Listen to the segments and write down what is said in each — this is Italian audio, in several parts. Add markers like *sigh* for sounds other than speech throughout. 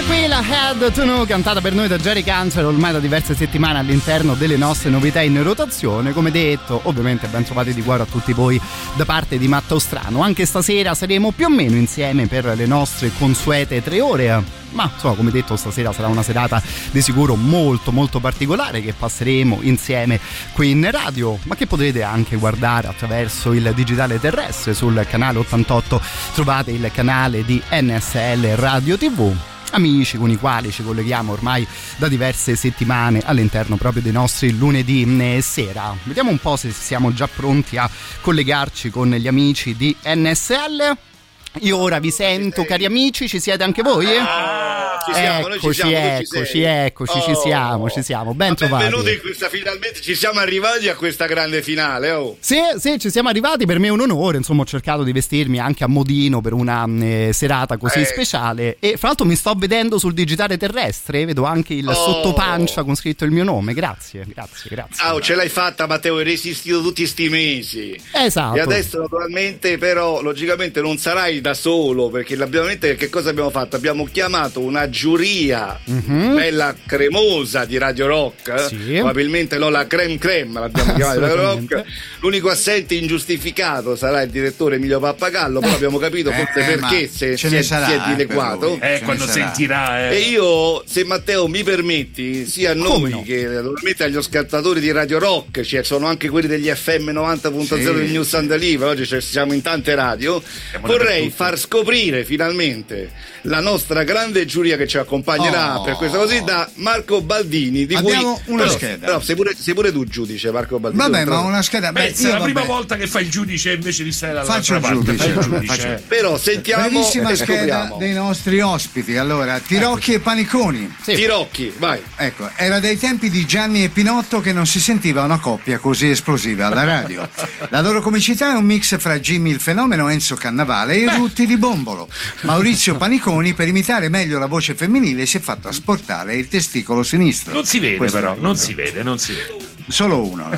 Questa qui la Head to Know cantata per noi da Jerry Cancer ormai da diverse settimane all'interno delle nostre novità in rotazione. Come detto, ovviamente ben trovati di cuore a tutti voi da parte di Matteo Strano. Anche stasera saremo più o meno insieme per le nostre consuete tre ore ma insomma come detto stasera sarà una serata di sicuro molto molto particolare che passeremo insieme qui in radio ma che potrete anche guardare attraverso il digitale terrestre sul canale 88 trovate il canale di NSL Radio TV amici con i quali ci colleghiamo ormai da diverse settimane all'interno proprio dei nostri lunedì eh, sera. Vediamo un po' se siamo già pronti a collegarci con gli amici di NSL. Io ora vi sento, cari amici, ci siete anche voi? Ah, ci siamo, noi ci eccoci, siamo, ci eccoci, eccoci, ci Oh. siamo, ci siamo. Ben trovati. Benvenuti in questa finalmente ci siamo arrivati a questa grande finale, oh. Sì, sì, ci siamo arrivati, per me è un onore, insomma ho cercato di vestirmi anche a modino per una eh, serata così Eh. speciale e fra l'altro mi sto vedendo sul digitale terrestre, vedo anche il Oh. sottopancia con scritto il mio nome, grazie, grazie, grazie. Ah, oh, ce l'hai fatta Matteo, hai resistito tutti sti mesi. Esatto. E adesso naturalmente però logicamente non sarai da solo perché l'abbiamo che cosa abbiamo fatto? Abbiamo chiamato una giuria bella cremosa di Radio Rock, eh? Sì. probabilmente no la creme creme l'abbiamo chiamata di Radio. Rock. L'unico assente ingiustificato sarà il direttore Emilio Pappagallo, però abbiamo capito forse Eh, perché se ce si ne è, sarà, si è eh, dileguato. Eh, quando sentirà, E eh. io, se Matteo mi permetti, sia a noi no? che naturalmente agli ascoltatori di Radio Rock, cioè sono anche quelli degli FM 90.0 Sì. del News and Deliver, oggi ci- siamo in tante radio, Siamo vorrei far scoprire finalmente la nostra grande giuria che ci accompagnerà Oh. per questa così da Marco Baldini. Di Abbiamo cui, una però- scheda. Però sei pure, sei pure tu giudice, Marco Baldini. Vabbè, ma una scheda. Beh, Pensa, io, la prima volta che fai il giudice invece di stare dall'altra Faccio il parte. giudice, Fai il giudice. faccio-. Però sentiamo Brevissima e scheda dei nostri ospiti. Allora, Tirocchi e Paniconi. Sì. Tirocchi, vai. Ecco, era dai tempi di Gianni e Pinotto che non si sentiva una coppia così esplosiva alla radio. La loro comicità è un mix fra Jimmy il fenomeno, Enzo Cannavale e Rutti di Bombolo. Maurizio Paniconi, per imitare meglio la voce femminile, si è fatto asportare il testicolo sinistro. Non si vede Questo però, non si vede, non si vede. Solo uno.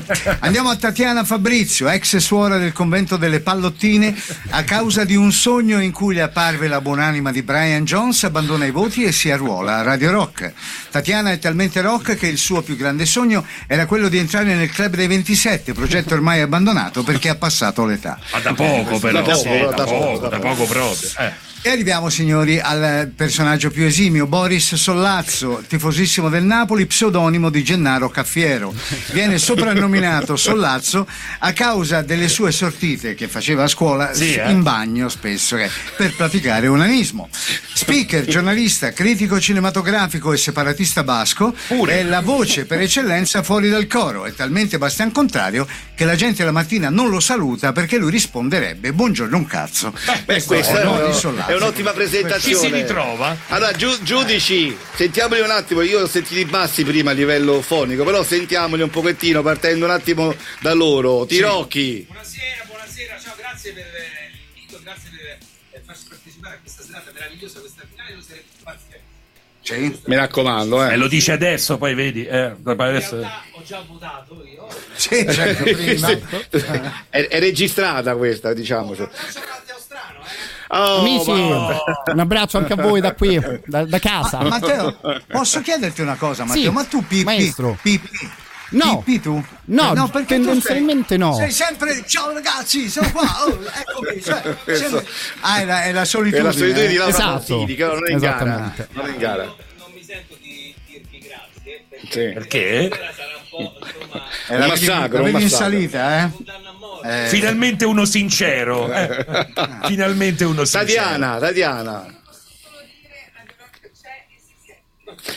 Andiamo a Tatiana Fabrizio, ex suora del convento delle pallottine. A causa di un sogno in cui le apparve la buonanima di Brian Jones, abbandona i voti e si arruola a Radio Rock. Tatiana è talmente rock che il suo più grande sogno era quello di entrare nel club dei 27, progetto ormai abbandonato perché ha passato l'età. Ma da poco però, Da poco, sì, però, da, poco, da da poco proprio. Eh. E arriviamo, signori, al personaggio più esimio, Boris Sollazzo, tifosissimo del Napoli, pseudonimo di Gennaro Caffiero. Viene soprannominato Sollazzo a causa delle sue sortite che faceva a scuola Sì, eh? in bagno spesso eh, per praticare onanismo. Speaker, giornalista, critico cinematografico e separatista basco, è la voce per eccellenza fuori dal coro. È talmente bastian contrario che la gente la mattina non lo saluta perché lui risponderebbe buongiorno un cazzo. Beh, questa è, no, una- di Sollazzo. È un'ottima presentazione. Chi si ritrova? Allora, giu- giudici, sentiamoli un attimo. Io ho sentiti bassi prima a livello fonico, però sentiamoli un pochettino partendo un attimo da loro. Tirocchi. Buonasera, buonasera, ciao, grazie per eh, l'invito, grazie per, per farci partecipare a questa serata meravigliosa, questa finale, lo sarete pazzesco. Sì? Mi raccomando, E eh. lo dice adesso, poi vedi. Eh, poi In adesso... realtà ho già votato io, Sì, certo, prima. *laughs* È, è registrata questa, diciamoci. non c'è Matteo Strano, eh? Oh, Amici, un abbraccio anche a voi da qui, da, da casa. Ma- Matteo, posso chiederti una cosa, Matteo? Sì, ma tu pippi, maestro. pippi, No. pippi tu? No, Eh, perché tendenzialmente sei, no. Sei sempre, ciao ragazzi, sono qua, oh, eccomi. Cioè, *laughs* sempre- ah, è la, è la È solitudine. la solitudine di eh? Laura Esatto. Pausini, che non è in gara. Esattamente. Non è in gara. Sì. Perché? È Un la massacro, la un vedi in massacro. salita, eh? Eh, Finalmente uno sincero. eh. *laughs* Finalmente uno sincero. Tatiana, Tatiana.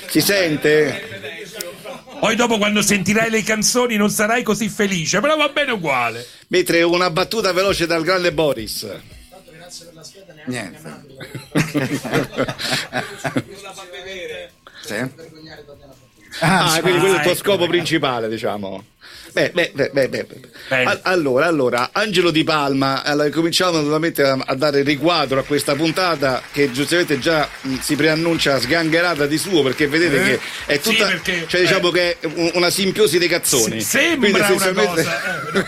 Si sente? Poi dopo quando sentirai le canzoni non sarai così felice, però va bene uguale. Mentre una battuta veloce dal grande Boris. niente. *laughs* Sì. Ah, quindi quello è il tuo ecco, scopo ecco. principale, diciamo. Beh, beh, beh, beh. A- allora, allora, Angelo Di Palma, allora, cominciamo naturalmente a, a dare riquadro a questa puntata che giustamente già mh, si preannuncia sgangherata di suo perché vedete Eh? che è Sì, tutta, perché- cioè diciamo eh. che è un- una simbiosi dei cazzoni. Se- sembra Quindi una cosa,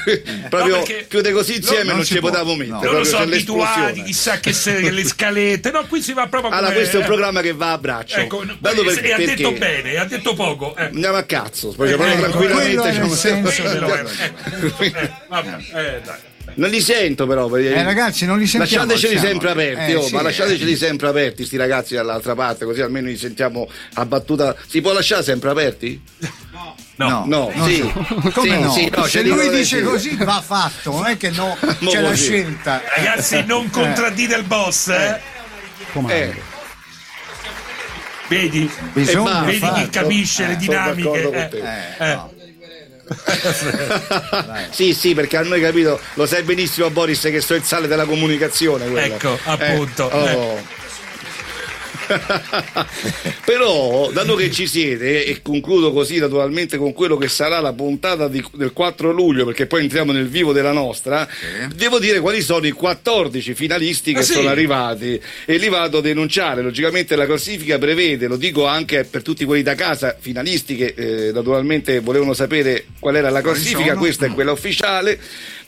eh, *laughs* no. proprio No, più di così insieme non non, ci può. potevamo No. mettere. Loro proprio sono abituati, chissà che se, le *laughs* scalette. No, qui si va proprio come... Allora, questo è un eh, programma che va a braccio. Ecco, no, Dato per- e ha detto bene, ha detto poco. eh. Andiamo a cazzo, poi proprio ecco, tranquillamente. diciamo- senso Eh, eh, eh, dai. Non li sento però. perché- Eh, ragazzi, non li sentiamo. Lasciateceli siamo. sempre aperti, Eh, oh, sì, ma eh. lasciateceli sempre aperti, sti ragazzi dall'altra parte, così almeno li sentiamo a battuta. Si può lasciare sempre aperti? No, No, non sì. so. *laughs* Come Sì, no? sì, no, Se lui dice sì. così va fatto, non è che no, *laughs* Mo c'è la così. scelta. Ragazzi, non contraddite il boss, eh? Eh, Vedi? Bisogna. Vedi chi capisce le sono dinamiche. Sì, sì, perché hanno capito, lo sai benissimo Boris che so il sale della comunicazione. quello. Ecco, appunto. Eh, oh. *laughs* Però, dato che ci siete, e concludo così naturalmente con quello che sarà la puntata di- del 4 luglio, perché poi entriamo nel vivo della nostra, devo dire quali sono i 14 finalisti che Ah, sì? sono arrivati e li vado a denunciare. Logicamente la classifica prevede, lo dico anche per tutti quelli da casa, finalisti che eh, naturalmente volevano sapere qual era la classifica, questa è quella ufficiale.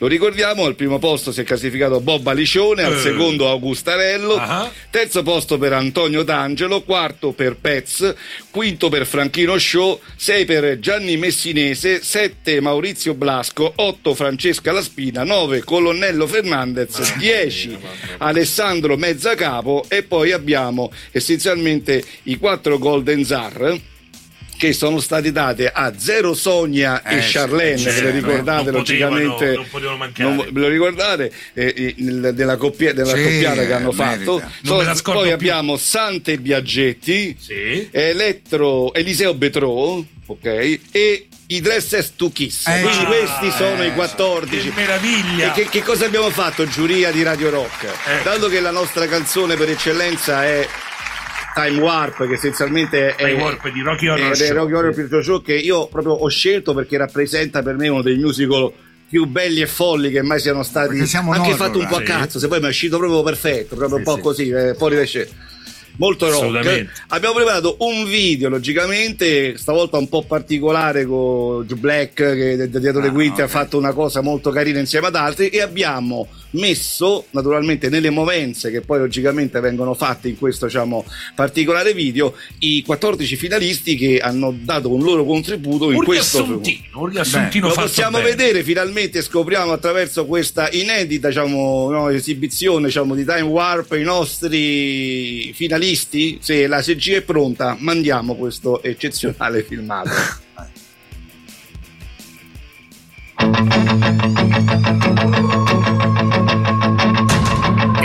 Lo ricordiamo, al primo posto si è classificato Bob Alicione, al Eh. secondo Augustarello, Ah. terzo posto per Antonio D'Angelo, quarto per Pez, quinto per Franchino Show, sei per Gianni Messinese, sette Maurizio Blasco, otto Francesca Laspina, nove Colonnello Fernandez, dieci Alessandro Mezzacapo e poi abbiamo essenzialmente i quattro Golden Zar che sono stati date a Zero Sonia e Eh, sì, Charlene, ve certo, le ricordate non logicamente non potevano mancare. non- ve lo ricordate eh, nel- della, coppia, della Sì, coppiata che hanno merita. fatto scordo poi più. abbiamo Sante Biaggetti Sì. Elettro Eliseo Betro ok e i Dresses to Kiss Eh, quindi ah, questi sono i 14 Che meraviglia! e che, che cosa abbiamo fatto, giuria di Radio Rock? Eh. Dato che la nostra canzone per eccellenza è Time Warp, che essenzialmente è, Time Warp di Rocky Horror Show. Rocky Horror Picture Show, che io proprio ho scelto perché rappresenta per me uno dei musical più belli e folli che mai siano stati. Anche Nordor, fatto un po' a sì. cazzo se poi mi è uscito proprio perfetto proprio un po' così eh, fuori da scena. Molto rock. Abbiamo preparato un video logicamente stavolta un po' particolare con Joe Black che dietro le Ah, quinte ha ok. fatto una cosa molto carina insieme ad altri e abbiamo messo naturalmente nelle movenze che poi logicamente vengono fatte in questo diciamo, particolare video i 14 finalisti che hanno dato un loro contributo in questo riassuntino, un riassuntino lo fatto possiamo bene. vedere finalmente scopriamo attraverso questa inedita diciamo, no, esibizione diciamo, di Time Warp i nostri finalisti se la CG è pronta mandiamo questo eccezionale filmato *laughs*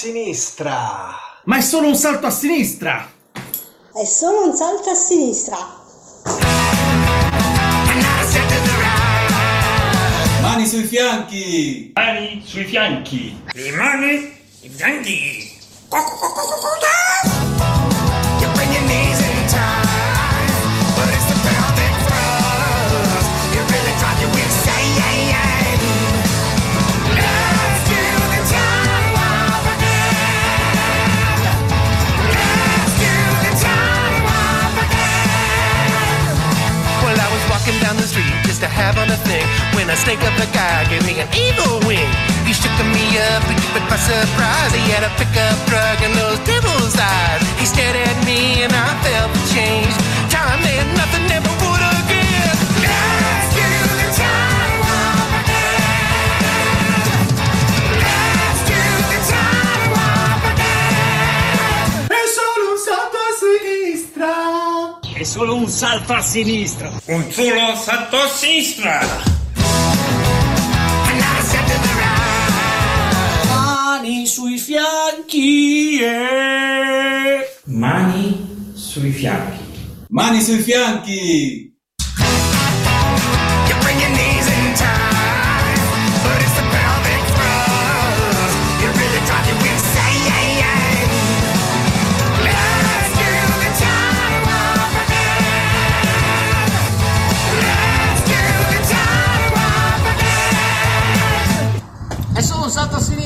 Sinistra! Ma è solo un salto a sinistra! È solo un salto a sinistra. Mani sui fianchi! Mani sui fianchi. Le mani, i fianchi. To have on a thing when a snake of a guy gave me an evil wing. He shook me up, but by surprise, he had a pickup truck and those devil's eyes. He stared at me and I felt the change. Time there's nothing ever È solo un salto a sinistra. Un solo salto a sinistra. Mani sui fianchi. eh. Mani sui fianchi. Mani sui fianchi.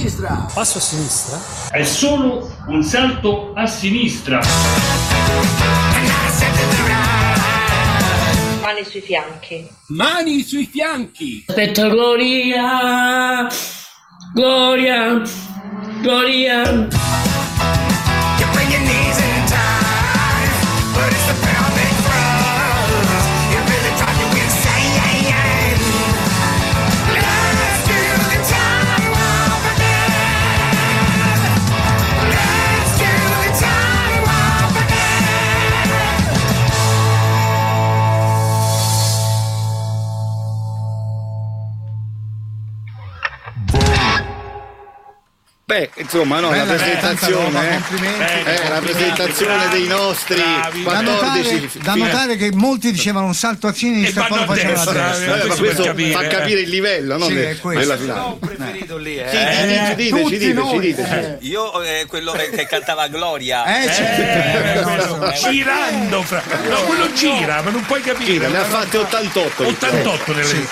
Sinistra. Passo a sinistra. È solo un salto a sinistra. Mani sui fianchi. Mani sui fianchi. Aspetta, Gloria. Gloria. Gloria. Beh, insomma, no, Bella, la presentazione, roba, eh. complimenti. Eh, la presentazione dei nostri Da notare, 14 da notare che molti dicevano un salto a sinistra e poi lo facevano a destra. Eh, ma questo fa capire il livello no, Sì, è questo. della finale. preferito lì, eh. Sì, dite, dite, Tutti ci dite, noi, ci dite, eh. ci dite. Io eh, quello che, cantava Gloria. Eh, Eh, girando fra... No, quello gira, ma non puoi capire. Gira, ne ha fatte 88. 88 nelle Sì,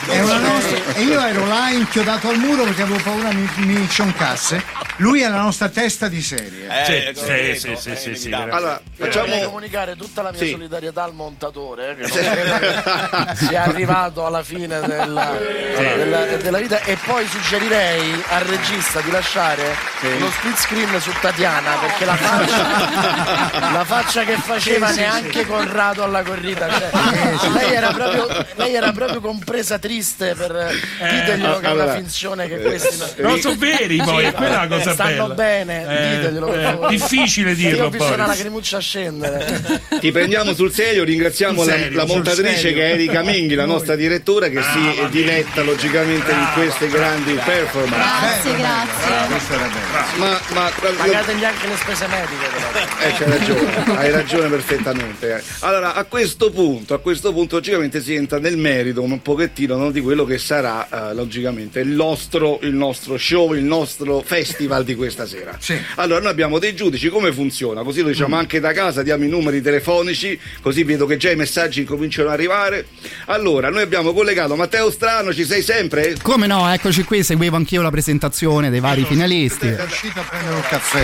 e io ero là inchiodato al muro perché avevo paura mi, mi cioncasse. Lui è la nostra testa di serie. Eh, Sì, credo, sì, sì, è sì, sì, inevitabile. Allora, Vorrei facciamo comunicare tutta la mia Sì. solidarietà al montatore eh, che *laughs* non credo che sia arrivato alla fine della, della- della vita e poi suggerirei al regista di lasciare lo split screen su Tatiana perché la faccia, *laughs* la faccia che faceva Sì, sì, neanche sì. Corrado alla corrida cioè, lei, era proprio, lei era proprio compresa triste per diteglielo che è allora, una finzione che questi non- No, sono veri poi, è quella la cosa stanno bella. bene Eh, diteglielo eh, difficile dirlo, io ho visto una lacrimuccia scendere *laughs* Ti prendiamo sul serio, ringraziamo la, serio, la sul montatrice serio. che è Erika Menghi, la nostra direttora, che si diletta logicamente di queste grandi performance. Grazie, grazie. Era bello. Ma, ma pagategli anche le spese mediche però. eh, c'hai ragione, hai ragione perfettamente. eh. Allora, a questo punto, a questo punto, logicamente si entra nel merito un pochettino no, di quello che sarà eh, logicamente il nostro, il nostro show, il nostro festival di questa sera. Sì. Allora, noi abbiamo dei giudici, come funziona? Così lo diciamo anche da casa, diamo i numeri telefonici, così vedo che già i messaggi incominciano ad arrivare. Allora, noi abbiamo collegato Matteo Strano, ci sei sempre? Come no, eccoci qui, seguivo anch'io la presentazione dei vari finalisti. È uscito a prendere un caffè.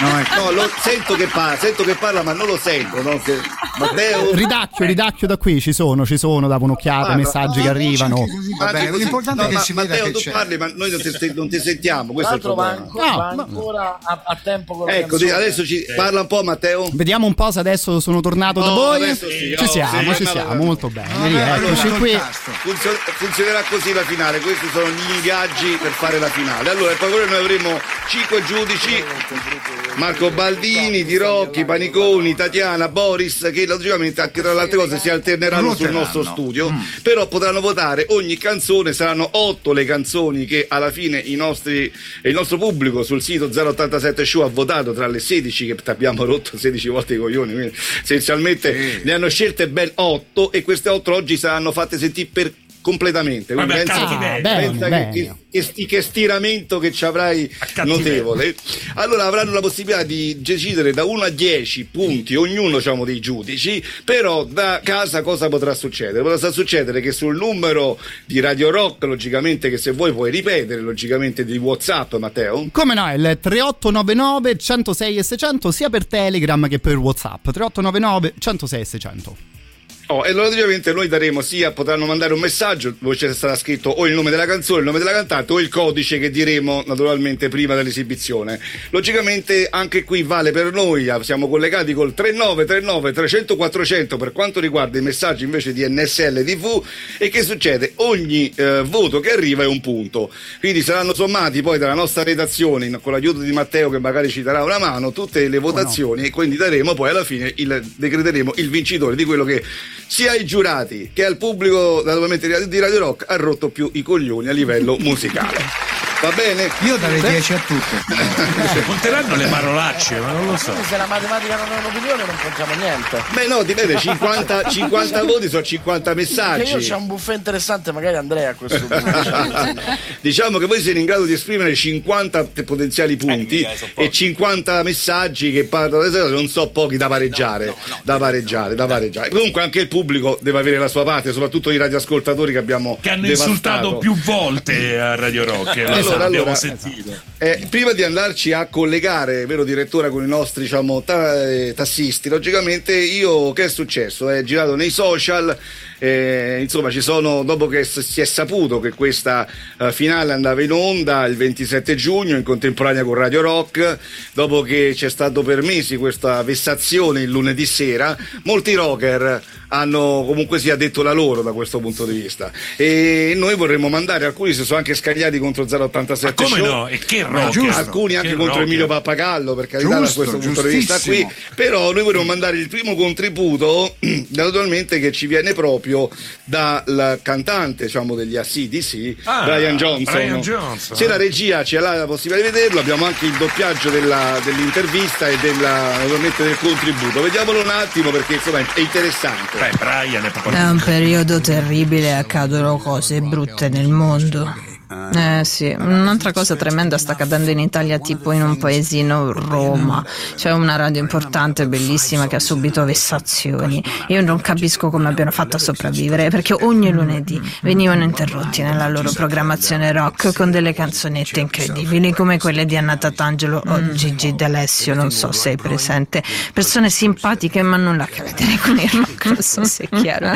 No, ecco. No, lo, sento che parla, sento che parla, ma non lo sento. no? Che- Matteo? Ridacchio, ridacchio da qui, ci sono, ci sono, davo un'occhiata, Ah, messaggi no, che no, arrivano. Così va bene. L'importante No, è che ma- si Matteo, che tu c'è. parli, ma noi non ti, non ti sentiamo, questo è il va problema. ancora, No, va ma- ancora a, a tempo con la Ecco, canzone. adesso ci parla un po' Matteo. Vediamo un po' se adesso sono tornato da Oh, voi. adesso sì, Ci oh, siamo, sì, ci no, siamo, no, molto bene. Rieccoci allora, qui. Funzio- funzionerà così la finale, questi sono gli ingaggi per fare la finale. Allora, favore, noi avremo cinque giudici: Marco Baldini, Di Rocchi, Paniconi, Tatiana, Boris, che logicamente anche tra le altre cose si alterneranno sul nostro studio. Però potranno votare ogni canzone, saranno otto le canzoni che alla fine i nostri, il nostro pubblico sul sito 087 Show ha votato tra le 16 che abbiamo rotto 16 volte i coglioni. Quindi essenzialmente ne hanno scelte ben otto e queste otto oggi saranno fatte sentire per completamente Vabbè, pensa, pensa Bene, che, bene. che, sti- che stiramento che ci avrai notevole allora avranno la possibilità di decidere da 1 a 10 punti ognuno diciamo dei giudici però da casa cosa potrà succedere? potrà succedere che sul numero di Radio Rock logicamente che se vuoi puoi ripetere logicamente di Whatsapp Matteo Come no, il 3899 106 e 600 sia per Telegram che per Whatsapp. 3899 106 e 600. Oh, e logicamente noi daremo sia, potranno mandare un messaggio dove c'è sarà scritto o il nome della canzone, il nome della cantante o il codice che diremo naturalmente prima dell'esibizione. Logicamente anche qui vale per noi, ah, siamo collegati col 3939 300 400 per quanto riguarda i messaggi invece di NSL TV e che succede? Ogni eh, voto che arriva è un punto, quindi saranno sommati poi dalla nostra redazione con l'aiuto di Matteo che magari ci darà una mano tutte le votazioni e quindi daremo poi alla fine il, decreteremo il vincitore di quello che sia ai giurati che al pubblico naturalmente di Radio- di Radio Rock ha rotto più i coglioni a livello musicale. Va bene? Io darei Beh. 10 a tutte. Conteranno le parolacce, ma non lo so. Quindi se la matematica non è un'opinione non contiamo niente. Beh no, dipende, 50, 50 voti sono 50 Che io messaggi. c'ho un buffet interessante, magari Andrea a questo punto. *laughs* diciamo che voi siete in grado di esprimere 50 t- potenziali punti e 50 messaggi che parlano non so pochi da pareggiare, da pareggiare, da pareggiare. Comunque anche il pubblico deve avere la sua parte, soprattutto i radioascoltatori che abbiamo Che hanno devastato. insultato più volte a Radio Rock. *laughs* lo Allora, abbiamo allora, sentito. Eh, prima di andarci a collegare, vero direttore, con i nostri diciamo, ta- eh, tassisti, logicamente io che è successo? È girato nei social, eh, insomma ci sono, dopo che s- si è saputo che questa eh, finale andava in onda il 27 giugno in contemporanea con Radio Rock, dopo che c'è stato per mesi questa vessazione il lunedì sera, molti rocker hanno comunque sia detto la loro da questo punto di vista e noi vorremmo mandare alcuni si sono anche scagliati contro 087 Ma come show no? E che Rocker? giusto, alcuni anche Che contro. Emilio Pappagallo per carità Giusto, da questo punto di vista qui però noi vorremmo mandare il primo contributo *clears throat* naturalmente che ci viene proprio dal cantante diciamo degli ACDC Ah, Brian Johnson Brian Johnson. se la regia ce l'ha la possibilità di vederlo abbiamo anche il doppiaggio della- dell'intervista e della, naturalmente del contributo vediamolo un attimo perché insomma è interessante Beh, Brian è proprio È un periodo terribile, accadono cose brutte nel mondo. Eh sì, un'altra cosa tremenda sta accadendo in Italia, tipo in un paesino Roma. C'è una radio importante, bellissima, che ha subito vessazioni. Io non capisco come abbiano fatto a sopravvivere, perché ogni lunedì venivano interrotti nella loro programmazione rock con delle canzonette incredibili, come quelle di Anna Tatangelo o Gigi D'Alessio, non so se hai presente. Persone simpatiche ma nulla a che vedere con il rock, non so se è chiaro.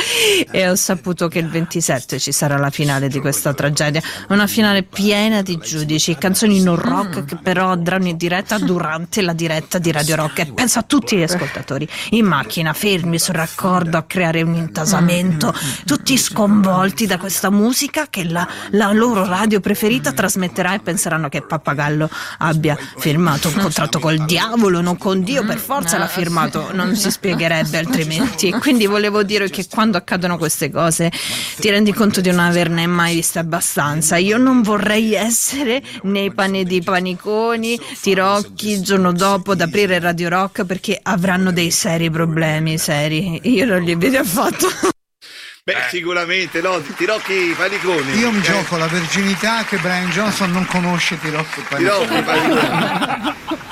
E ho saputo che il 27 ci sarà la finale di questa tragedia, una finale piena di giudici, canzoni non rock che però andranno in diretta durante la diretta di Radio Rock e penso a tutti gli ascoltatori in macchina, fermi sul raccordo a creare un intasamento, tutti sconvolti da questa musica che la, la loro radio preferita trasmetterà e penseranno che Pappagallo abbia firmato un contratto col diavolo, non con Dio, per forza l'ha firmato, non si spiegherebbe altrimenti. E quindi volevo dire che quando accadono queste cose ti rendi conto di non averne mai viste abbastanza. Io non vorrei essere nei panni di paniconi, tirocchi il giorno dopo ad aprire Radio Rock perché avranno dei seri problemi, seri. Io non li vedo affatto. beh sicuramente no Tirocchi Paniconi Io mi Eh, gioco la virginità che Brian Johnson non conosce Tirocchi Tirocchi Paniconi *laughs*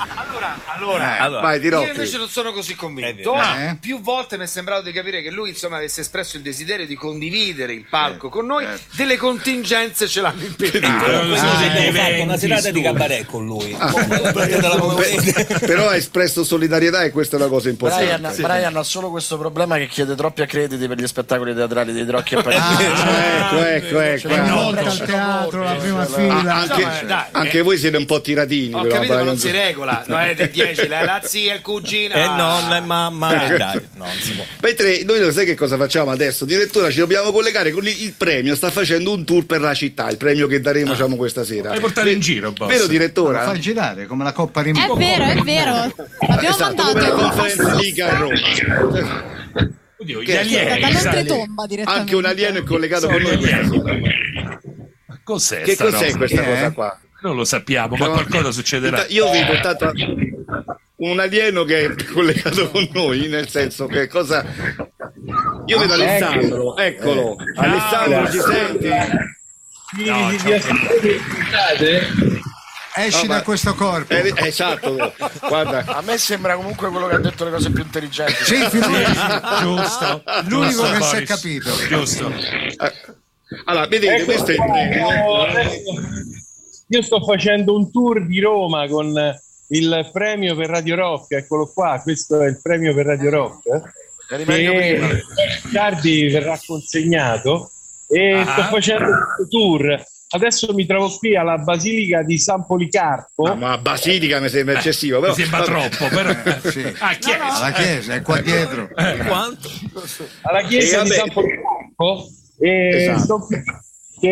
Allora, Eh, vai Tirocchi io invece non sono così convinto. vero. Più volte mi è sembrato di capire che lui insomma avesse espresso il desiderio di condividere il palco con noi, delle contingenze ce l'hanno impedito. Ah, ah, sì, dei abbiamo fatto eventi una serata di cabaret con lui. *laughs* Ah. *laughs* Però ha espresso solidarietà e questa è una cosa importante Brian, Brian ha solo questo problema che chiede troppi accrediti per gli spettacoli teatrali di Rocchi e Ah, ecco, ecco, ecco. Ah, volta al teatro, la prima fila. anche, Insomma, dai, anche voi siete un po' tiratini. Ho capito, ma non si regola. No, è 10, la, zia, il cugino. E ah. nonna e mamma. E dai, no, non si può. Mentre noi lo sai che cosa facciamo adesso? Addirittura ci dobbiamo collegare con il, premio, sta facendo un tour per la città, il premio che daremo diciamo, questa sera. Vuoi portare in giro, boss? Vero Lo direttore? fai girare come la Coppa È Rimini. vero, è vero. *laughs* Abbiamo Esatto, come la mandato conferenza Liga a Roma. Oddio, gli alieni. dall'oltretomba direttamente. Anche un alieno è collegato Sono con noi. questa. Ma Cos'è Che cos'è roba? questa è? cosa qua? Non lo sappiamo, ma No. qualcosa succederà. Io vedo tanto un alieno che è collegato con noi, nel senso che cosa. Io vedo Alessandro, eccolo. Alessandro, ci senti? No. Esci No, ma- da questo corpo. Eh, esatto, guarda. A me sembra comunque quello che ha detto le cose più intelligenti. Sì, Giusto. L'unico giusto, che si è capito. Giusto. Allora, vedete, questo è il premio. Io sto facendo un tour di Roma con il premio per Radio Rock, eccolo qua, questo è il premio per Radio Rock. che tardi verrà consegnato e Ah. sto facendo questo tour. Adesso mi trovo qui alla Basilica di San Policarpo. Ah, ma Basilica mi sembra eccessivo, però. mi sembra troppo, però. *laughs* Sì. Ah, chiesa. Alla chiesa, è qua dietro. Quanto? alla chiesa E di. San Policarpo e Esatto. sto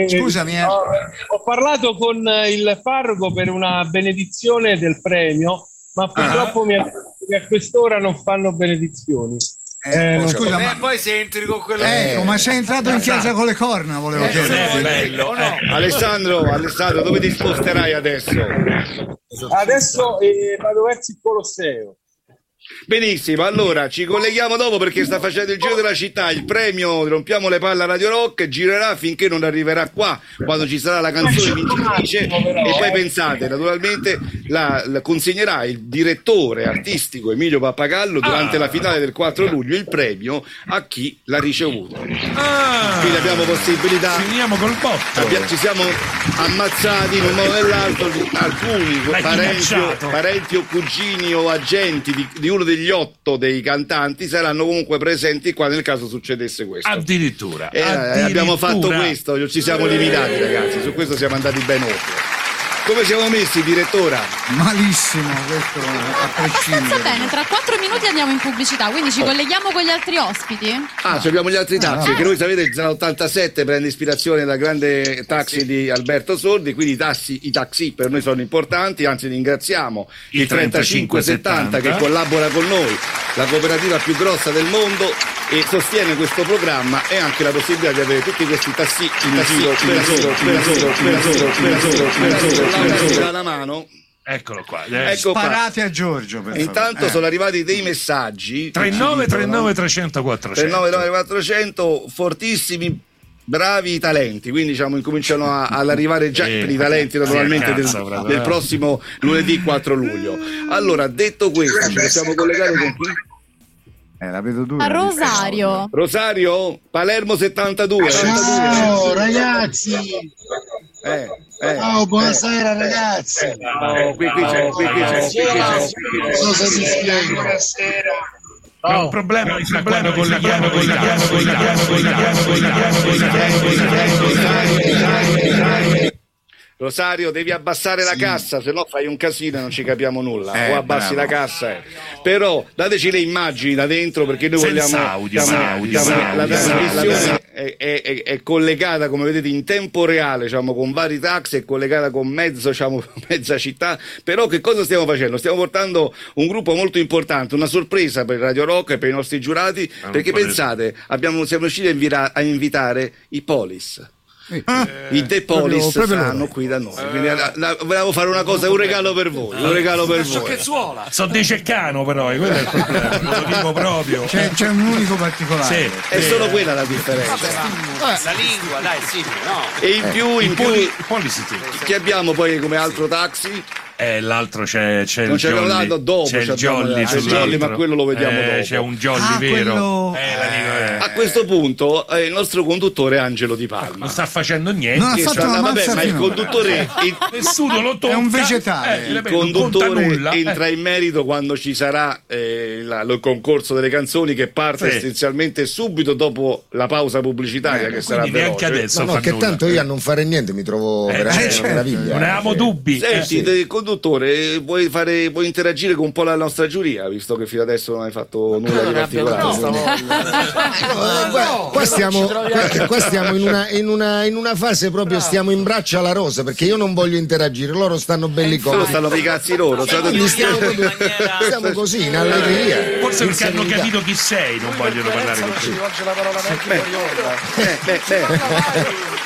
Scusami, eh. ho, ho parlato con il parroco per una benedizione del premio ma purtroppo mi ha detto che a quest'ora non fanno benedizioni. Eh, non so. Eh, poi se entri con quello Ecco, ma sei entrato in chiesa con le corna, volevo Eh, sì, bello, Eh, Alessandro, Alessandro, dove ti sposterai adesso? adesso eh, vado verso il Colosseo Benissimo, allora ci colleghiamo dopo perché sta facendo il giro della città. Il premio Rompiamo le palle a Radio Rock girerà finché non arriverà qua, quando ci sarà la canzone vincitrice. E poi pensate, naturalmente la, la consegnerà il direttore artistico Emilio Pappagallo durante Ah. la finale del 4 luglio il premio a chi l'ha ricevuto. Ah, Quindi abbiamo possibilità. Finiamo col botto. Abbia- ci siamo ammazzati in un modo o nell'altro alcuni parenti o, minacciato. parenti o cugini o agenti di, di uno degli otto dei cantanti saranno comunque presenti qua nel caso succedesse questo. Addirittura. Eh, abbiamo fatto questo, ci siamo limitati ragazzi, su questo siamo andati ben oltre. Come siamo messi, direttora? Malissimo, questo a Abbastanza prescindere. bene, tra 4 minuti andiamo in pubblicità, quindi ci colleghiamo con gli altri ospiti? Ah, ci abbiamo gli altri taxi, no. che noi sapete il 087 prende ispirazione dal grande taxi di Alberto Sordi, quindi i taxi, i taxi per noi sono importanti, anzi ringraziamo il, Il 3570 che 3570 collabora con noi, la cooperativa più grossa del mondo e sostiene questo programma e anche la possibilità di avere tutti questi tassi in giro per loro, per loro, per loro, per loro, per loro, per loro, la mano. Eccolo qua. Ecco qua. Sparate a Giorgio, per Intanto. Eh. sono arrivati dei messaggi. 39 39 300 400. 39 400 fortissimi bravi talenti quindi diciamo incominciano a- ad arrivare già Eh, i talenti naturalmente del, cazzo, proprio, del eh. prossimo lunedì 4 luglio allora detto questo ci possiamo collegare con chi? Eh, la vedo dura. A Rosario. Rosario Palermo 72 Ciao ragazzi! Eh, eh, Ciao, buonasera ragazzi! Oh, qui, qui c'è, qui, qui c'è, qui, qui c'è. Non so se spiego. Buonasera! No, il problema è il problema con la piano, con la piano, con la piano, con la piano, con la piano, con la piano, con la piano. Rosario, devi abbassare la cassa, se no fai un casino e non ci capiamo nulla. Eh, o abbassi bravo. la cassa. eh. Però dateci le immagini da dentro perché noi Senza vogliamo. audio, stiamo- audio, audio, la trasmissione è, è- è- collegata, come vedete, in tempo reale, diciamo, con vari taxi, è collegata con mezzo, diciamo, *laughs* mezza città. Però che cosa stiamo facendo? Stiamo portando un gruppo molto importante, una sorpresa per Radio Rock e per i nostri giurati, non perché pensate, abbiamo, siamo riusciti a, invira- a invitare i Polis. I The Polis proprio- proprio saranno qui da noi. Quindi la- la- volevamo fare una cosa, un regalo per voi. Un regalo per voi. Sono di Ceccano però, eh, quello è il problema. Lo *laughs* dico proprio. C'è, c'è un unico particolare. Sì. È solo quella la differenza. La lingua, dai, sì, no. E in più, in Il più, poli- chi abbiamo poi come altro taxi? E l'altro c'è, c'è Non il abbiamo Jolly. dopo, c'è il Jolly, il sull'altro. Jolly, ma quello lo vediamo Eh, dopo. C'è un Jolly Ah, vero. quello- Eh, la dico, eh. A questo punto eh, il nostro conduttore è Angelo Di Palma. Non sta facendo niente. Non ha fatto una vabbè, ma il conduttore, il, Nessuno lo tocca. È un vegetale. Eh, il conduttore nulla. Eh. entra in merito quando ci sarà eh, la- lo concorso delle canzoni che parte Sì. essenzialmente subito dopo la pausa pubblicitaria che sarà Quindi neanche veloce. adesso No, no, che nulla. tanto io a non fare niente mi trovo Eh, veramente certo. meraviglia. Non avevamo dubbi. Senti, Eh, del conduttore, vuoi, fare, vuoi interagire con un po' la nostra giuria, visto che fino adesso non hai fatto nulla di particolare? Eh, qua, qua stiamo, qua, qua stiamo in, una, in, una, in una fase proprio stiamo in braccio alla rosa perché io non voglio interagire, loro stanno belli Loro comodi. stanno per i cazzi loro. stiamo, proprio- *laughs* stiamo così in allegria. Forse in perché hanno capito chi sei, non vogliono parlare con non ci te. rivolge la parola. Eh, beh,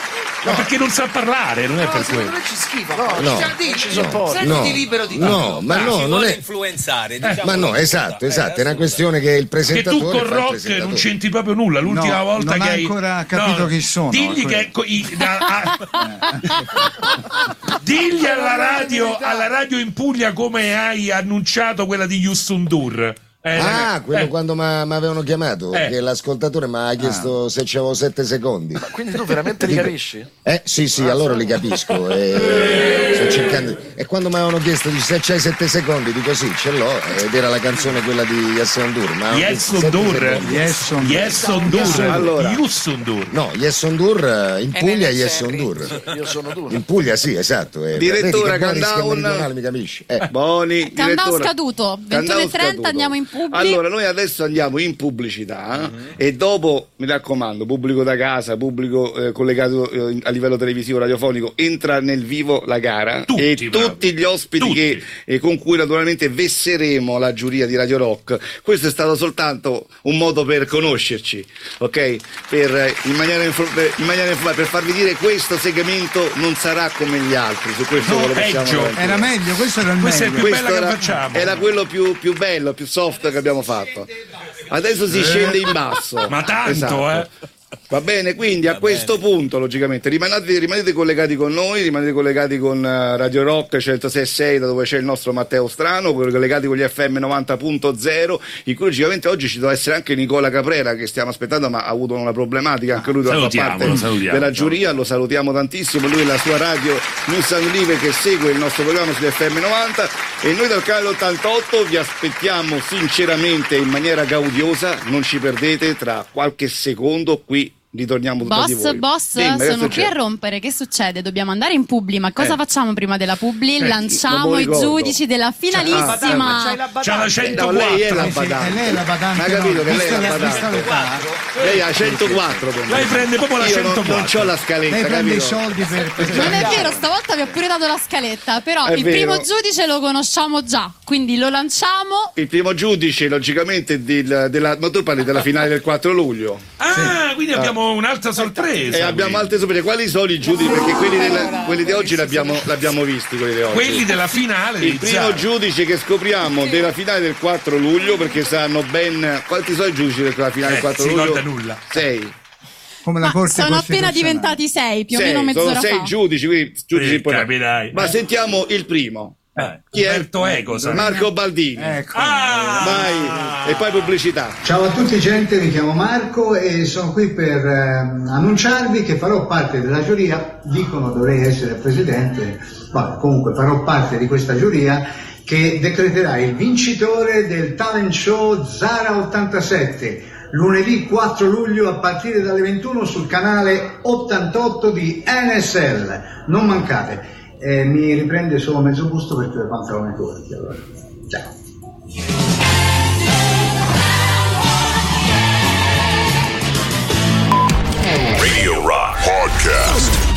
beh. Ma perché non sa parlare, non è per quello. Me ci schifa. No, No, Ci dici, no, no, Sentiti libero di no, ma no, non vuole è. influenzare. diciamo Ma no, esatto, esatto, è Eh, una questione che il Che tu presentatore con Rock presentatore. non c'entri proprio nulla. L'ultima No, volta non che ha hai. ancora capito chi sono, Digli quello. che. *laughs* digli alla radio, alla radio in Puglia come hai annunciato quella di Yusundur. Eh, Ah, quello eh, quando mi avevano chiamato, Eh. che l'ascoltatore mi ha chiesto se c'avevo sette secondi. Quindi tu veramente li capisci? Eh sì, sì, allora li capisco. *laughs* E sto cercando. E quando mi avevano chiesto dice, se c'hai 7 secondi, dico sì, ce l'ho. Ed era la canzone quella di Yes on Dur. Ma Yes sette on Dur. secondi. Yes on Dur. Yes Dur. Allora, Yus on Dur. No, Yes on Dur eh, in Puglia Yes on Serri. Dur. Io sono duro. In Puglia sì, esatto. eh. Direttore Countdown. mi capisci? Eh. Boni, Countdown scaduto, Countdown 21.30 scaduto. andiamo in pubblico. Allora, noi adesso andiamo in pubblicità eh, e dopo, mi raccomando, pubblico da casa, pubblico eh, collegato eh, a livello televisivo, radiofonico, entra nel vivo la gara e tutti gli ospiti che, eh, con cui naturalmente vesseremo la giuria di Radio Rock. Questo è stato soltanto un modo per conoscerci, ok? Per, eh, in maniera, info- per- in maniera informale, per farvi dire questo segmento non sarà come gli altri, su questo No, ve lo possiamo. Era meglio, questo era il Questa è meglio. più Questo bella che era, facciamo. era quello più, più bello, più soft che abbiamo fatto. Adesso si scende in basso. Ma tanto, Esatto. eh. Va bene, quindi a questo punto, logicamente, rimanete, rimanete collegati con noi, rimanete collegati con eh, Radio Rock 106.6, da dove c'è il nostro Matteo Strano, collegati con gli FM 90.0, in cui logicamente oggi ci deve essere anche Nicola Caprera, che stiamo aspettando, ma ha avuto una problematica, anche lui fa Salutiamo, parte della giuria, lo salutiamo tantissimo, lui e la sua radio News and Live che segue il nostro programma sugli FM 90 e noi dal canale 88 vi aspettiamo sinceramente in maniera gaudiosa, non ci perdete, tra qualche secondo qui ritorniamo di Boss, voi. boss, Dimmi, sono qui a rompere. Che succede? Dobbiamo andare in Publi, ma cosa Eh. facciamo prima della Publi? Eh, Lanciamo i giudici della finalissima. C'ha la No, 104. lei è la badante. lei è la badante, Ma ha capito no, che lei è la badante. Lei ha 104 per me. Lei prende proprio la Io non- 104. Non c'ho la scaletta, Lei prende i soldi per... per- Non è vero, stavolta vi ho pure dato la scaletta, però È il vero. primo giudice lo conosciamo già, quindi lo lanciamo. Il primo giudice, logicamente, del- della, ma tu parli della finale del 4 luglio. Ah, quindi abbiamo un'altra sorpresa. E abbiamo altre sorprese. Quali sono i giudici? Perché quelli, del- quelli di oggi l'abbiamo, l'abbiamo visti. Quelli di oggi. Quelli della finale Il di primo Zara. giudice che scopriamo della finale del 4 luglio, perché saranno ben. Quanti sono i giudici della finale Eh, del 4 si luglio? ricorda nulla. Sei. Come la Ma Corte sono appena diventati sei, più o Sei, meno sono mezz'ora sei fa. giudici, quindi giudici importanti. capirai. Ma sentiamo il primo. Eh, Chi è? Eco, sai. Marco Baldini. Ecco. Ah! Vai. E poi pubblicità. Ciao a tutti gente, mi chiamo Marco e sono qui per ehm, annunciarvi che farò parte della giuria, dicono dovrei essere presidente, ma comunque farò parte di questa giuria che decreterà il vincitore del talent show Zara 87 lunedì 4 luglio a partire dalle 21 sul canale 88 di NSL. Non mancate. Eh, mi riprende solo mezzo busto perché le pantalone corti. Allora. Ciao. Radio Rock Podcast.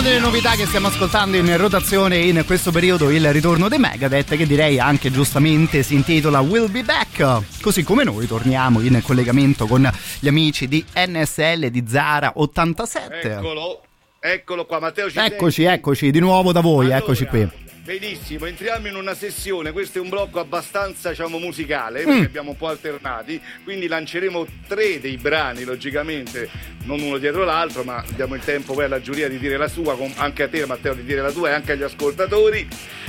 Una delle novità che stiamo ascoltando in rotazione in questo periodo, il ritorno dei Megadeth, che direi anche giustamente si intitola Will Be Back. Così come noi torniamo in collegamento con gli amici di NSL di Zara 87. Eccolo. Eccolo qua, Matteo ci Eccoci, eccoci, di nuovo da voi, eccoci qui. Benissimo, entriamo in una sessione, questo è un blocco abbastanza diciamo musicale perché Mm. abbiamo un po' alternati, quindi lanceremo tre dei brani logicamente, non uno dietro l'altro, ma diamo il tempo poi alla giuria di dire la sua, anche a te Matteo di dire la tua e anche agli ascoltatori.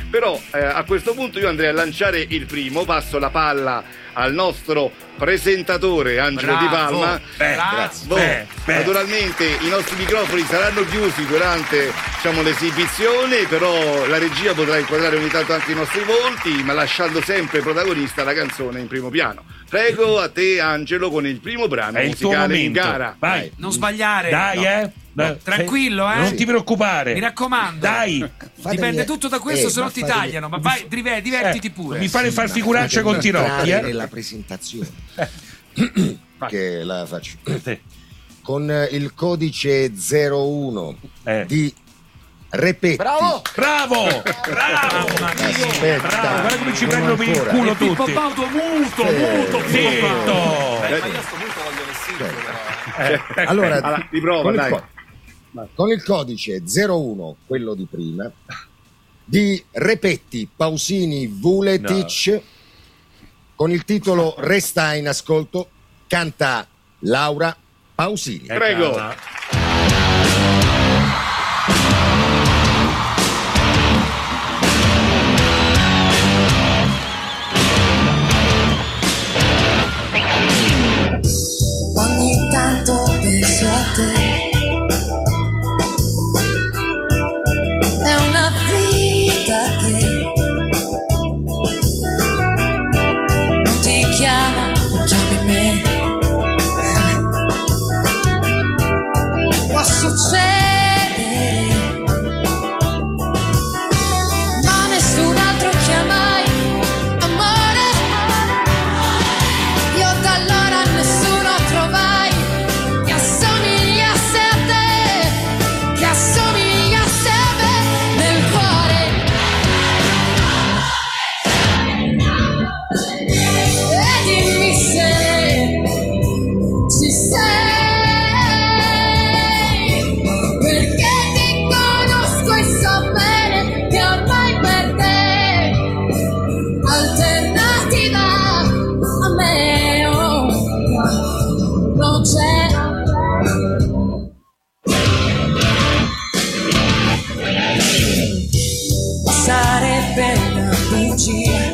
Però eh, a questo punto io andrei a lanciare il primo, passo la palla al nostro presentatore Angelo Bravo. Di Palma. Beh, Bravo. grazie. Beh, beh. Naturalmente i nostri microfoni saranno chiusi durante diciamo, l'esibizione, però la regia potrà inquadrare ogni tanto anche i nostri volti, ma lasciando sempre protagonista la canzone in primo piano. Prego a te Angelo con il primo brano È il tuo musicale in gara. Vai. Non sbagliare. Dai, No. eh. Dai. Tranquillo, eh. Non ti preoccupare. Mi raccomando. Dai. Dipende tutto da questo, eh, se no ma ti fatemi- tagliano. Ma vai, diver- divertiti Eh, pure. Mi fare far figuraccia con Tirocchi, eh. nella presentazione *coughs* che la faccio Sì. con eh, il codice 01 Eh. di Repetti Bravo! Bravo! *laughs* Bravo! Aspetta, Bravo, guarda come ci prendono per il culo Pippo tutti. Baudo muto, Sì. muto, Zitto! Eh, allora, Allora, riprova, dai. co- con il codice 01 quello di prima di Repetti Pausini Vuletic con il titolo Resta in ascolto canta Laura Pausini. Prego. Una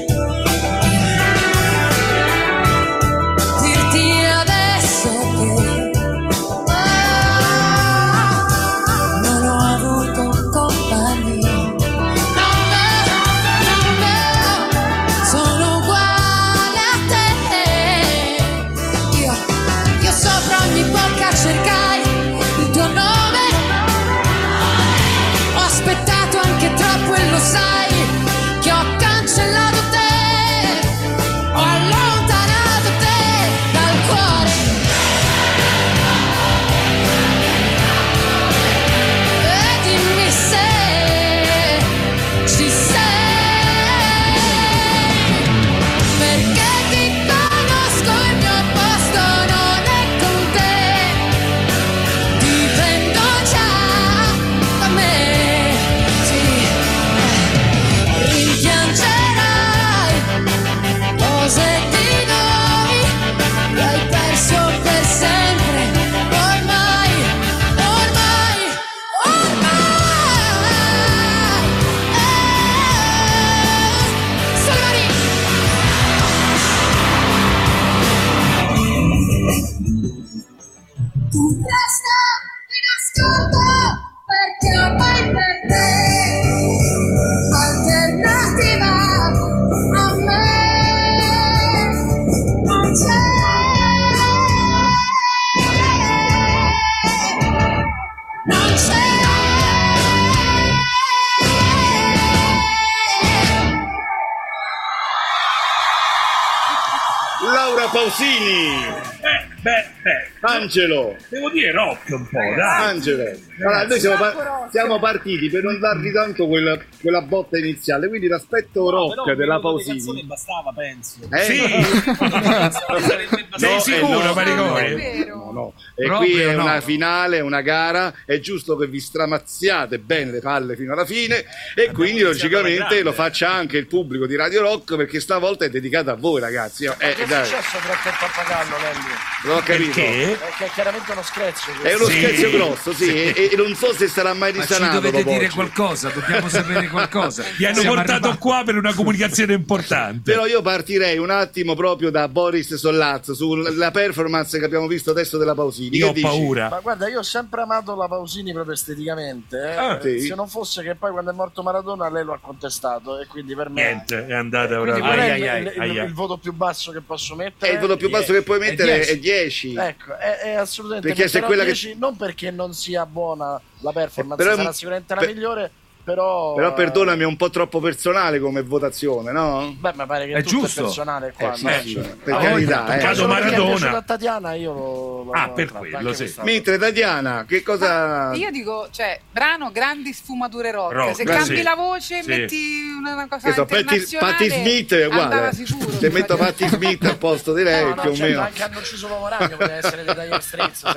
Angelo, devo dire rock un po', dai. Angelo. Allora, noi siamo, par- siamo partiti per non dargli tanto quella, quella botta iniziale, quindi l'aspetto rock della Pausini. bastava, penso. Eh? Sì. *laughs* Sei No, sicuro, eh, no. Maricone? No, no. E Proprio qui è no. una finale, una gara, è giusto che vi stramazziate bene le palle fino alla fine e quindi logicamente lo faccia anche il pubblico di Radio Rock perché stavolta è dedicata a voi ragazzi. Eh, Che è dai, successo troppo a pappagallo, Nelly? non ho capito. Perché? Perché è chiaramente uno screzio. È uno Sì. scherzo grosso, sì, E, e non so se sarà mai Ma ci risanato dovete dire oggi. qualcosa, dobbiamo sapere *laughs* qualcosa. Vi hanno Siamo portato arrivati- qua per una comunicazione importante. Però io partirei un attimo proprio da Boris Sollazzo sulla performance che abbiamo visto adesso della Pausini. Io Che ho dici? paura. Ma guarda, io ho sempre amato la Pausini proprio esteticamente. eh. Ah, sì? Se non fosse che poi quando è morto Maradona lei lo ha contestato e quindi per me Niente, è andata qual è Ai, il, ai, il- ai, il- ai. il voto più basso che posso mettere? E il voto più basso che puoi mettere è 10. Ecco, è, è assolutamente Perché se quella che- 10, non perché non sia buona la performance, Però- sarà sicuramente la per- migliore, però Però perdonami, è un po' troppo personale come votazione, no? Beh, ma pare che È tutto giusto. è personale qua, Eh, sì, no? sì, Cioè, per a carità, eh. Caso Maradona. Tatiana io lo, lo Ah, per quello, sì. Mentre Tatiana, che cosa... Io dico, cioè, brano grandi sfumature rock. Rock, Se eh, cambi sì. la voce, Sì. metti una, una cosa so, internazionale. Patti Smith è uguale. eh. sicuro. Se metto Patti Smith al posto di lei, No, no, più o certo, meno. anche hanno ucciso l'uomo ragno poteva essere dei Dire Straits. *laughs*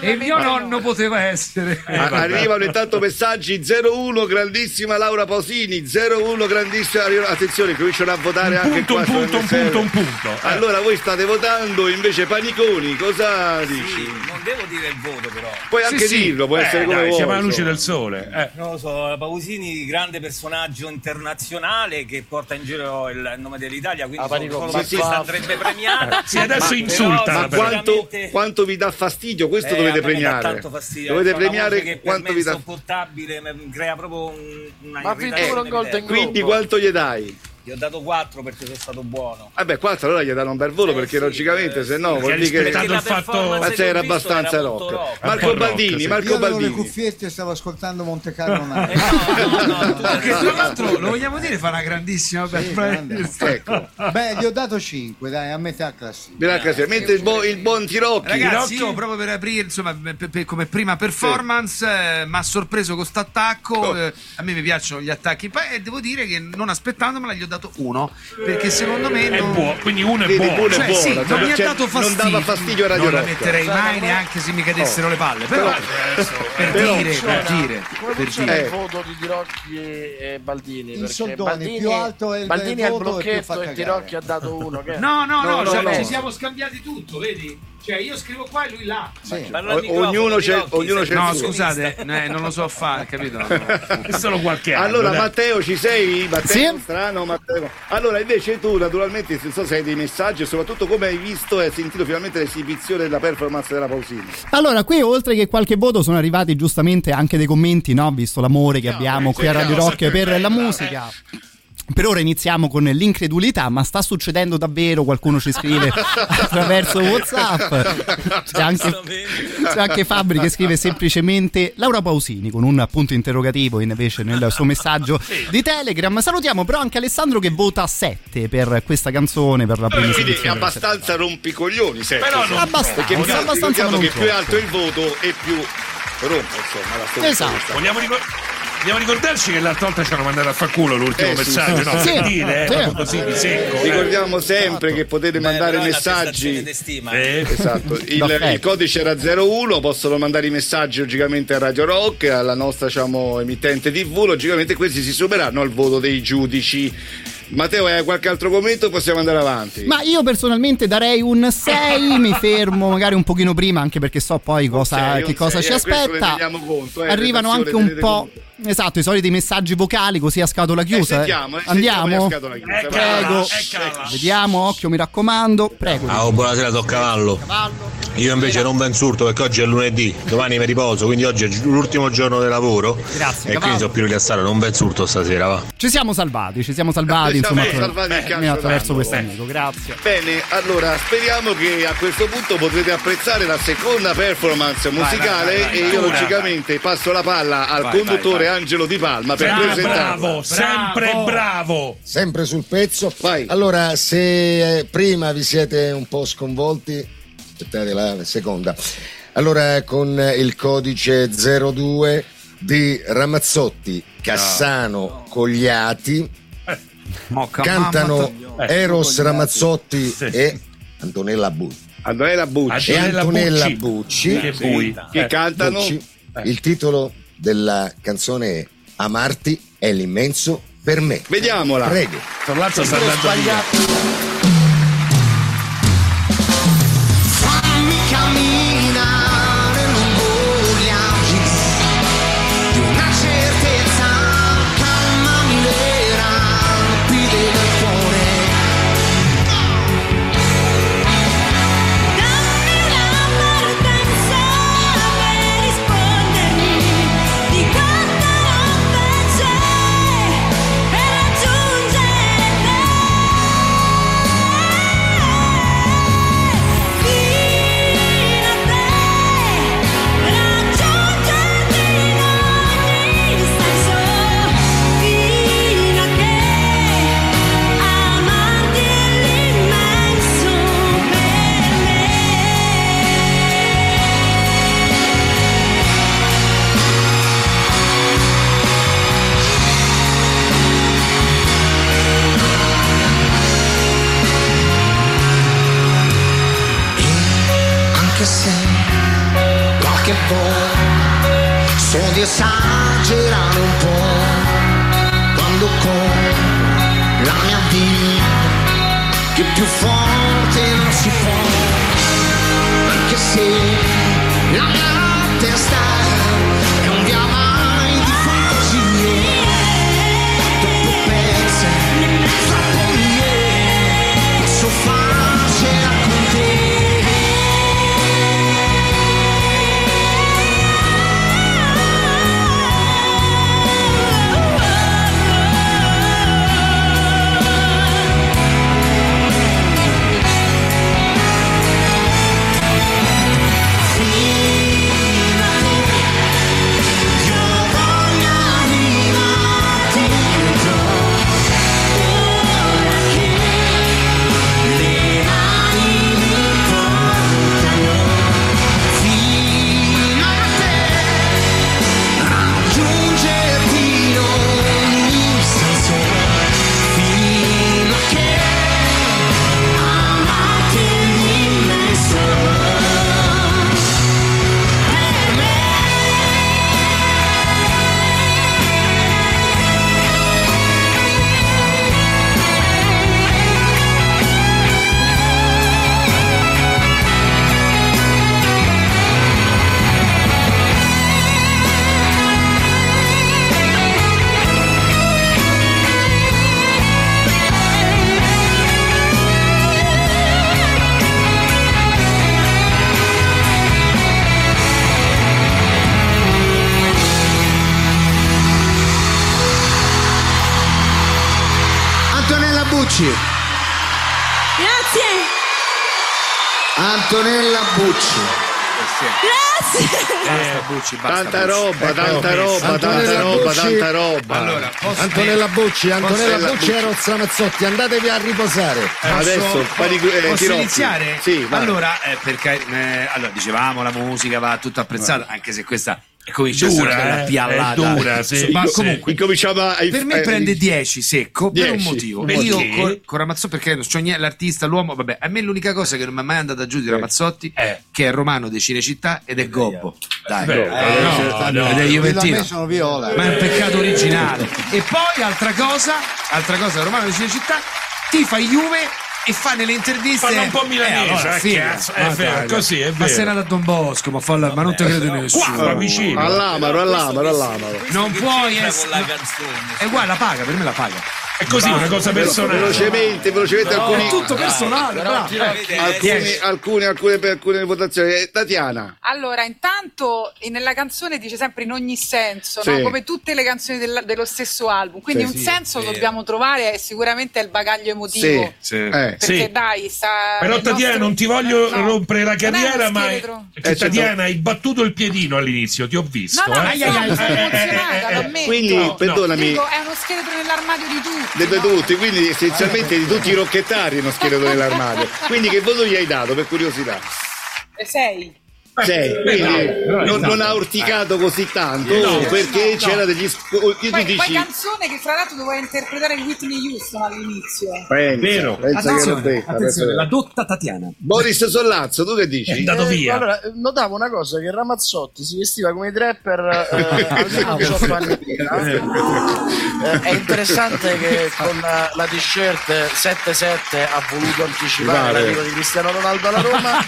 E il mio nonno poteva essere. Arrivano intanto messaggi 01 grandissima Laura Pausini 01 grandissima attenzione cominciano a votare anche punto, qua un punto, un punto, un punto. Eh. allora voi state votando invece Paniconi cosa dici? Non devo dire il voto, però. puoi Sì, anche sì. dirlo può Eh, essere come dai, vuoi Siamo alla luce del sole. Eh. Non lo so, Pausini, grande personaggio internazionale che porta in giro il nome dell'Italia, quindi Ah, solo per fa- andrebbe premiata. Sì, adesso Ma- insulta, però, ma quanto, quanto vi dà fastidio questo Eh, dovete premiare tanto fastidio, dovete voce premiare quanto me vi è dà insopportabile, crea proprio un, una Ma pure un Golden quindi quanto gli dai? Gli ho dato 4 perché sono stato buono. vabbè 4 allora gli danno un bel volo Eh, perché sì, logicamente eh, se no sì. vuol dire che il fatto- ma c'era abbastanza era rock. rock. Marco rock, Baldini sì. Marco Io avevo le Baldini cuffiette e stavo ascoltando Monte Carlo. Eh, no, no, no, *laughs* Che tra l'altro, lo vogliamo dire, fa una grandissima grande. ecco Beh, gli ho dato 5, dai, a metà classifica. Grazie, mentre il, buon- il buon Tirocchi Ragazzi, Tirocchi? io proprio per aprire, insomma, per- per- come prima performance, eh, mi ha sorpreso questo attacco. Oh. eh, a me mi piacciono gli attacchi, poi, e devo dire che non aspettandomela gli ho dato uno, perché secondo me È non... buono, quindi uno è Vedi, buono. uno è Cioè, buono, sì, non cioè, mi ha cioè, dato non fastidio. dava fastidio a Radio Non la metterei Cioè, mai ma- neanche se mi cadessero le palle. Però, per Però- dire, per Come dire, per dire. il voto di Tirocchi e e Baldini? Soldoni, Baldini, più alto è il- Baldini il ha il blocchetto e. Tirocchi ha dato uno. No, no, no, No, cioè, no, no. ci siamo scambiati tutto, vedi? Cioè, io scrivo qua e lui là. O- ognuno c'è, ognuno c'è No, scusate, eh, non lo so fare, capito? *laughs* È solo qualche anno. Allora, dai. Matteo, ci sei? Matteo, Sì. strano, Matteo. Allora, invece tu, naturalmente, non so se hai dei messaggi e soprattutto come hai visto e sentito finalmente l'esibizione della performance della Pausini. Allora, qui oltre che qualche voto sono arrivati giustamente anche dei commenti, no? Visto l'amore che abbiamo qui a Radio Rock per la musica. Per ora iniziamo con l'incredulità, ma sta succedendo davvero? Qualcuno ci scrive *laughs* attraverso WhatsApp. C'è anche, c'è anche Fabri che scrive semplicemente Laura Pausini con un punto interrogativo invece nel suo messaggio di Telegram. Salutiamo però anche Alessandro che vota 7 per questa canzone, per la prima Quindi è abbastanza rompicoglioni, sempre. Però non Abbastanza, Perché più, abbastanza, che più alto il voto e più rompe, insomma, la. Esatto. Vogliamo, ricor- vogliamo ricordarci che l'altra volta ci hanno mandato a fa culo l'ultimo Eh, sì, messaggio, no? sì. Per dire, eh, Sì. così di secco. eh. Ricordiamo sempre che potete mandare è una messaggi. d'estima. Eh. Esatto, il, D'affetto. il codice era 01, possono mandare i messaggi logicamente a Radio Rock, alla nostra diciamo, emittente TV, logicamente questi si supereranno al voto dei giudici. Matteo, hai qualche altro commento? Possiamo andare avanti. Ma io personalmente darei un 6, mi fermo magari un pochino prima anche perché so poi cosa, sei, che cosa sei, ci eh, aspetta. conto, eh, Arrivano anche un po'... conto. Esatto, i soliti messaggi vocali così a scatola chiusa. eh. sentiamo, eh, sentiamo Andiamo? scatola chiusa. Prego. Eccola. Vediamo, occhio, mi raccomando. Prego. Ah, oh, buonasera, Toccavallo. Io invece non vi insulto perché oggi è lunedì, domani mi riposo, quindi oggi è l'ultimo giorno di lavoro. Grazie, E cavallo. quindi sono più rilassato, non vi insulto stasera, va. Ci siamo salvati, ci siamo salvati, Ci siamo insomma, salvati il calcio almeno attraverso questo amico. Grazie. Bene, allora speriamo che a questo punto potrete apprezzare la seconda performance musicale vai, vai, e vai, io vai. logicamente passo la palla al Vai, conduttore vai. Angelo Di Palma per Ah, presentarla. bravo, sempre Bravo. bravo. Sempre sul pezzo. Vai. Allora, se eh, prima vi siete un po' sconvolti, aspettate la seconda. Allora, con eh, il codice 02 di Ramazzotti, Cassano, Cogliati, Mocca, cantano mamma, Eros Ramazzotti Sì. e Antonella Bucci. Antonella Bucci E Antonella Bucci. Bucci, Che bui. che Eh. cantano Bucci. Il titolo della canzone è Amarti è l'immenso per me. Vediamola. Prego. Tra l'altro sta andando via. Bucci. Grazie. Antonella Bucci. Grazie. Basta, Bucci, basta. Tanta Bucci. roba, Ecco, tanta ho messo. roba, tanta Antonella roba, Bucci. tanta roba. Allora, posso- Antonella Bucci, Antonella Posso- Bucci e Rozza Mazzotti, andatevi a riposare. Adesso, panico- eh, Posso iniziare? Sì, allora, eh, perché eh, allora, dicevamo la musica va tutta apprezzata, anche se questa comincia a essere Dura, eh, piallata. è dura, sì. Ma Sì. comunque Incominciamo a... per me eh, prende 10 secco per un 10. motivo. Perché? Io con, con Ramazzotti, perché niente, l'artista, l'uomo, vabbè, a me l'unica cosa che non mi è mai andata giù di Ramazzotti è che è romano di Cinecittà ed è gobbo. Dai, Beh, Eh, no, no. ed è Juventino. sono viola. Ma è un peccato originale. E poi altra cosa, altra cosa, romano di Cinecittà, ti fa Juve e fa nelle interviste Fanno un po' milanese, allora, eh, figa. cazzo, è Ma vero, dai, così, è Ma vero. sei nato a Don Bosco, ma, falla- ma non te credo nessuno. Qua, vicino. All'amaro, all'amaro, all'amaro. Non puoi Con essere. la canzone. È uguale, la paga, per me la paga. È così, una cosa personale. Velocemente, velocemente alcuni, È tutto personale, bravo. alcuni, alcune, alcune, per alcune votazioni. Eh, Tatiana, Allora, intanto eh, nella canzone dice sempre in ogni senso, Sì. no? come tutte le canzoni del- dello stesso album. Quindi Sì, un sì, senso dobbiamo trovare e sicuramente è il bagaglio emotivo. sì, eh. Perché Sì. dai, sta. Però Tatiana nostro- non ti voglio No. rompere la è carriera, ma perché Eh, certo. Tatiana hai battuto il piedino all'inizio, ti ho visto. No, no, eh. sono emozionata, lo ammetto. quindi perdonami, Dico, è uno scheletro nell'armadio di tutti. Dei tutti, quindi essenzialmente di tutti i rocchettari uno scheletro nell'armadio. Quindi che voto gli hai dato per curiosità? Eh, Sei. Sei, quindi non, non ha urticato così tanto No, perché no. c'era degli sc- che tu Poi, poi dici canzone che fra l'altro doveva interpretare Whitney Houston all'inizio. pensa, Vero. pensa Attenzione, detta, attenzione, la dotta Tatiana. Boris Sollazzo tu che dici? È andato Eh, via. Allora, eh, notavo una cosa: che Ramazzotti si vestiva come i trapper eh, *laughs* almeno 18 anni prima. Eh, è interessante che con eh, la t-shirt 7-7 ha voluto anticipare l'arrivo di Cristiano Ronaldo alla Roma.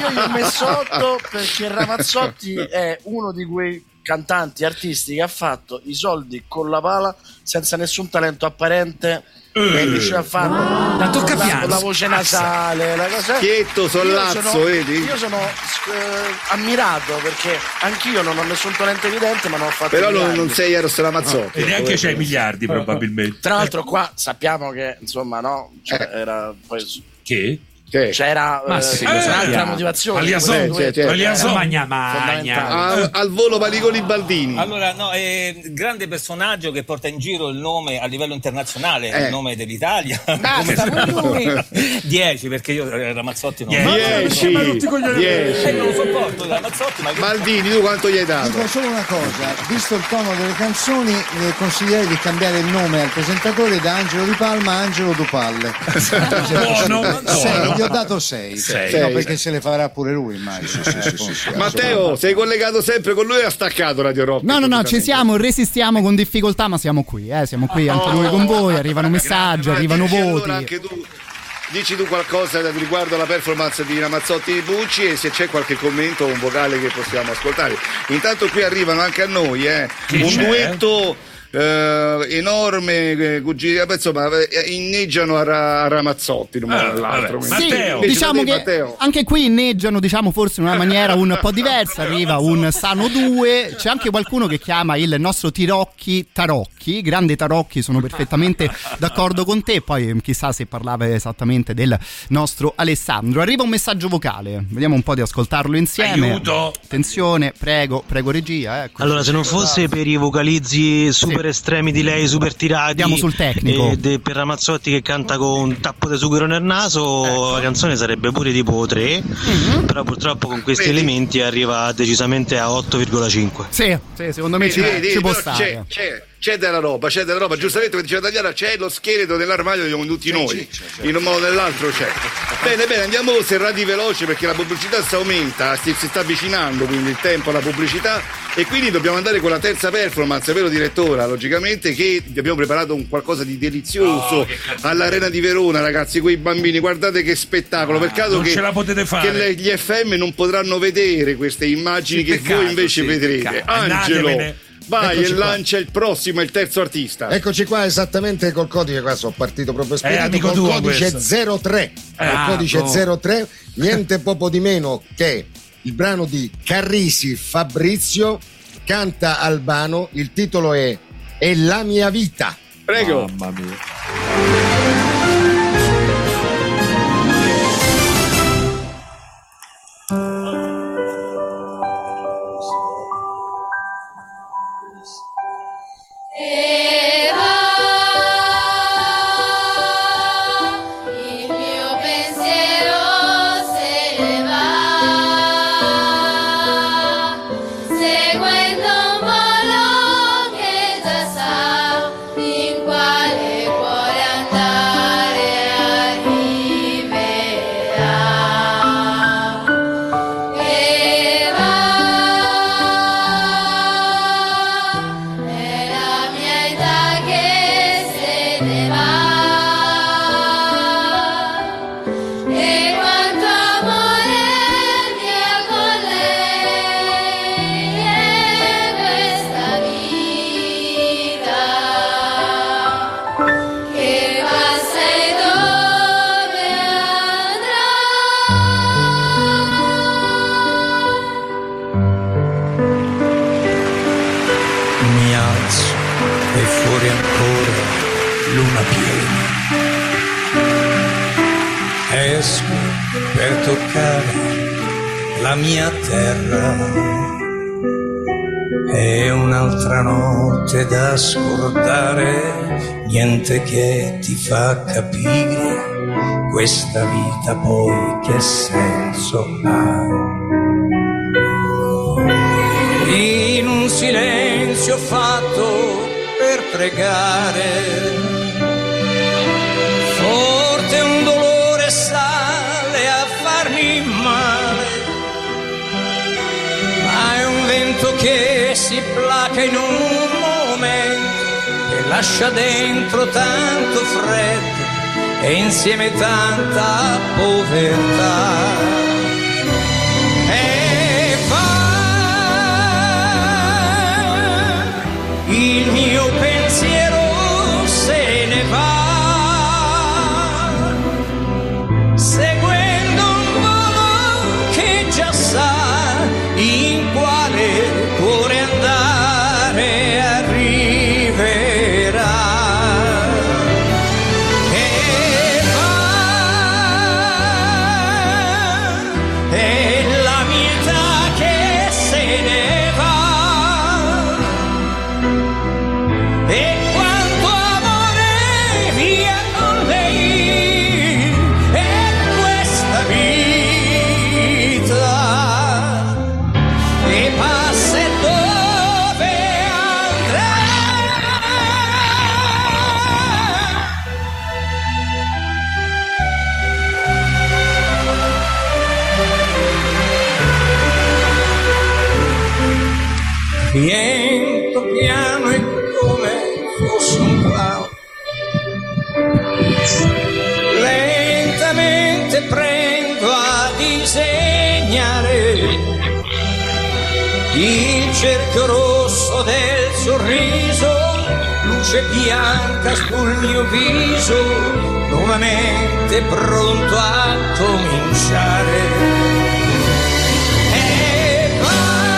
Io gli ho messo 8 *laughs* perché Ramazzotti è uno di quei cantanti, artisti che ha fatto i soldi con la pala senza nessun talento apparente. E riusciva a farlo La tocca la, piano. la voce nasale, la cosa. Schietto, Io Sollazzo, sono- vedi? Io sono eh, ammirato perché anch'io non ho nessun talento evidente, ma non ho fatto Però non, non sei Eros Ramazzotti. E neanche c'hai eh. miliardi, probabilmente. Tra l'altro, qua sappiamo che insomma, no, cioè, era poi Che? Che? c'era eh, sì, un'altra motivazione. Quella Sì, sì, sì. Aliasò. Magna magna. Fondamentale. A- al volo Paniconi Baldini. Allora, no, è un grande personaggio che porta in giro il nome a livello internazionale, Eh. il nome dell'Italia. *laughs* Basta, lui. 10 perché io eh, Ramazzotti non Dieci, Eh, dieci. non lo sopporto Ramazzotti, ma Baldini, tu quanto gli hai dato? Dico solo una cosa, visto il tono delle canzoni, eh, consiglierei di cambiare il nome al presentatore da Angelo Di Palma a Angelo Dupalle. *laughs* Buono, buono. gli ho dato 6. Sei. No, perché se le farà pure lui, immagino. Eh. Matteo, sei collegato sempre con lui e ha staccato Radio Rock? No, no, no, ci siamo, resistiamo con difficoltà, ma siamo qui, eh, siamo qui anche noi con voi, arrivano messaggi, arrivano voti. Allora anche tu, dici tu qualcosa riguardo alla performance di Ramazzotti di Bucci e se c'è qualche commento o un vocale che possiamo ascoltare. Intanto qui arrivano anche a noi eh, un c'è? duetto eh, enorme, eh, cugini, vabbè, insomma, eh, inneggiano a, Ra- a Ramazzotti l'uno Ah, all'altro. vabbè. Sì, diciamo che Matteo. anche qui inneggiano diciamo forse in una maniera un po' diversa arriva un Sano 2 c'è anche qualcuno che chiama il nostro Tirocchi Tarocchi grande Tarocchi sono perfettamente d'accordo con te poi chissà se parlava esattamente del nostro Alessandro arriva un messaggio vocale vediamo un po' di ascoltarlo insieme Aiuto. attenzione prego prego regia ecco. Allora, se non fosse per i vocalizzi super estremi di lei, super tirati, Andiamo sul tecnico. e de- per Ramazzotti che canta con un tappo di sughero nel naso, la canzone sarebbe pure tipo 3, però purtroppo con questi Vedi? elementi arriva decisamente a 8,5. sì, sì, secondo me ci, Vedi, vedi, ci può stare c'è, c'è, c'è della roba, c'è della roba. Giustamente come diceva Tagliara, c'è lo scheletro nell'armadio di tutti noi. In un modo o nell'altro c'è. Bene, bene, andiamo serrati veloci perché la pubblicità si aumenta, si, si sta avvicinando quindi il tempo alla pubblicità e quindi dobbiamo andare con la terza performance, vero direttore? Logicamente che abbiamo preparato un qualcosa di delizioso all'Arena di Verona, ragazzi, quei bambini, guardate che spettacolo. Peccato non che, che le- gli FM non potranno vedere queste immagini Sì, che peccato, voi invece sì, vedrete. peccato. Angelo, Andatevene. Vai Eccoci e qua. lancia il prossimo, il terzo artista. Eccoci qua esattamente col codice, qua sono partito proprio spedito, amico col tuo codice questo. 03. Ah, il codice boh. 03, niente poco di meno che il brano di Carrisi Fabrizio, canta Albano, il titolo è È la mia vita. Prego. Mamma mia. Notte da scordare, niente che ti fa capire questa vita poi che senso ha. In un silenzio fatto per pregare, forte un dolore sale a farmi male, ma è un vento che si placa in un lascia dentro tanto freddo e insieme tanta povertà. Il mio cerchio rosso del sorriso, luce bianca sul mio viso, nuovamente pronto a cominciare. E va,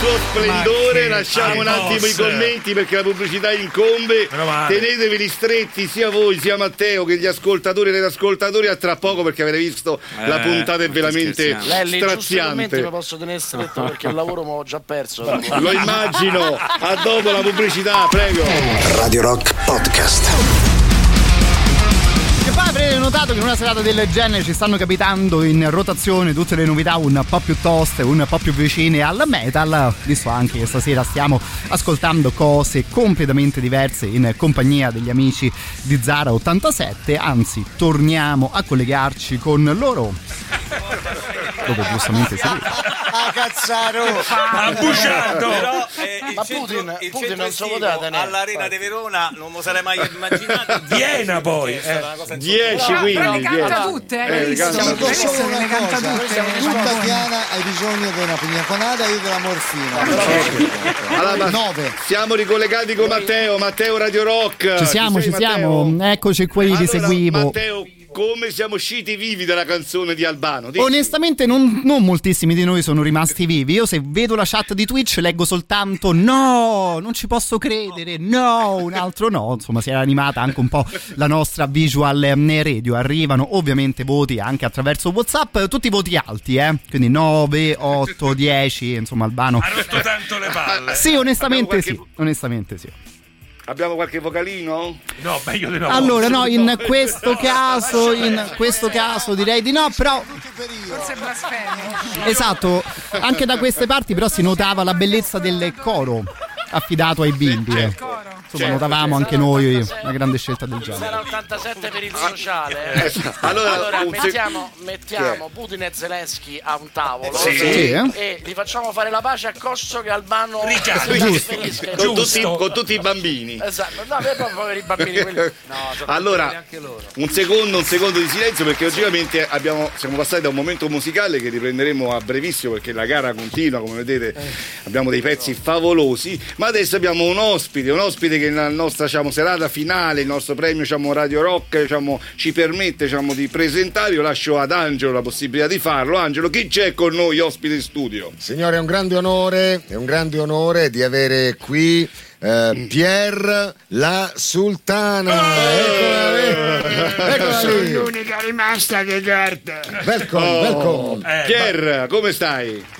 suo splendore. Lasciamo un attimo i commenti perché la pubblicità incombe. Tenetevi ristretti sia voi sia Matteo che gli ascoltatori e le ascoltatori a tra poco perché avete visto la Eh, puntata è veramente Lelli, straziante. mi posso tenere stretto perché il lavoro mi ho già perso. Lo immagino. A dopo la pubblicità, prego. Radio Rock Podcast. Notato che in una serata del genere ci stanno capitando in rotazione tutte le novità un po' più toste, un po' più vicine al metal, visto anche che stasera stiamo ascoltando cose completamente diverse in compagnia degli amici di Zara 87, anzi torniamo a collegarci con loro. Dove giustamente si vede. Ah, cazzaro! Ha buciato! Però, eh, il Ma centro- Putin, il Putin non so all'Arena di Verona non mi sarei mai immaginato Vienna poi, È stata eh. una cosa 10 Però quindi. le canta 10. tutte, hai Eh, visto? Hai tutte. visto che le canta tutte? Tu Tatiana hai bisogno di una pigna colada e io della morfina. Allora, ma 9. siamo ricollegati con Matteo, Matteo Radio Rock. Ci siamo, ci siamo, eccoci qui, Allora, seguivo. Matteo, come siamo usciti vivi dalla canzone di Albano? Dici. Onestamente non, non moltissimi di noi sono rimasti vivi. Io se vedo la chat di Twitch leggo soltanto no, non ci posso credere, no, un altro no. Insomma si era animata anche un po' la nostra visual eh, radio. Arrivano ovviamente voti anche attraverso Whatsapp, tutti voti alti, eh? quindi 9, 8, 10, insomma Albano. Ha rotto tanto le palle. Sì, onestamente Abbiamo sì, onestamente sì. Abbiamo qualche vocalino? No, meglio di no. Allora, no, in questo caso, in questo caso direi di no, però Forse è blasfemo. esatto, anche da queste parti però si notava la bellezza del coro affidato ai bimbi. eh. Insomma, Certo, notavamo anche noi una grande scelta del genere. Sarà 87 per il sociale. Eh, allora, Allora, un se- mettiamo, mettiamo? Putin e Zelensky a un tavolo Sì. e, Sì, eh? e li facciamo fare la pace a costo che Albano si Giusto. in Con tutti, con tutti i bambini. Esatto, no, per proprio i bambini quelli. *laughs* No, Allora, belli anche loro. un secondo, un secondo di silenzio perché oggettivamente abbiamo, siamo passati da un momento musicale che riprenderemo a brevissimo perché la gara continua, come vedete abbiamo dei pezzi favolosi, ma adesso abbiamo un ospite, un ospite che nella nostra diciamo, serata finale, il nostro premio diciamo, Radio Rock diciamo, ci permette diciamo, di presentare, io lascio ad Angelo la possibilità di farlo. Angelo, chi c'è con noi ospite in studio? Signore, è un grande onore, è un grande onore di avere qui eh, Pier la Sultana. Eccola lì. Eccola Sono l'unica rimasta che guarda. Welcome, welcome. Pier, come stai?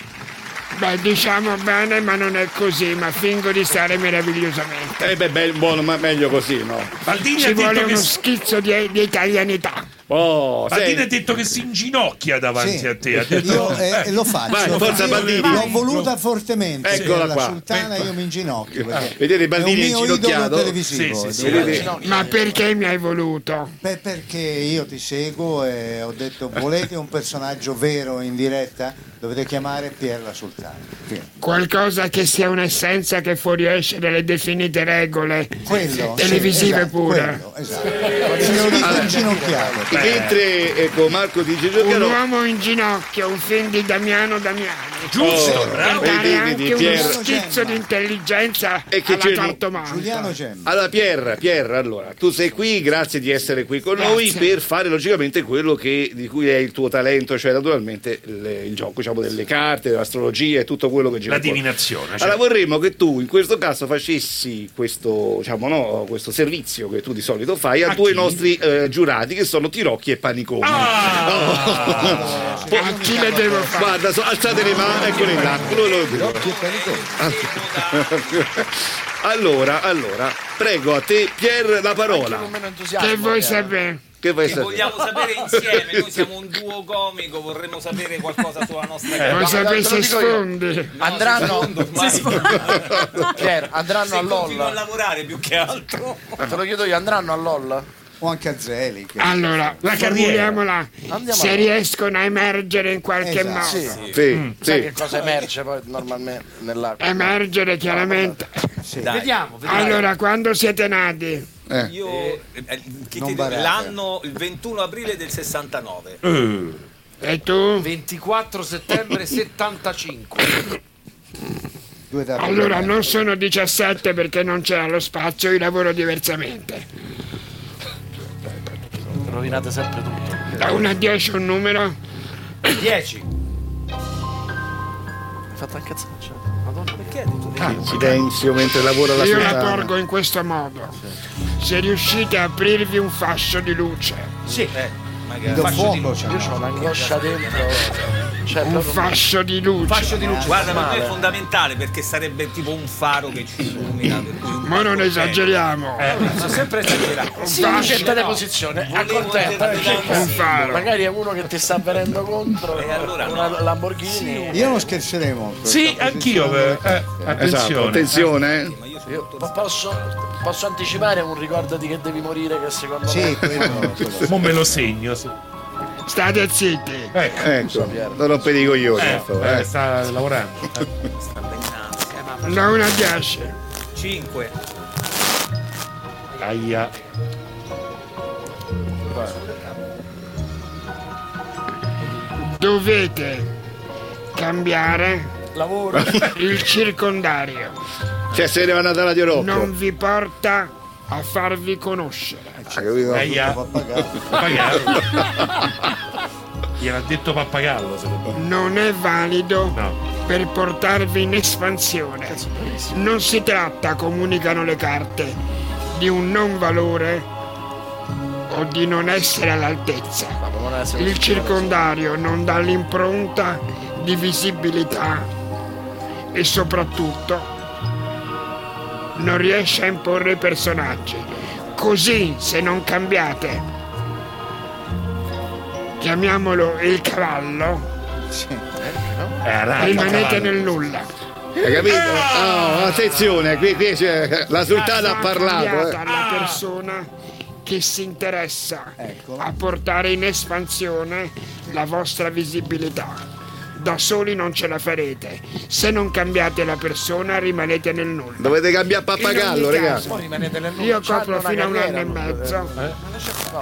Beh, diciamo bene, ma non è così, ma fingo di stare meravigliosamente. Eh beh, beh, buono, ma meglio così, no? Baldini Ci vuole che uno s- schizzo di, di italianità. Oh, Baldini senti. ha detto che si inginocchia davanti Sì. a te. Ha detto... Io eh, lo faccio. Vai, forza, Bandini. L'ho voluta fortemente. Eccola la qua. sultana io mi inginocchio. perché Vedete è un Bandini mio inginocchiato? idolo televisivo. Sì, sì, sì. dire. Ma perché mi hai voluto? Beh, perché io ti seguo e ho detto volete un personaggio vero in diretta? Dovete chiamare Pier la Sultana. Fine. Qualcosa che sia un'essenza che fuoriesce dalle definite regole Quello, sì, televisive esatto, pure. quello, esatto. Lo dico inginocchiato. Mentre ecco, Marco dice Un giocano. uomo in ginocchio, un film di Damiano Damiani. Giusto, per bravo. dare Vedi, anche vedi, uno Pier- schizzo di intelligenza E che alla c'è- Tortomanta. Giuliano Gemma. Allora Pier, Pier, allora, tu sei qui, grazie di essere qui con noi Grazie. per fare logicamente quello che, di cui è il tuo talento, cioè naturalmente il, il gioco diciamo, delle carte, dell'astrologia e tutto quello che gira La divinazione. cioè. Allora vorremmo che tu in questo caso facessi questo, diciamo, no, questo servizio che tu di solito fai a, A due chi? nostri eh, giurati che sono Tirocchi e Paniconi. *laughs* A chi le devo fare? Guarda, so- alzate le mani, eccole là. Lo- lo- *laughs* Allora, allora, prego a te Pier la parola. Con meno entusiasmo. Che vuoi sapere? Che vuoi Che sapere? vogliamo sapere insieme, noi *laughs* siamo un duo comico, vorremmo sapere qualcosa sulla nostra Vuoi carriera. sapere te lo se sfondi? Andranno, Pier, andranno Se a continuo a LOL. lavorare più che altro. Te lo chiedo io, andranno a LOL? O anche a Zeli. che- Allora, La carriera. Se a- riescono a emergere in qualche Esatto. modo. Sì. Sì, Sai sì. che cosa emerge poi normalmente nell'acqua? Emergere chiaramente. Vediamo, vediamo. Allora, quando siete nati? Eh. Io eh, eh, che Non ti dico, barate. l'anno il 21 aprile del 69. Eh, E tu? 24 settembre 75. Due date Allora, non sono 17 perché non c'era lo spazio, io lavoro diversamente. Rovinate sempre tutto. Da 1 a 10 un numero? 10. Hai fatto anche zaccia. Madonna, perché hai detto Ah, silenzio mentre lavora la Io la porgo in questo modo. Se riuscite a aprirvi un fascio di luce, Sì. Eh, Mi magari. do Fascio di fuoco, luce. Io ho un'angoscia dentro. Cioè, un fascio di luce. Fascio di luce. Guarda, per è fondamentale perché sarebbe tipo un faro che ci illumina. un Ma non esageriamo. Sono sempre esagerato. Un Sì, in fascio, posizioni. Volevo Accontenta. un faro. Magari è uno che ti sta venendo contro. E allora una no. Lamborghini. Io non scherzerei molto. Sì, anch'io. posizione- eh, eh, Esatto, attenzione. attenzione. eh. Ma io posso, posso anticipare un ricordati che devi morire che secondo Sì, me quello, *laughs* quello. Me lo segno. State zitti. Ecco. Ecco, non rompete i coglioni. Eh, favore, eh, sta lavorando. *laughs* sta ben ansia. Da 1 a 10. 5. Aia. Dovete cambiare lavoro. *laughs* il circondario. Cioè, se ne vanno da Radio Rock. Non vi porta a farvi conoscere. Aia. Pappagallo. *laughs* Gliel'ha detto pappagallo, secondo me. Non è valido No. per portarvi in espansione. Non si tratta, comunicano le carte, di un non valore o di non essere all'altezza. Il circondario non dà l'impronta di visibilità e soprattutto non riesce a imporre i personaggi. Così, se non cambiate, chiamiamolo il cavallo, rimanete nel nulla. Hai capito? Oh, attenzione, qui, qui c'è- la sultana ha parlato. eh. la persona che si interessa a portare in espansione la vostra visibilità. Da soli non ce la farete. Se non cambiate la persona rimanete nel nulla. Dovete cambiare pappagallo, In ogni raga. caso, rimanete nel nulla. Io copro fino a un anno e mezzo.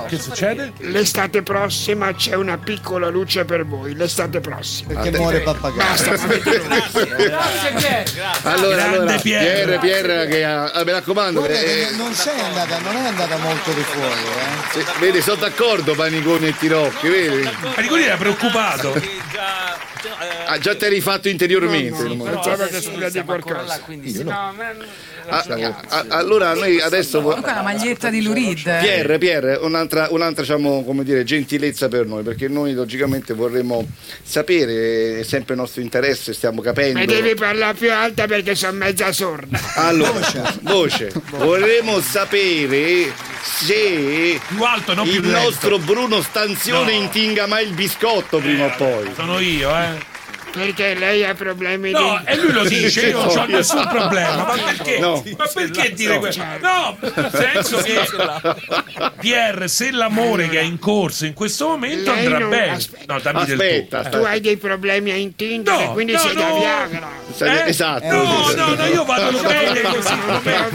Che succede? L'estate prossima c'è una piccola luce per voi. L'estate prossima. Perché muore pappagallo. Basta, avete Grazie Pier. Allora, Grande allora, Pierre. Pierre, Pierre, che ha- ah, mi raccomando, eh, che non, sei andata, non è andata molto di fuori, eh. sì, vedi, sono d'accordo Paniconi e Tirocchi, vedi? Paniconi era preoccupato. Ah, già ti eri fatto interiormente. No, no, pensavo che scusa di qualcosa. Quindi No, ma- Ah, ah, allora noi adesso Comunque la maglietta di Lurid. eh. Pierre, Pierre, un'altra, un'altra diciamo, come dire, gentilezza per noi, perché noi logicamente vorremmo sapere, è sempre il nostro interesse, stiamo capendo. Ma devi parlare più alta perché sono mezza sorda. Allora, voce, vorremmo sapere se Più alto, non più il lento. nostro Bruno Stanzione No. intinga mai il biscotto prima o poi. Sono io, eh. Perché lei ha problemi No, di... e lui lo dice, io non ho nessun problema. Ma perché? No. Ma perché dire questo? No, nel senso che Pierre, se l'amore che è in corso in questo momento andrà non- bene. aspetta. No, dammi del tu. Aspetta, Tu hai dei problemi a intingere, No, quindi no, sei da no. Viagra. Eh? Esatto. No, no, no, io vado bene così.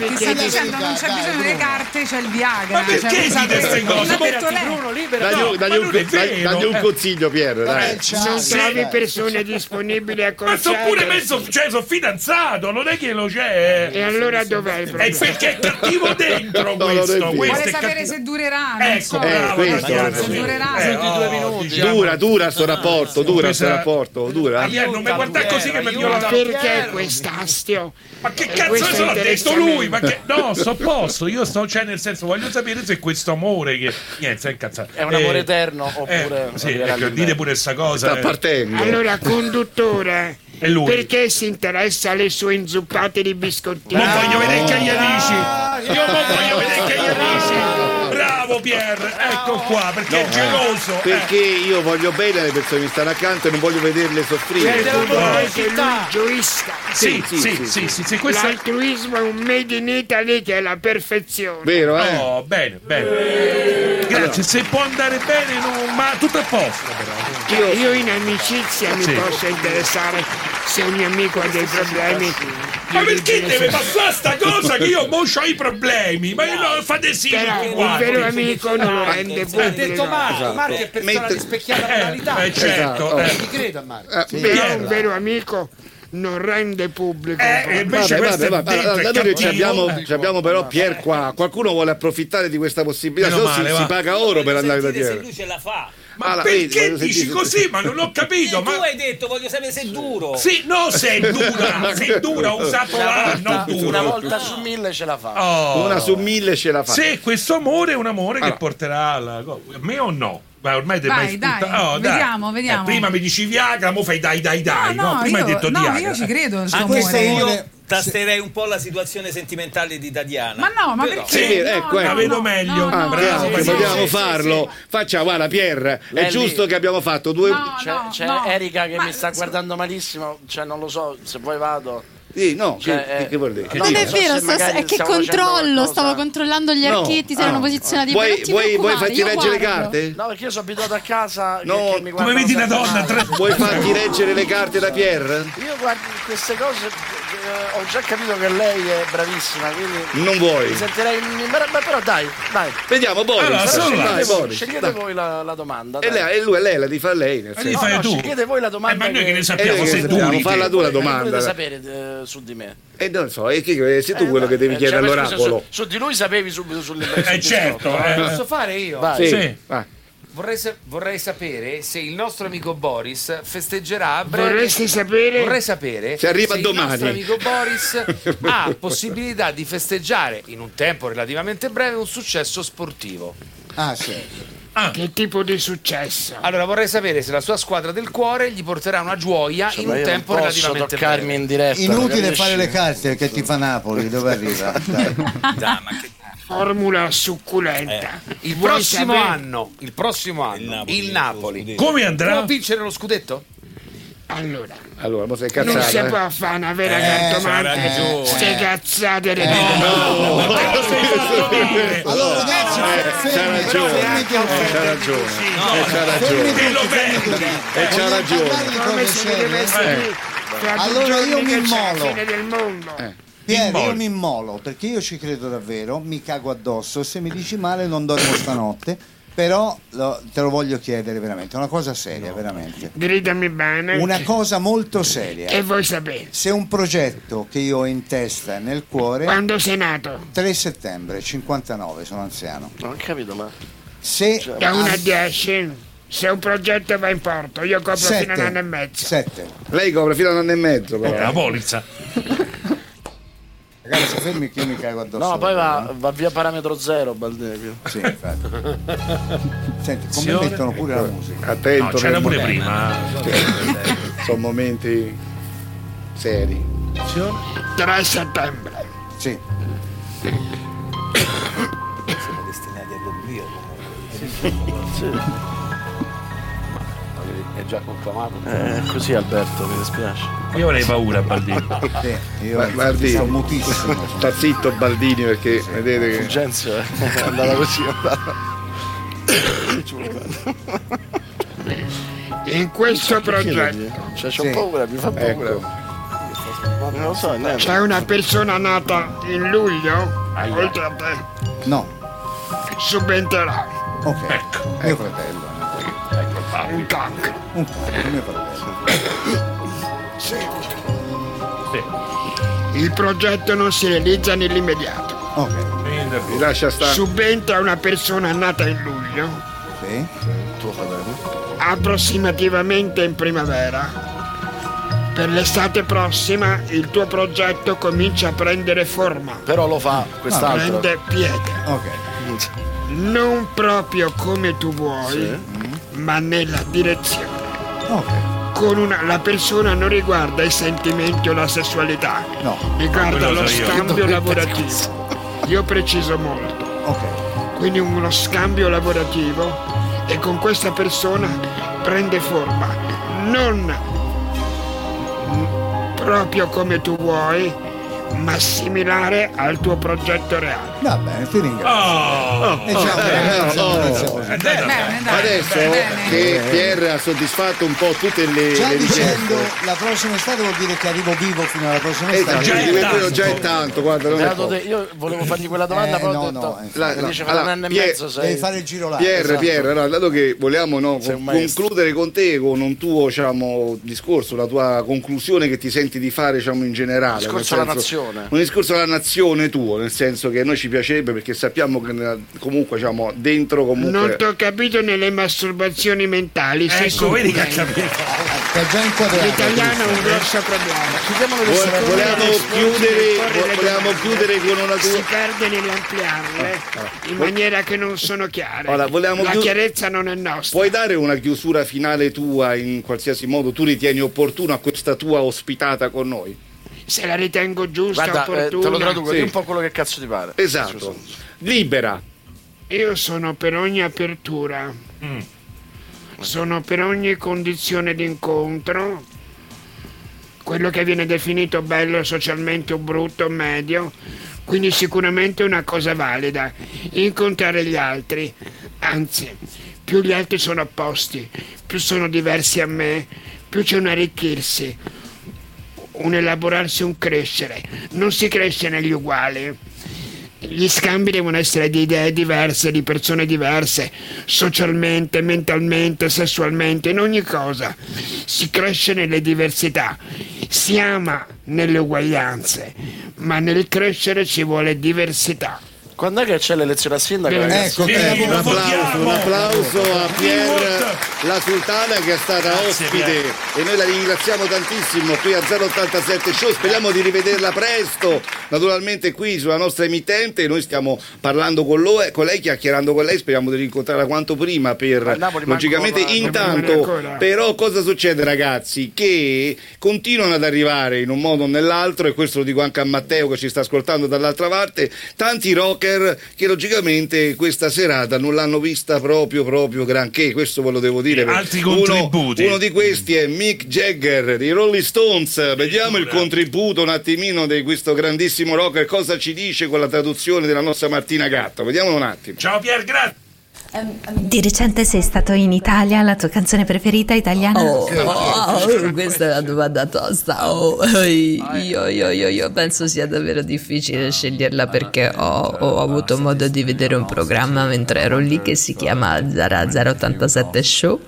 Ti sta dicendo non c'è bisogno delle carte, c'è il Viagra. Ma perché Cioè, dite queste cose? Bruno, libera. Dagli, un, consiglio, Pierre, dai. Non trovi persone disponibili a Ma sono pure mezzo, cioè sono fidanzato, non è che lo c'è. E allora dov'è il È problema? perché è cattivo *laughs* dentro No, è questo. questo Vuole è sapere cattivo. se durerà. Ecco, so. bravo, questo, Tatiana, se durerà. Eh, Senti due oh, minuti. diciamo- Dura, dura sto rapporto, dura sto rapporto, dura. Javier, non mi guardare così che mi viola la Perché quest'astio? Ma che cazzo questo se l'ha detto lui? Ma che... No, sto a *laughs* posto. Io sto, cioè, nel senso, voglio sapere se questo amore che. Niente, sei incazzato. È un amore Eh, eterno oppure... eh, sì, ecco, dite pure sta cosa. Sta eh. partendo. Allora, conduttore, È lui. perché si interessa alle sue inzuppate di biscottini? Non voglio vedere che gli dici. Io non voglio Pierre, ecco qua, perché è geloso. eh. Perché io voglio bene alle persone che mi stanno accanto e non voglio vederle soffrire. Vuole che lui città. gioisca. Sì, sì, sì, sì, sì, sì, sì, questo è... L'altruismo è un made in Italy che è la perfezione. Vero, eh? Oh, bene, bene. Grazie, se può andare bene, non- ma tutto a posto però. Io, io in amicizia mi posso interessare se un mio amico ha dei problemi. Ma perché deve passare sta cosa che io mo ho i problemi? Ma io non fate sì Però il vero amico non lo rende Ha detto pubblico. Marco, Marco è persona Mentre- di specchiata Eh, moralità. eh, certo, Esatto. eh. Ti credo a Marco. Eh, Però Pierre. un vero amico non rende pubblico. Eh, e invece Vabbè, ci cattivo. abbiamo, ci abbiamo però Pier qua, qualcuno vuole approfittare di questa possibilità, se no si, si paga oro per andare da Sentire se Pier. lui ce la fa. Ma vedi, perché voglio dici così? Ma non ho capito. tu Ma... hai detto, voglio sapere se è duro. Sì, no, se è dura, *laughs* se è dura, ho usato la, non Una duro. volta su mille ce la fa. Oh. Una su mille ce la fa. Se questo amore è un amore che Allora. porterà alla... A me o no? Ma ormai te Vai, mai dai, spunta- Oh, vediamo, vediamo. Eh, prima mi dici Viagra, mo fai dai dai dai. No, prima io, hai detto no, Viagra. io ci credo Anche se amore. io tasterei un po' la situazione sentimentale di Tatiana. Ma no, ma Però- perché? Sì, No, ecco, no, ecco. La vedo no, meglio. no, no, Bravo, sì, vogliamo sì, farlo. Faccia, guarda, Pier, è È giusto lì. che abbiamo fatto due. No, C'è, no, c'è no. Erika che Ma- mi sta guardando malissimo, cioè non lo so, se poi vado. Sì, no, Cioè, che, eh, che, vuol dire? Che Non dico? è So vero, se magari è che controllo, stavo controllando gli No, archetti se ah. erano posizionati. Vuoi- però non ti vuoi- vuoi farti io leggere le carte? No, perché io sono abituato a casa No, che, mi Come vedi una donna. Vuoi farti leggere le carte da Pier? Io guardo queste cose ho già capito che lei è bravissima, quindi Non vuoi? mi sentirei ma però dai, dai. Vediamo, Boris. Allora, scegliete, voi, Boris, scegliete voi la, la domanda. E lei, e lui, lei la di fa lei. Nel No, senso. no, scegliete voi la domanda. Eh, ma noi che ne Eh, sappiamo, che sei tu. falla tu la Che domanda. volete sapere eh, su di me? E non so, e chi, eh, sei tu quello che devi Eh, chiedere cioè, scusa, all'oracolo. Su, su di lui sapevi subito sulle Eh, certo, eh. Posso fare io? Vai. Sì. Vai. Vorrei, sa- vorrei sapere se il nostro amico Boris festeggerà a breve. Vorresti sapere? Vorrei sapere Se arriva il domani. nostro amico Boris *laughs* ha possibilità di festeggiare in un tempo relativamente breve un successo sportivo. Ah, sì. Che tipo di successo? Allora vorrei sapere se la sua squadra del cuore gli porterà una gioia Cioè, in ma un tempo posso relativamente breve. in diretta. Inutile fare le carte che ti fa Napoli, dove arriva? *laughs* Dai. Formula succulenta. Il Vuoi prossimo sapere? anno, il prossimo anno, il Napoli, Come andrà? può vincere lo scudetto? Allora, Allora, ma sei non si cazzata. può fare una vera Eh, cartomante. c'ha ragione. Ste cazzate le Allora, ragazzi, Eh, c'ha ragione. Eh, c'ha ragione. Eh, c'ha ragione. Te lo vende. Eh, c'ha ragione. Come se ne deve essere due Allora io mi immolo. Piero, io mi immolo perché io ci credo davvero, mi cago addosso. Se mi dici male non dormo stanotte. Però lo- te lo voglio chiedere veramente, è una cosa seria, veramente. Gridami bene. Una cosa molto seria. E vuoi sapere? Se un progetto che io ho in testa e nel cuore, Quando sei nato? 3 settembre, 59, sono anziano. Non ho capito, ma. Se Da 1 a 10? Se un progetto va in porto, io copro fino a un anno e mezzo. 7. Lei copre fino a un anno e mezzo, però. La polizza. *laughs* Ragazzi, fermi che io mi cago addosso. No, poi va, va via parametro zero, Baldini. Sì, infatti. *laughs* Senti, come Signore? mettono pure la musica. Attento. No, c'era pure prima. Sono momenti seri. 3 settembre. Sì. Siamo destinati all'oblio comunque. È già conclamato. Eh, così Alberto, mi dispiace. Io avrei paura, Baldini. *laughs* Sì, io guardi, sto mutissimo. sta zitto Baldini perché vedete che. Fulgenzio eh, *laughs* è andata così. è andata. In questo progetto Cioè, c'ho Sì. paura, mi fa paura. Ecco. Non lo so, c'è una persona nata in luglio, oltre a te, No, subentrerà ok. Ecco. Mio fratello. Un cancro. Un fratello. Sì. Sì. Il progetto non si realizza nell'immediato. Ok, Mi lascia stare. Subentra una persona nata in luglio, sì. Tuo fratello. approssimativamente in primavera. Per l'estate prossima il tuo progetto comincia a prendere forma, Però lo fa quest'altro. prende piede. Ok. Non proprio come tu vuoi, ma nella direzione. Ok. Con una, la persona non riguarda i sentimenti o la sessualità, No. riguarda quello lo io. scambio *laughs* lavorativo. Io preciso molto. Ok. Quindi uno scambio lavorativo e con questa persona prende forma. Non proprio come tu vuoi, ma similare al tuo progetto reale. Va bene, ti ringrazio. Oh, E ciao, grazie, oh. grazie, così. Eh. Bene, dai. Adesso bene. che Pierre ha soddisfatto un po' tutte le, Già le dicendo richieste. la prossima estate vuol dire che arrivo vivo fino alla prossima Esatto, estate. Già è già è tanto, guarda, non è te, io volevo fargli quella domanda, Eh, però no, ho detto. no, eh. La- la- allora, un anno e Pier- mezzo sei. Devi fare il giro là. Pierre, Esatto. Pierre, allora, dato che volevamo no, concludere con te con un tuo diciamo, discorso, la tua conclusione che ti senti di fare diciamo, in generale. Discorso alla senso- nazione. Un discorso alla nazione tuo, nel senso che a noi ci piacerebbe perché sappiamo che nella- comunque diciamo, dentro Non comunque... ti ho capito nelle masturbazioni mentali. Ecco, vedi che ha capito. L'italiano è un grosso problema. Volevamo risposte chiudere, volevamo chiudere con una tua... Si perde nell'ampliarle in maniera che non sono chiare. Allora, volevamo La chiud- chiarezza non è nostra. Puoi dare una chiusura finale tua in qualsiasi modo tu ritieni opportuno a questa tua ospitata con noi? Se la ritengo giusta, Guarda, eh, te opportuna. lo traduco, Sì. di un po' quello che cazzo ti pare. Esatto. Libera. Io sono per ogni apertura. Sono per ogni condizione d'incontro. Quello che viene definito bello socialmente o brutto o medio. Quindi sicuramente è una cosa valida. Incontrare gli altri. Anzi, più gli altri sono opposti, più sono diversi a me, più c'è un arricchirsi. Un elaborarsi, un crescere. Non si cresce negli uguali. Gli scambi devono essere di idee diverse, di persone diverse, socialmente, mentalmente, sessualmente, in ogni cosa. Si cresce nelle diversità, si ama nelle uguaglianze, ma nel crescere ci vuole diversità. Quando è che c'è l'elezione a sindaco? Ecco, Eh, un applauso, un applauso a Pier La Sultana che è stata Grazie, ospite Pier. e noi la ringraziamo tantissimo qui a 087 Show, speriamo di rivederla presto, naturalmente qui sulla nostra emittente, noi stiamo parlando con, lo- con lei, chiacchierando con lei, speriamo di rincontrarla quanto prima per Napoli logicamente manco- intanto ancora. però cosa succede ragazzi? Che continuano ad arrivare in un modo o nell'altro e questo lo dico anche a Matteo che ci sta ascoltando dall'altra parte, tanti rocker che logicamente questa serata non l'hanno vista proprio proprio granché, questo ve lo devo dire. Altri Uno- contributi. Uno, di questi è Mick Jagger di Rolling Stones. Vediamo il contributo un attimino di questo grandissimo rocker, cosa ci dice con la traduzione della nostra Martina Gatto. Vediamolo un attimo. Ciao Pier, grazie. Di recente sei stato in Italia, la tua canzone preferita italiana? Oh, oh, questa è una domanda tosta. Oh, io, io, io, io penso sia davvero difficile sceglierla perché ho, ho avuto modo di vedere un programma mentre ero lì che si chiama Zara 087 Show.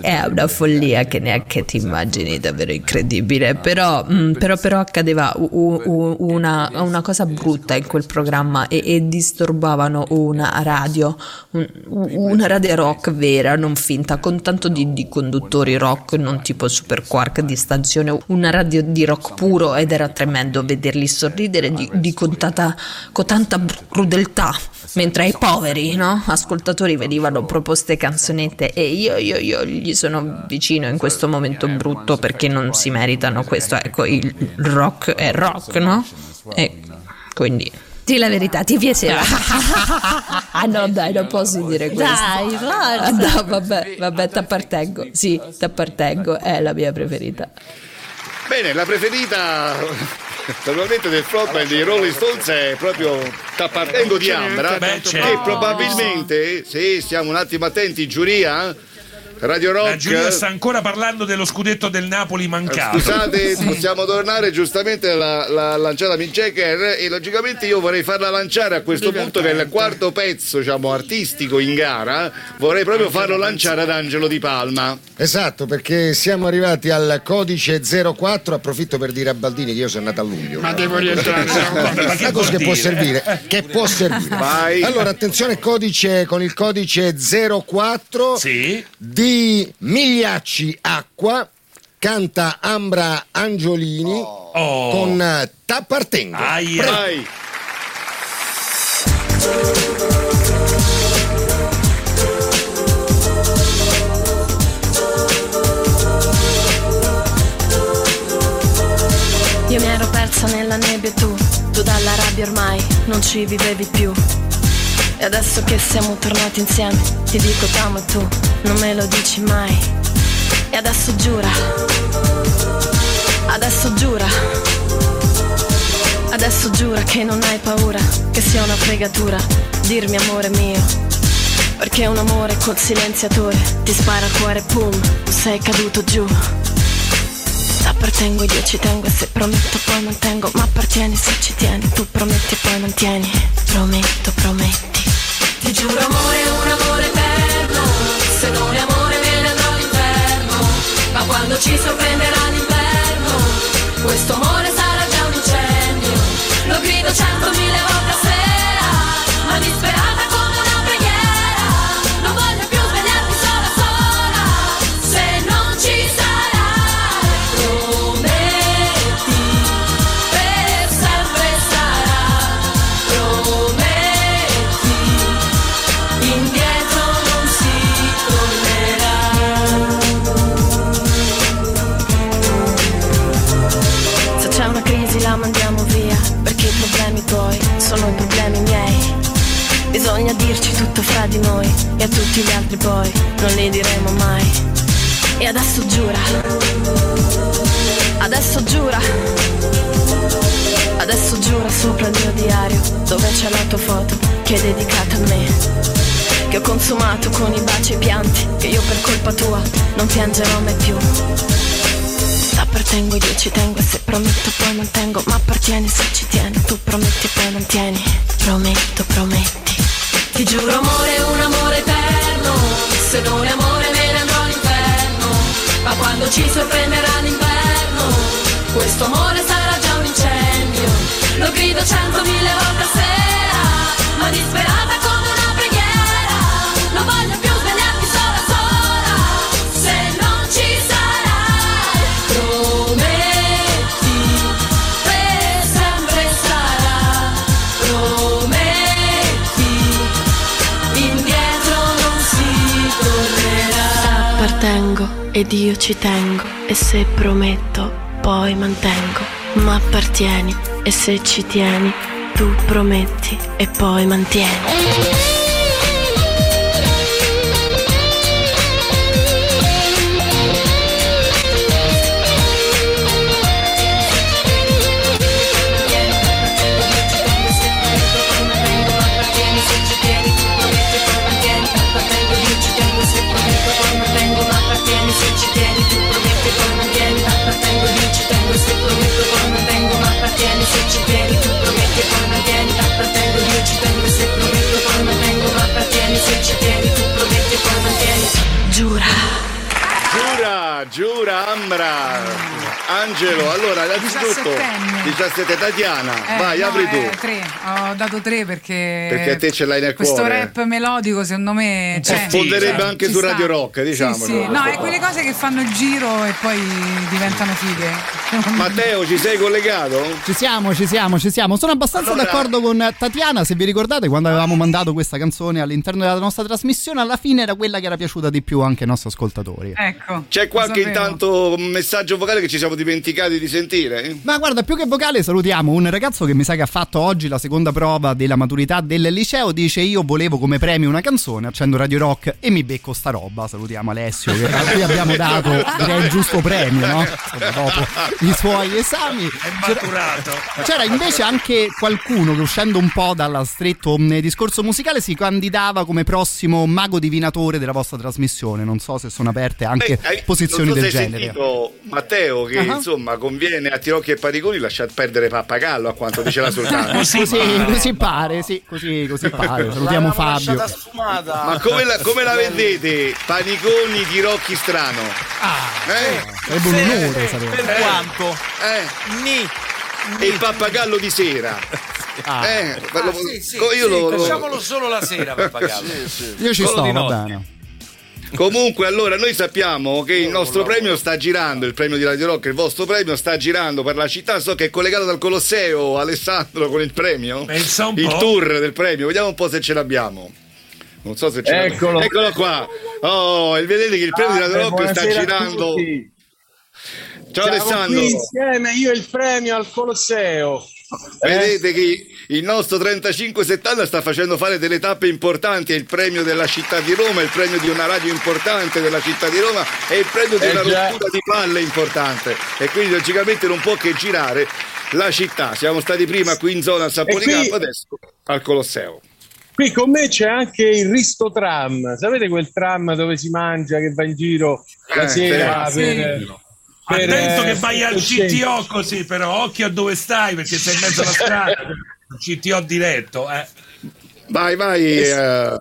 È una follia che neanche ti immagini, davvero incredibile. Però, mm, però, però accadeva una, una cosa brutta in quel programma e, e disturbavano una radio, un- una radio rock vera, non finta, con tanto di, di conduttori rock, non tipo Super Quark di stazione, una radio di rock puro ed era tremendo vederli sorridere di, di con, tanta, con tanta crudeltà, mentre ai poveri no? ascoltatori venivano proposte canzonette e io, io, io gli sono vicino in questo momento brutto perché non si meritano questo, ecco, il rock è rock, no? E quindi... Di la verità, ti piaceva? *laughs* Ah no, dai, non posso dire questo. Dai, forza. Ah, no, vabbè, vabbè, t'appartengo. Sì, t'appartengo, è la mia preferita. Bene, la preferita naturalmente del frontman di Rolling Stones è proprio sta partendo di Ambra Beh, e certo. probabilmente se stiamo un attimo attenti giuria Radio Rock La giuria sta ancora parlando dello scudetto del Napoli mancato. Scusate, possiamo tornare giustamente alla, la lanciata Jagger e logicamente io vorrei farla lanciare a questo punto nel quarto pezzo diciamo, artistico in gara, vorrei proprio farlo lanciare ad Angelo Di Palma. Esatto, perché siamo arrivati al codice 04, approfitto per dire a Baldini che io sono nato a luglio. Ma devo rientrare. Ma che cosa che può servire, che può servire. Vai. Allora, attenzione codice con il codice 04 di Migliacci Acqua canta Ambra Angiolini Oh. con eh, T'appartengo. Prego. Vai. Io mi ero persa nella nebbia tu, tu dalla rabbia ormai non ci vivevi più. E adesso che siamo tornati insieme, ti dico t'amo tu non me lo dici mai. E adesso giura, adesso giura, adesso giura che non hai paura, che sia una fregatura, dirmi amore mio. Perché un amore col silenziatore ti spara al cuore, pum, sei caduto giù. T'appartengo, io ci tengo e se prometto poi mantengo Ma appartieni se ci tieni, tu prometti e poi mantieni Prometto, prometti Ti giuro amore, un amore eterno. Se non è amore me ne andrò all'inferno. Ma quando ci sorprenderà l'inverno Questo amore sarà già un incendio. Lo grido centomila volte a sera Ma disperata dirci tutto fra di noi E a tutti gli altri poi non li diremo mai. E adesso giura. Adesso giura. Adesso giura sopra il mio diario Dove c'è la tua foto che è dedicata a me. Che ho consumato con i baci e i pianti Che io per colpa tua non piangerò mai più. Appartengo io ci tengo e se prometto poi mantengo Ma appartieni se ci tieni Tu prometti e poi mantieni Prometto, prometti Ti giuro amore, un amore eterno. Se non è amore me ne andrò all'inferno. Ma quando ci sorprenderà l'inverno Questo amore sarà già un incendio. Lo grido centomila volte a sera Ma disperata come una preghiera. Non voglio ed io ci tengo E se prometto poi mantengo. Ma appartieni e se ci tieni Tu prometti e poi mantieni Angelo, allora, innanzitutto, 17enne. 17 Tatiana, Eh, vai, no, apri tu. eh, tre. Ho dato tre perché. Perché te ce l'hai nel questo cuore. rap melodico, secondo me. Cioè, Fonderebbe cioè, anche su sta. Radio Rock, diciamo. Sì, sì. No, è quelle cose che fanno il giro e poi diventano fighe. Matteo, ci sei collegato? Ci siamo, ci siamo, ci siamo. Sono abbastanza Allora- d'accordo con Tatiana. Se vi ricordate, quando avevamo mandato questa canzone all'interno della nostra trasmissione, alla fine era quella che era piaciuta di più anche ai nostri ascoltatori. Ecco. C'è qualche intanto messaggio vocale che ci siamo dimenticati di sentire? Ma guarda, più che vocale salutiamo un ragazzo che mi sa che ha fatto oggi la seconda prova della maturità del liceo. Dice io volevo come premio una canzone, accendo Radio Rock e mi becco sta roba. Salutiamo Alessio che *laughs* a cui abbiamo dato direi il giusto premio, no? Insomma, dopo i suoi *laughs* esami. È maturato. C'era invece anche qualcuno che uscendo un po' dal stretto mh, discorso musicale si candidava come prossimo mago divinatore della vostra trasmissione. Non so se sono aperte anche Beh, posizioni non so del genere. sentito Matteo che Ah. insomma conviene a Tirocchi e Parigoni lasciar perdere Pappagallo a quanto dice la sultana. *laughs* Così, così pare, sì, così, così pare. Salutiamo Fabio. Ma come la, come la vedete? Paniconi Tirocchi strano. eh? Sarebbe un onore sarebbe. Per quanto? Eh. Ni. E il pappagallo di sera. Ah. Eh, ma lo- sì, sì, io sì, lo, lo- facciamolo solo la sera, *laughs* pappagallo. Io ci Solo sto, va bene. Comunque, allora, noi sappiamo che il nostro premio sta girando, il premio di Radio Rock, il vostro premio sta girando per la città. So che è collegato dal Colosseo, Alessandro, con il premio. Pensa un il po'. tour del premio. Vediamo un po' se ce l'abbiamo. Non so se ce l'abbiamo. Eccolo. Eccolo qua. Oh, vedete che il premio di Radio Ah, Rock sta girando. tutti. Ciao Siamo Alessandro. qui insieme io e il premio al Colosseo. Vedete che il nostro 3570 sta facendo fare delle tappe importanti, è il premio della città di Roma, è il premio di una radio importante della città di Roma, è il premio di Eh una già. rottura di palle importante e quindi logicamente non può che girare la città. Siamo stati prima qui in zona a Saponicampo, E qui- adesso al Colosseo. Qui con me c'è anche il Risto Tram, sapete quel tram dove si mangia che va in giro la Eh, sera sì. Per, Attento eh, che vai al. CTO così, però occhio a dove stai perché sei in mezzo alla strada. *laughs* Il CTO diretto, eh. Vai, vai. eh.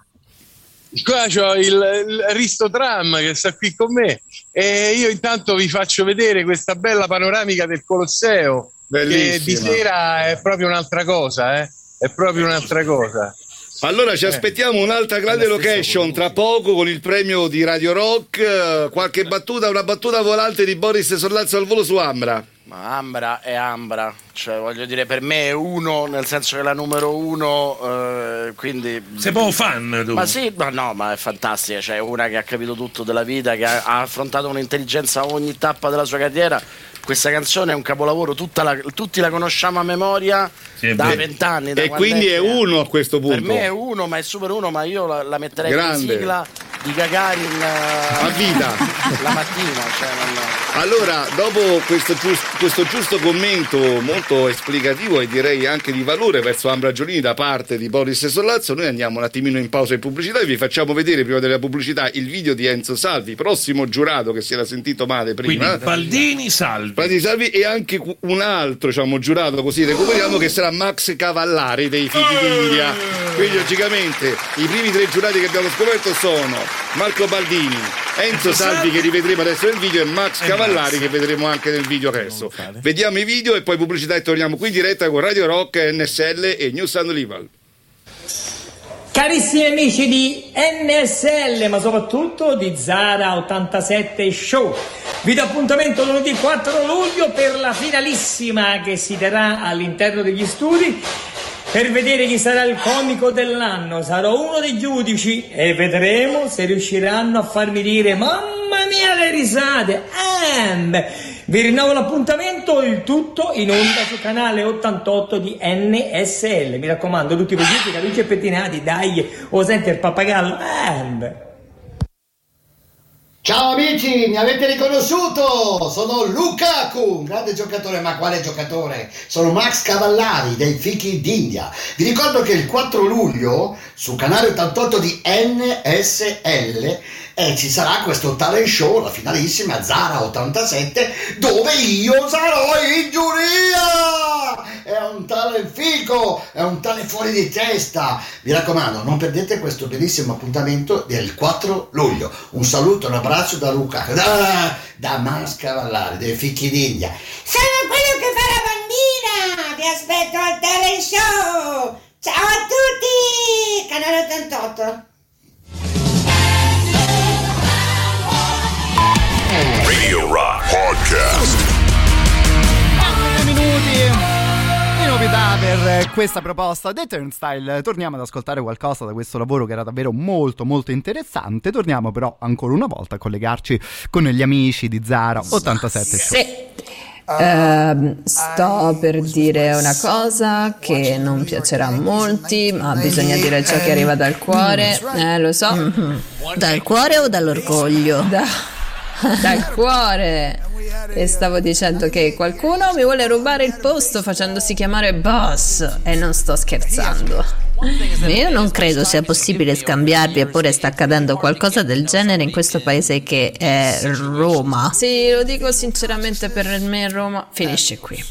Qua c'ho il, il Risto Tram che sta qui con me e io intanto vi faccio vedere questa bella panoramica del Colosseo che di Bellissima. sera è proprio un'altra cosa, eh? è proprio un'altra cosa. Allora ci Eh. aspettiamo un'altra grande location tra poco con il premio di Radio Rock, eh, qualche battuta, una battuta volante di Boris Sollazzo al volo su Ambra. Ma Ambra è Ambra, cioè voglio dire per me è uno, nel senso che è la numero uno, eh, quindi... Sei proprio fan tu. Ma sì, ma no, ma è fantastica, cioè una che ha capito tutto della vita, che ha, ha affrontato un'intelligenza a ogni tappa della sua carriera. Questa canzone è un capolavoro, tutta la- tutti la conosciamo a memoria Sì, da vent'anni. E quindi è uno a questo punto. Per me è uno, ma è super uno, ma io la, la metterei Grande. in sigla di Gagarin A vita. la mattina, cioè non... Allora, dopo questo, gius- questo giusto commento molto esplicativo e direi anche di valore verso Ambra Giolini da parte di Boris Sollazzo, noi andiamo un attimino in pausa in pubblicità e vi facciamo vedere prima della pubblicità il video di Enzo Salvi, prossimo giurato che si era sentito male prima. Quindi Baldini Salvi. Baldini Salvi e anche un altro diciamo, giurato così recuperiamo che sarà Max Cavallari dei Figli d'India. Quindi logicamente i primi tre giurati che abbiamo scoperto sono Marco Baldini, Enzo Salvi che rivedremo adesso nel video e Max Cavallari che vedremo anche nel video adesso. Vediamo i video e poi pubblicità e torniamo qui in diretta con Radio Rock, NSL e New Sound Lival. Carissimi amici di NSL, ma soprattutto di Zara 87 Show, vi do appuntamento lunedì 4 luglio per la finalissima che si terrà all'interno degli studi per vedere chi sarà il comico dell'anno. Sarò uno dei giudici e vedremo se riusciranno a farmi dire mamma mia le risate. Ehm, vi rinnovo l'appuntamento, il tutto in onda sul canale 88 di NSL. Mi raccomando, tutti vestiti, caducci e pettinati, dai, o senti il pappagallo. Ehm. Ciao amici, mi avete riconosciuto? Sono Lukaku, un grande giocatore, ma quale giocatore? Sono Max Cavallari dei Fichi d'India. Vi ricordo che il 4 luglio sul canale 88 di NSL eh, ci sarà questo talent show, la finalissima Zara 87, dove io sarò in giuria! È un tale fico, è un tale fuori di testa. Vi raccomando, non perdete questo bellissimo appuntamento del 4 luglio. Un saluto, un abbraccio da Luca, *laughs* da, da Max Cavallari dei Fichi d'India. Sono quello che fa la bambina! Vi aspetto al talent show! Ciao a tutti! Canale 88. Rock Podcast. Due minuti di novità per questa proposta dei Turnstile. Torniamo ad ascoltare qualcosa da questo lavoro che era davvero molto molto interessante. Torniamo però ancora una volta a collegarci con gli amici di Zara 87 Show. Sì. Ehm, sto per dire una cosa che non piacerà a molti, ma bisogna dire ciò che arriva dal cuore. Eh, lo so. Dal cuore o dall'orgoglio? Da- dal cuore. E stavo dicendo che qualcuno mi vuole rubare il posto facendosi chiamare boss. E non sto scherzando. Io non credo sia possibile scambiarvi, eppure sta accadendo qualcosa del genere in questo paese che è Roma. Sì, lo dico sinceramente per me Roma finisce qui.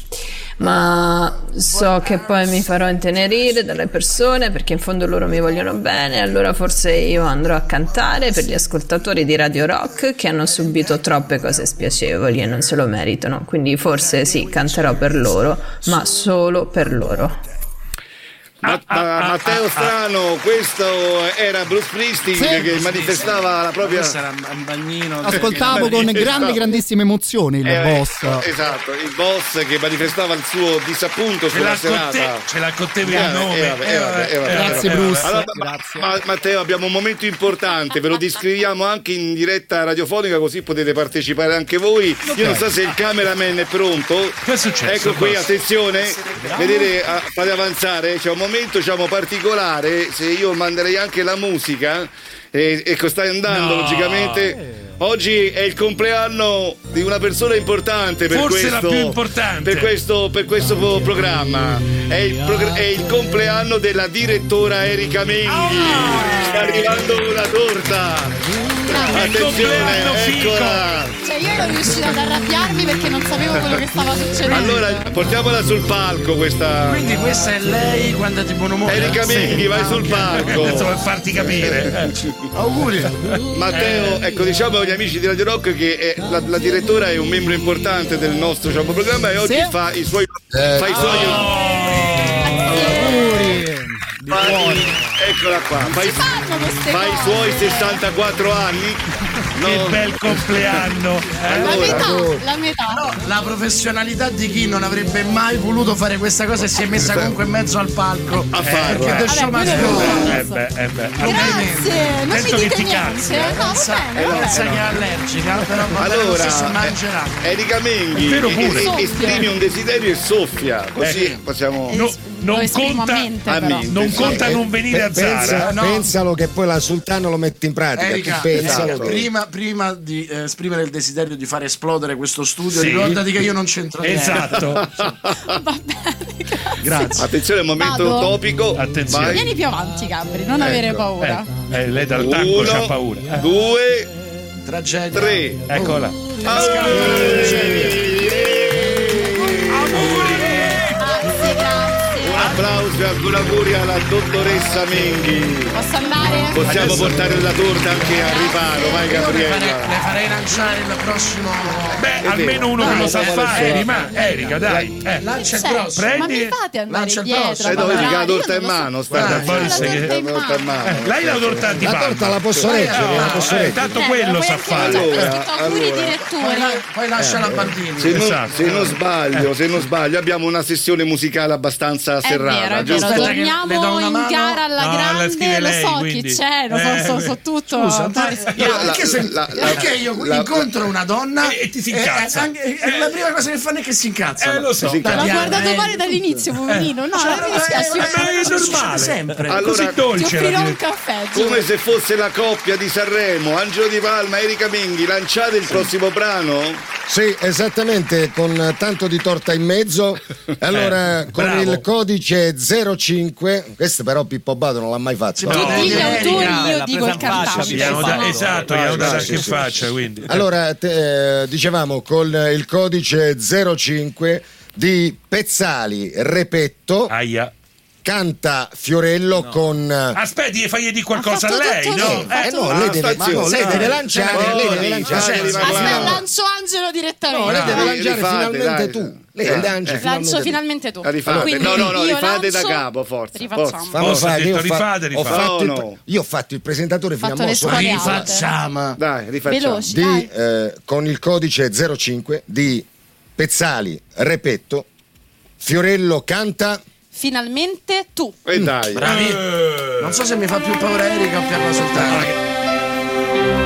Ma so che poi mi farò intenerire dalle persone perché in fondo loro mi vogliono bene, allora forse io andrò a cantare per gli ascoltatori di Radio Rock che hanno subito troppe cose spiacevoli e non se lo meritano. Quindi forse sì, canterò per loro, ma solo per loro. Ma- ma- Matteo Strano, questo era Bruce Springsteen Sì. che manifestava la propria. Questo era un bagnino. Ascoltavo con grandi grandi emozioni il Eh, boss. ecco, esatto, il boss che manifestava il suo disappunto Ce sulla con te, serata. ce l'ha con te per Eh, il nome. eh, eh, eh, Grazie. Bruce. Allora, ma- ma- Matteo, abbiamo un momento importante, ve lo descriviamo anche in diretta radiofonica così potete partecipare anche voi. Io non so se il cameraman è pronto. Che è successo, Ecco qui, boss? attenzione. Vedete, ah, fate avanzare, c'è un momento diciamo particolare, se io manderei anche la musica. E, ecco, stai andando No. logicamente. Oggi è il compleanno di una persona importante per Forse questo, la più importante. per questo, per questo programma. È il, progr- è il compleanno della direttora Erika Menghi. Ah! Sta arrivando una torta. Attenzione, eccola. Cioè, io ero riuscita ad arrabbiarmi perché non sapevo quello che stava succedendo. Allora, portiamola sul palco questa. Quindi questa è lei quando è tipo un umore. Erika Menghi, vai sul palco. Adesso per farti capire. Auguri. Matteo, ecco diciamo agli amici di Radio Rock che è- la, la direttora è un membro importante del nostro diciamo, programma e oggi Sì. fa i suoi fa i suoi Auguri. Fai- eccola qua. Fa i, fa i suoi 64 anni Che no? bel compleanno. eh? La Allora, metà, la metà. La professionalità di chi non avrebbe mai voluto fare questa cosa e si è messa comunque in mezzo al palco. A farlo, Perché eh. Go. è Eh beh, eh beh. Grazie, non mi dite ti niente. cazzi, eh? eh. No, va bene, e va bene. che è allergica, però allora eh, mangerà. Erika Menghi esprimi un desiderio e soffia così Eh. possiamo No, non conta, a mente, non conta non venire a Pensa- Zara. Eh, Pensalo che poi la sultano lo mette in pratica. Erika, Erika, prima, prima di eh, esprimere il desiderio di fare esplodere questo studio, Sì. ricordati che io non c'entro niente. Esatto. *laughs* Grazie. Attenzione al momento Vado. topico. Attenzione. Vai. Vieni più avanti, Gabri, non avere Ecco. paura. Eh, eh, lei dal tanco Uno, c'ha paura. Eh. Due, Tragedia. tre. Eccola. Grazie, applauso e auguri auguri alla dottoressa Menghi. Posso andare? Possiamo portare la torta anche a riparo, vai Io le farei, Gabriella. le farei lanciare il prossimo. Beh, almeno uno che lo sa fare. Eri, Erika, dai. Eh. Lancia il prossimo. ma Prendi- mi fate andare Lancia il dietro? prossimo. E dove ma mica la torta in mano? Sta. Eh, lei la torta di La torta la posso reggere, la posso Eh, reggere. tanto Eh, quello sa fare. auguri allora. direttori. Poi, la- poi lascia la. Se non, Esatto. se non sbaglio, se non sbaglio, abbiamo una sessione musicale abbastanza serrata. Vero, è giusto? vero, le do torniamo una in mano. gara alla No, la grande, lo lei, so quindi. chi c'è, lo so, Eh, so, so tutto. Scusa, poi- io- la- perché, se- la- la- perché io la- incontro una donna E- e ti si incazza. e anche- e la prima cosa che fanno è che si incazza. Eh, lo so. Si incazza. L'ho guardato eh. male dall'inizio, poverino. No, Cioè, non mi dispiace. eh, è normale. sempre. Allora, Così Ti dolce la offrirò un caffè. Come se fosse la coppia di Sanremo, Angelo Di Palma, Erika Menghi, lanciate il prossimo brano? Sì, esattamente, con tanto di torta in mezzo. *laughs* Allora, Eh, con il codice 05, questo però Pippo Bado non l'ha mai fatto. No. Digli Erika, autori, io dico il cantante. Gli esatto, gli hanno dato Ah, anche in faccia, quindi. Allora, te- eh, dicevamo con il codice 05 di Pezzali Repetto Aia. canta Fiorello con Aspetti, fagli di qualcosa a lei, no? lei, Eh, Eh no, Ah, lei deve, stazione. no, lei deve lanciare, lei deve lanciare, Aspetta, lancio Angelo direttamente. no, lei deve lanciare rifate, finalmente dai. tu. Lei Eh, lancia eh. finalmente Lancio tu. finalmente tu. Rifate. No, no, no, io rifate da capo, forza, Rifacciamo. forza. Forza, fare, io fa- rifate, ho rifate. fatto il- No, no. io ho fatto il presentatore fino a squadre Rifacciamo. Dai, rifacciamo. Veloci, di, dai. eh, con il codice 05 di Pezzali Repetto Fiorello canta Finalmente tu. E dai. Bravi. Non so se mi fa più paura Erika o Pierro Soltanto.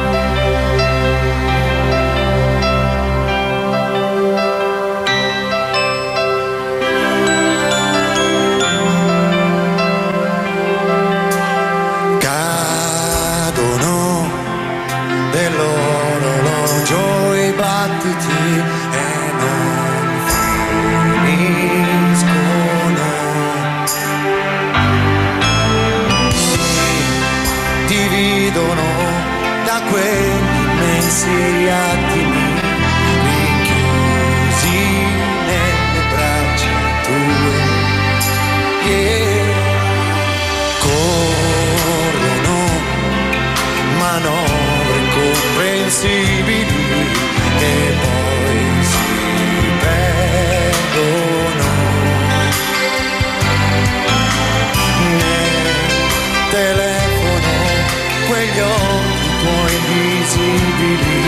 Incomprensibili e poi si perdono nel telefono quegli occhi tuoi invisibili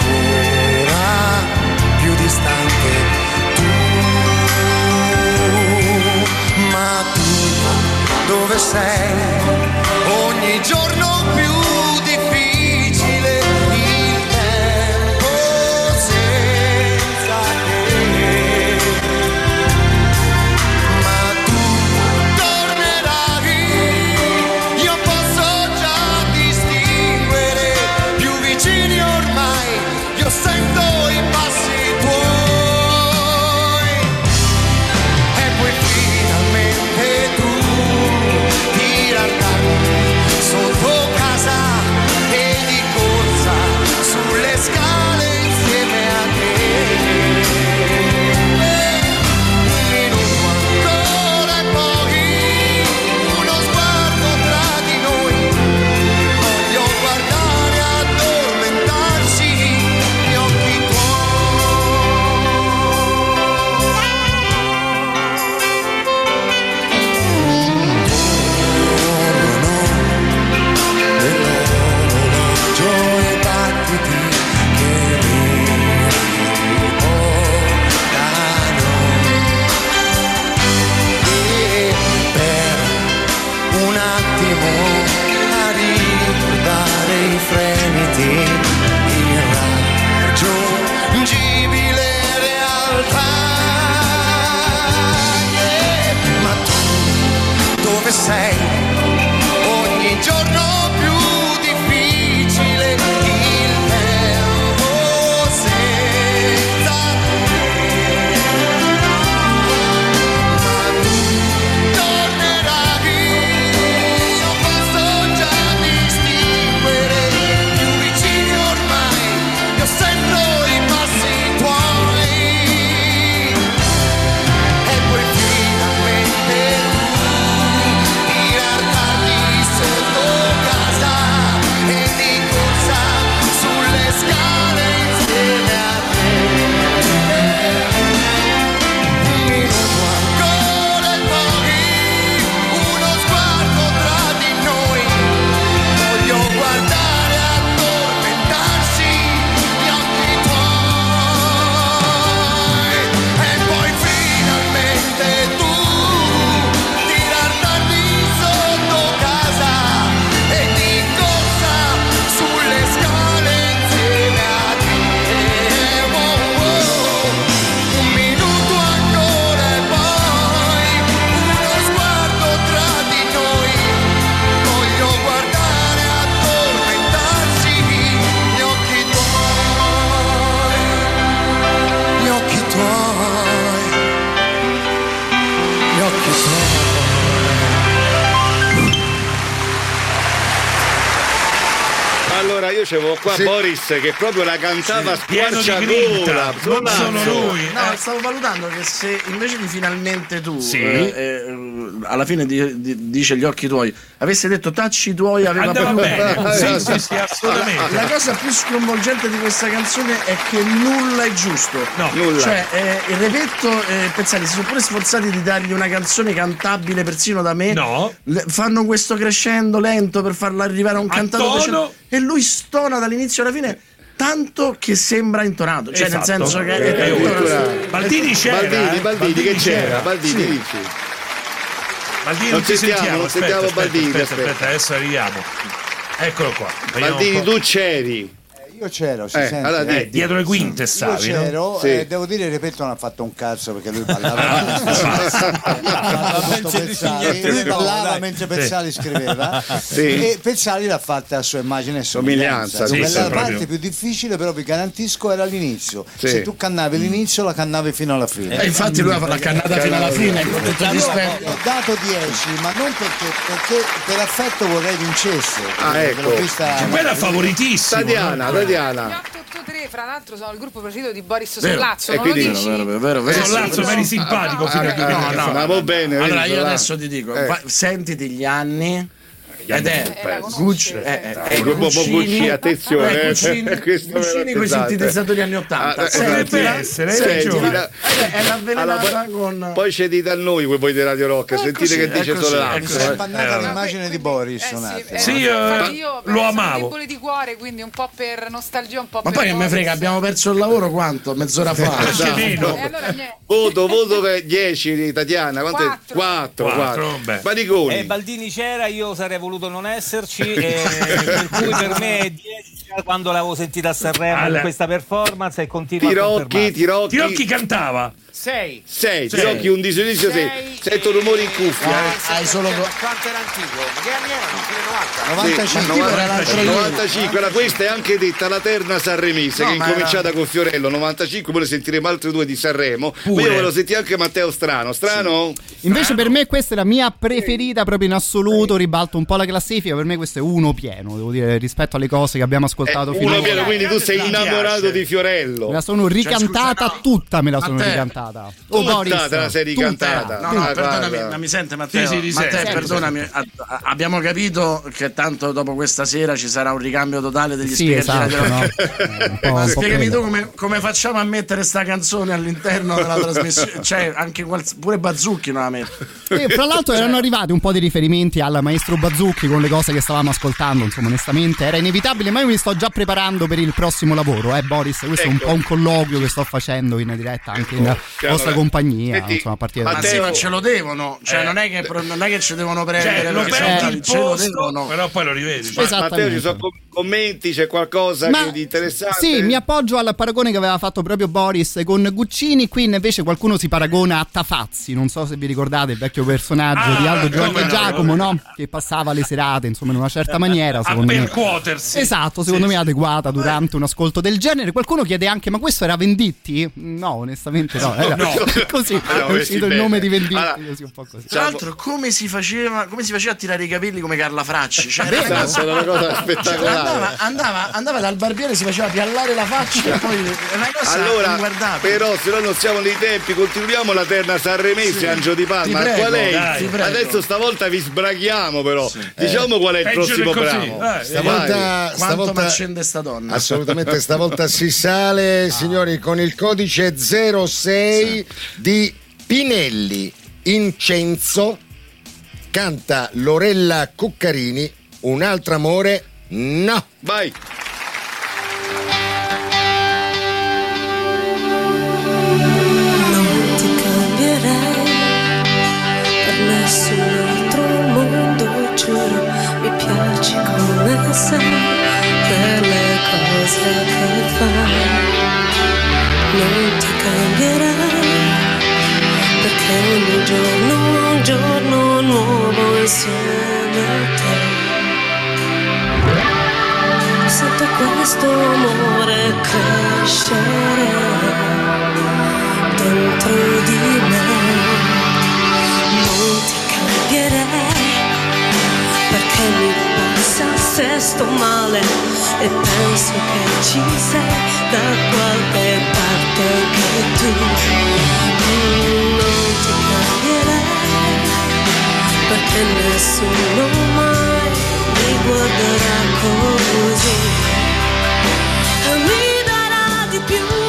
ancora più distante tu ma tu dove sei? Qua Sì. Boris che proprio la cantava di squarciagola. non solo lui. No, stavo valutando che se invece di finalmente tu, Sì. eh, eh, alla fine di- di- dice gli occhi tuoi, avesse detto tacci tuoi, aveva Andava bene. *laughs* Sì, sì, sì, assolutamente. La cosa più sconvolgente di questa canzone è che nulla è giusto. No. Nulla. Cioè, eh, il Repetto e Pezzali si sono pure sforzati di dargli una canzone cantabile persino da me. No. Le- fanno questo crescendo lento per farlo arrivare a un A cantato decente. e lui stona dall'inizio alla fine. Tanto che sembra intonato, cioè nel Esatto. senso che Eh, è addirittura- Baldini c'era. Baldini, eh? Baldini, che c'era? c'era. Baldini, Sì. dici. Baldini Non ti sentiamo, sentiamo, aspetta, sentiamo aspetta, Baldini, aspetta, aspetta. adesso arriviamo. Eccolo qua. Vediamo Baldini, tu c'eri. Io c'ero, si Eh, sente? allora Eh, dietro le quinte Io stavi, no? c'ero Sì. e devo dire ripeto non ha fatto un cazzo perché lui *laughs* Pezzali, lui ballava mentre Pezzali scriveva. Sì. e Pezzali l'ha fatta a sua immagine e Somiglianza, sì, la parte più difficile però vi garantisco era all'inizio Sì. se tu cannavi l'inizio la cannavi fino alla fine. E infatti lui ha la cannata fino alla fine, ho dato 10 ma non perché, perché per affetto vorrei vincesse. Ah, ecco. Quella è favoritissimo. Tatiana, no? Tatiana. 883, fra l'altro, sono il gruppo preferito di Boris. Sollazzo. E Non lo quindi- dici? Vero, vero, vero, vero. Sollazzo, Vero. eri simpatico fino a Ah, no, fa. Ma va bene. Allora vedi, io là. adesso ti dico, Eh. va- sentiti gli anni. Ed è Gucci, eh, eh, è Guccini, attenzione, eh, eh. Guccini, me lo Guccini con i sintetizzatori anni 80. Ah, eh, essere, la- Eh, È l'avvelenata con... Poi ci dite a noi voi voi di Radio Rock, sentite che dice solo è eh. bannata l'immagine di Boris. Sì, eh, io lo amavo. debole di cuore, quindi un po' per nostalgia, un po' Ma per poi che me frega, abbiamo perso il lavoro quanto? Mezz'ora fa. Esatto. E. Voto, voto per 10 Tatiana, quanto è? Quattro. 4, Quattro, 4. beh. Bariconi. Eh, Baldini c'era, io sarei voluto non esserci, eh, per cui per me è 10 quando l'avevo sentita a Sanremo Allora. in questa performance e continua a Tirocchi, confermarsi. Tirocchi. Tirocchi cantava. 6. 6, Sei. Tirocchi un disgiudizio 6. Sei. Sento rumori in cuffia. eh. Hai solo Quanto era antico? Ma che anni erano? Fine 90? Sì, 95 tipo era l'altro ieri. 95, allora questa è anche detta la terna sanremese No, che è incominciata con Fiorello 95, poi ne sentiremo altre due di Sanremo. Poi io volevo sentire anche Matteo Strano. Strano? Invece per me questa è la mia preferita proprio in assoluto, ribalto un po' la classifica, per me questo è uno pieno, devo dire, rispetto alle cose che abbiamo ascoltato Eh, finora. uno pieno, quindi tu sei innamorato di Fiorello. Me la sono ricantata tutta, me la sono Matteo. Ricantata. Oh, te la sei ricantata. No, no, perdonami, ma mi sente Matteo? Sì, sì, Matteo, sento. perdonami, a- a- abbiamo capito che tanto dopo questa sera ci sarà un ricambio totale degli Sì, esatto, Radio no? Eh, Ma spiegami tu come, come facciamo a mettere sta canzone all'interno della trasmissione? *laughs* Cioè, anche quals- pure Bazzucchi non la mette. E fra l'altro erano arrivati un po' di riferimenti al maestro Bazzucchi con le cose che stavamo ascoltando, insomma onestamente era inevitabile, ma io mi sto già preparando per il prossimo lavoro, eh Boris, questo è un Ecco. po' un colloquio che sto facendo in diretta anche in Chiaro, vostra eh. compagnia, Senti, insomma a partire da Ma Matteo- sì, ma ce lo devono, cioè Eh. non, è che, non è che ci devono prendere Cioè, lo bravi, ce lo posto, devono. però poi lo rivedi. Ma- Matteo, ci sono commenti, c'è qualcosa Ma- di interessante? Sì, mi appoggio al paragone che aveva fatto proprio Boris con Guccini. Qui invece qualcuno si paragona a Tafazzi. Non so se vi ricordate il vecchio personaggio Ah, di Aldo Giovanni e no, Giacomo, vabbè. no? Che passava le serate, insomma, in una certa maniera. A Secondo me. percuotersi. Esatto, secondo me adeguata durante un ascolto del genere. Qualcuno chiede anche: ma questo era Venditti? No, onestamente no. Era No. *laughs* così Ah, no, è uscito il bene. nome di Venditti. Allora, così, un po' così. Tra l'altro, come si faceva, come si faceva a tirare i capelli come Carla Fracci? Cioè, era una cosa spettacolare. Andava, andava, andava dal barbiere, si faceva piallare la faccia, poi è una cosa Allora, inguardabile. però, se noi non siamo nei tempi, continuiamo la terna sanremese, Sì. Angio di Palma. Prego, qual è? dai. Adesso stavolta vi sbraghiamo, però. Diciamo qual è il Peggio prossimo brano. Eh, Stavolta, stavolta accende sta donna? assolutamente stavolta si sale, *laughs* signori, con il codice 06 di Pinelli. Incenso canta Lorella Cuccarini, un altro amore, no. Vai. Non ti cambierei per nessun altro mondo, giuro, mi piaci come sei per le cose che fai. Non ti cambierei perché ogni giorno un giorno nuovo insieme a te. Sento questo amore crescere dentro di me. Non ti cambierei perché mi passa se sto male e penso che ci sei da qualche parte anche tu. Non ti cambierai perché nessuno mai mi guarderà così mi darà di più.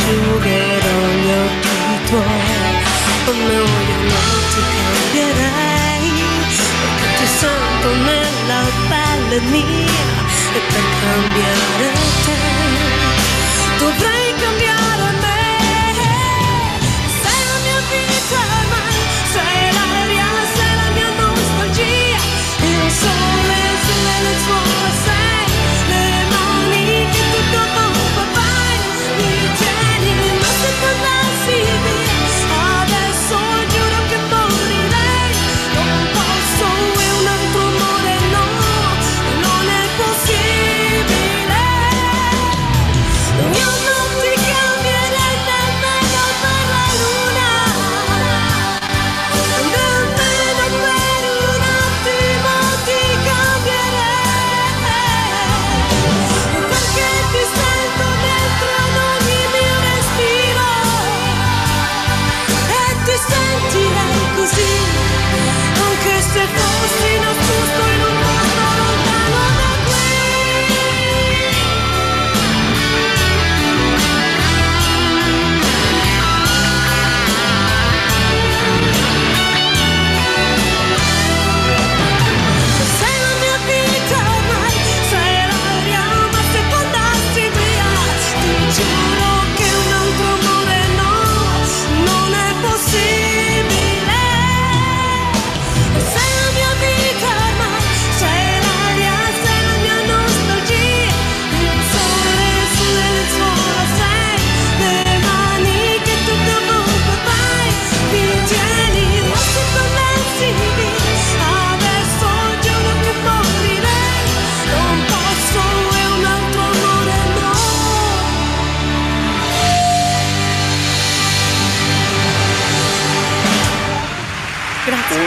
Asciugherò gli occhi tuoi. Oh no io non ti cambierei perché ti sento nella pelle mia e per cambiare te dovrei cambiare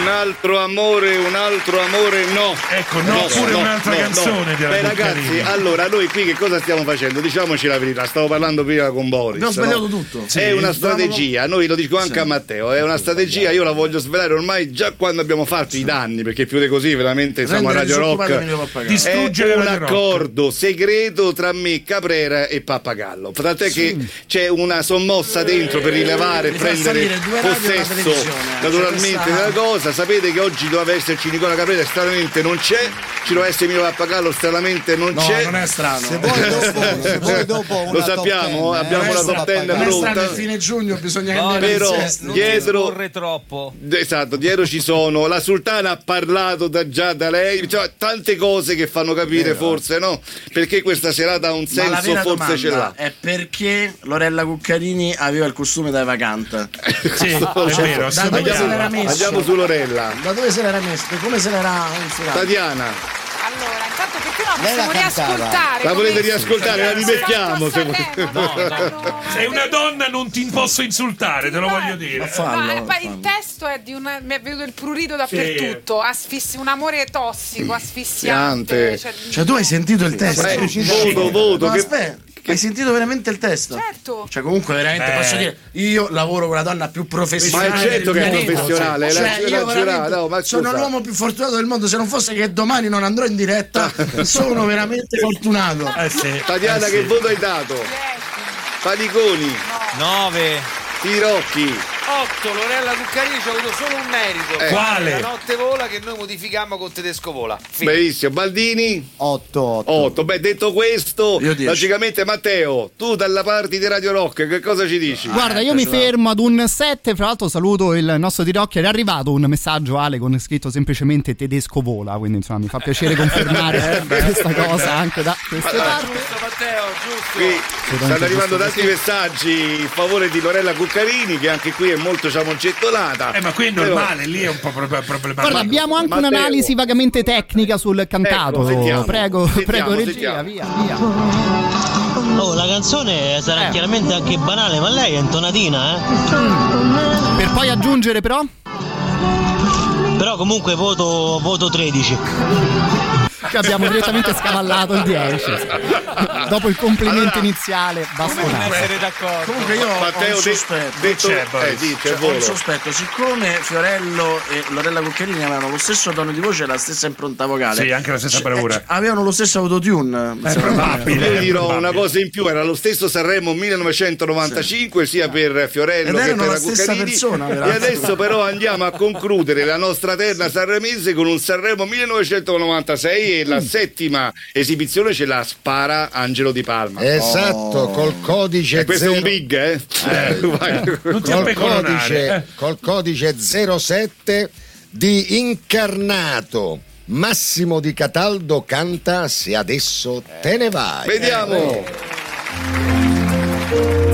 Un altro amore, un altro amore, no. Ecco, no, pure un'altra canzone della Beh, ragazzi, allora noi qui che cosa stiamo facendo? Diciamoci la verità, stavo parlando prima con Boris. Abbiamo sbagliato no? tutto. È Sì, una stavamo- strategia, noi lo dico anche Sì. a Matteo, è una strategia, io la voglio svelare ormai già quando abbiamo fatto i danni, perché più di così veramente siamo a Radio Rock. Pappagallo. È Distruggere un Radio Rock. accordo segreto tra me, Caprera e Pappagallo. Tant'è che c'è una sommossa dentro per rilevare e prendere una possesso televisione. naturalmente della cosa. Sapete che oggi doveva esserci Nicola Caprera, stranamente non c'è, ci doveva essere Emilio Pappagallo, stranamente non No, c'è. non è strano. Se vuoi dopo, *laughs* se vuoi dopo una Lo sappiamo, ten, abbiamo è top ten strano, Non è strano, pronta. è fine giugno, bisogna No, cambiare però dietro- esporre troppo. Esatto, dietro ci sono la sultana ha parlato da, già da lei, cioè, tante cose che fanno capire forse no? Perché questa serata ha un Ma la senso, forse ce l'ha. è perché Lorella Cuccarini aveva il costume da vacante? *laughs* Sì, è vero, da dove se l'era messo? Andiamo su Lorella. Da dove se l'era messo? Come se l'era infilata? Tatiana, Allora, intanto perché no? Possiamo riascoltare. la volete riascoltare? La rimettiamo se no, no, no. Sei una donna, non ti posso insultare, te lo voglio dire. Ma fallo, poi fallo. il testo è di una. Mi è venuto il prurito dappertutto. Asfissi- un amore tossico, asfissiante. Fiante. Cioè tu hai sentito il testo? Eh, voto, voto, Ma che- aspetta, hai sentito veramente il testo? Certo. Cioè comunque veramente Eh. posso dire, io lavoro con la donna più professionale Ma è certo che è professionale, Cioè, l'ha- io veramente giurato, no, ma sono l'uomo più fortunato del mondo, se non fosse che domani non andrò in diretta, *laughs* sono veramente fortunato. Eh sì. Tatiana, Eh sì. che voto hai dato? Paniconi, 9. Tirocchi, 8 Lorella Cuccarini ci ha avuto solo un merito. Eh. Quale? La notte vola che noi modificammo con tedesco vola. Fine. Benissimo, Baldini 8 8. Beh, detto questo, logicamente Matteo, tu dalla parte di Radio Rock che cosa ci dici? Guarda, io mi fermo ad un 7. Fra l'altro, saluto il nostro Dirocchio. È arrivato un messaggio, Ale, con scritto semplicemente tedesco vola. Quindi, insomma, mi fa piacere confermare *laughs* questa cosa anche da queste parti. Giusto Matteo, giusto. Qui stanno arrivando tanti messaggi in favore di Lorella Cuccarini che anche qui è molto ciamoncettonata. Eh, ma qui è normale, lì è un po' pro- problematico. Guarda, abbiamo anche Matteo. un'analisi vagamente tecnica sul cantato. Ecco, sentiamo. prego, Sentiamo, prego, regia, sentiamo. via, via. Oh, la canzone sarà chiaramente anche banale, ma lei è intonatina, eh? Per poi aggiungere, però? Però comunque voto, voto 13. Che abbiamo direttamente scavallato il 10. Dopo il complimento iniziale, bastonato. essere d'accordo. Comunque io ho Matteo, un de- sospetto. detto- Boris? eh, dice, Cioè, ho un sospetto, siccome Fiorello e Lorella Cuccherini avevano lo stesso tono di voce e la stessa impronta vocale, Sì, anche la stessa cioè, bravura. eh, avevano lo stesso autotune. È probabile. Io dirò probabile. una cosa in più, era lo stesso Sanremo 1995 sia per Fiorello che per la la stessa Cuccarini persona, e adesso però andiamo a concludere la nostra terna sanremese con un Sanremo 1996 e la settima esibizione ce la spara Angelo Di Palma Esatto, col codice e questo è un zero- big eh. *laughs* Non ti col codice, eh. col codice 07 di Incarnato. Massimo di Cataldo canta Se adesso te ne vai. vediamo Guardami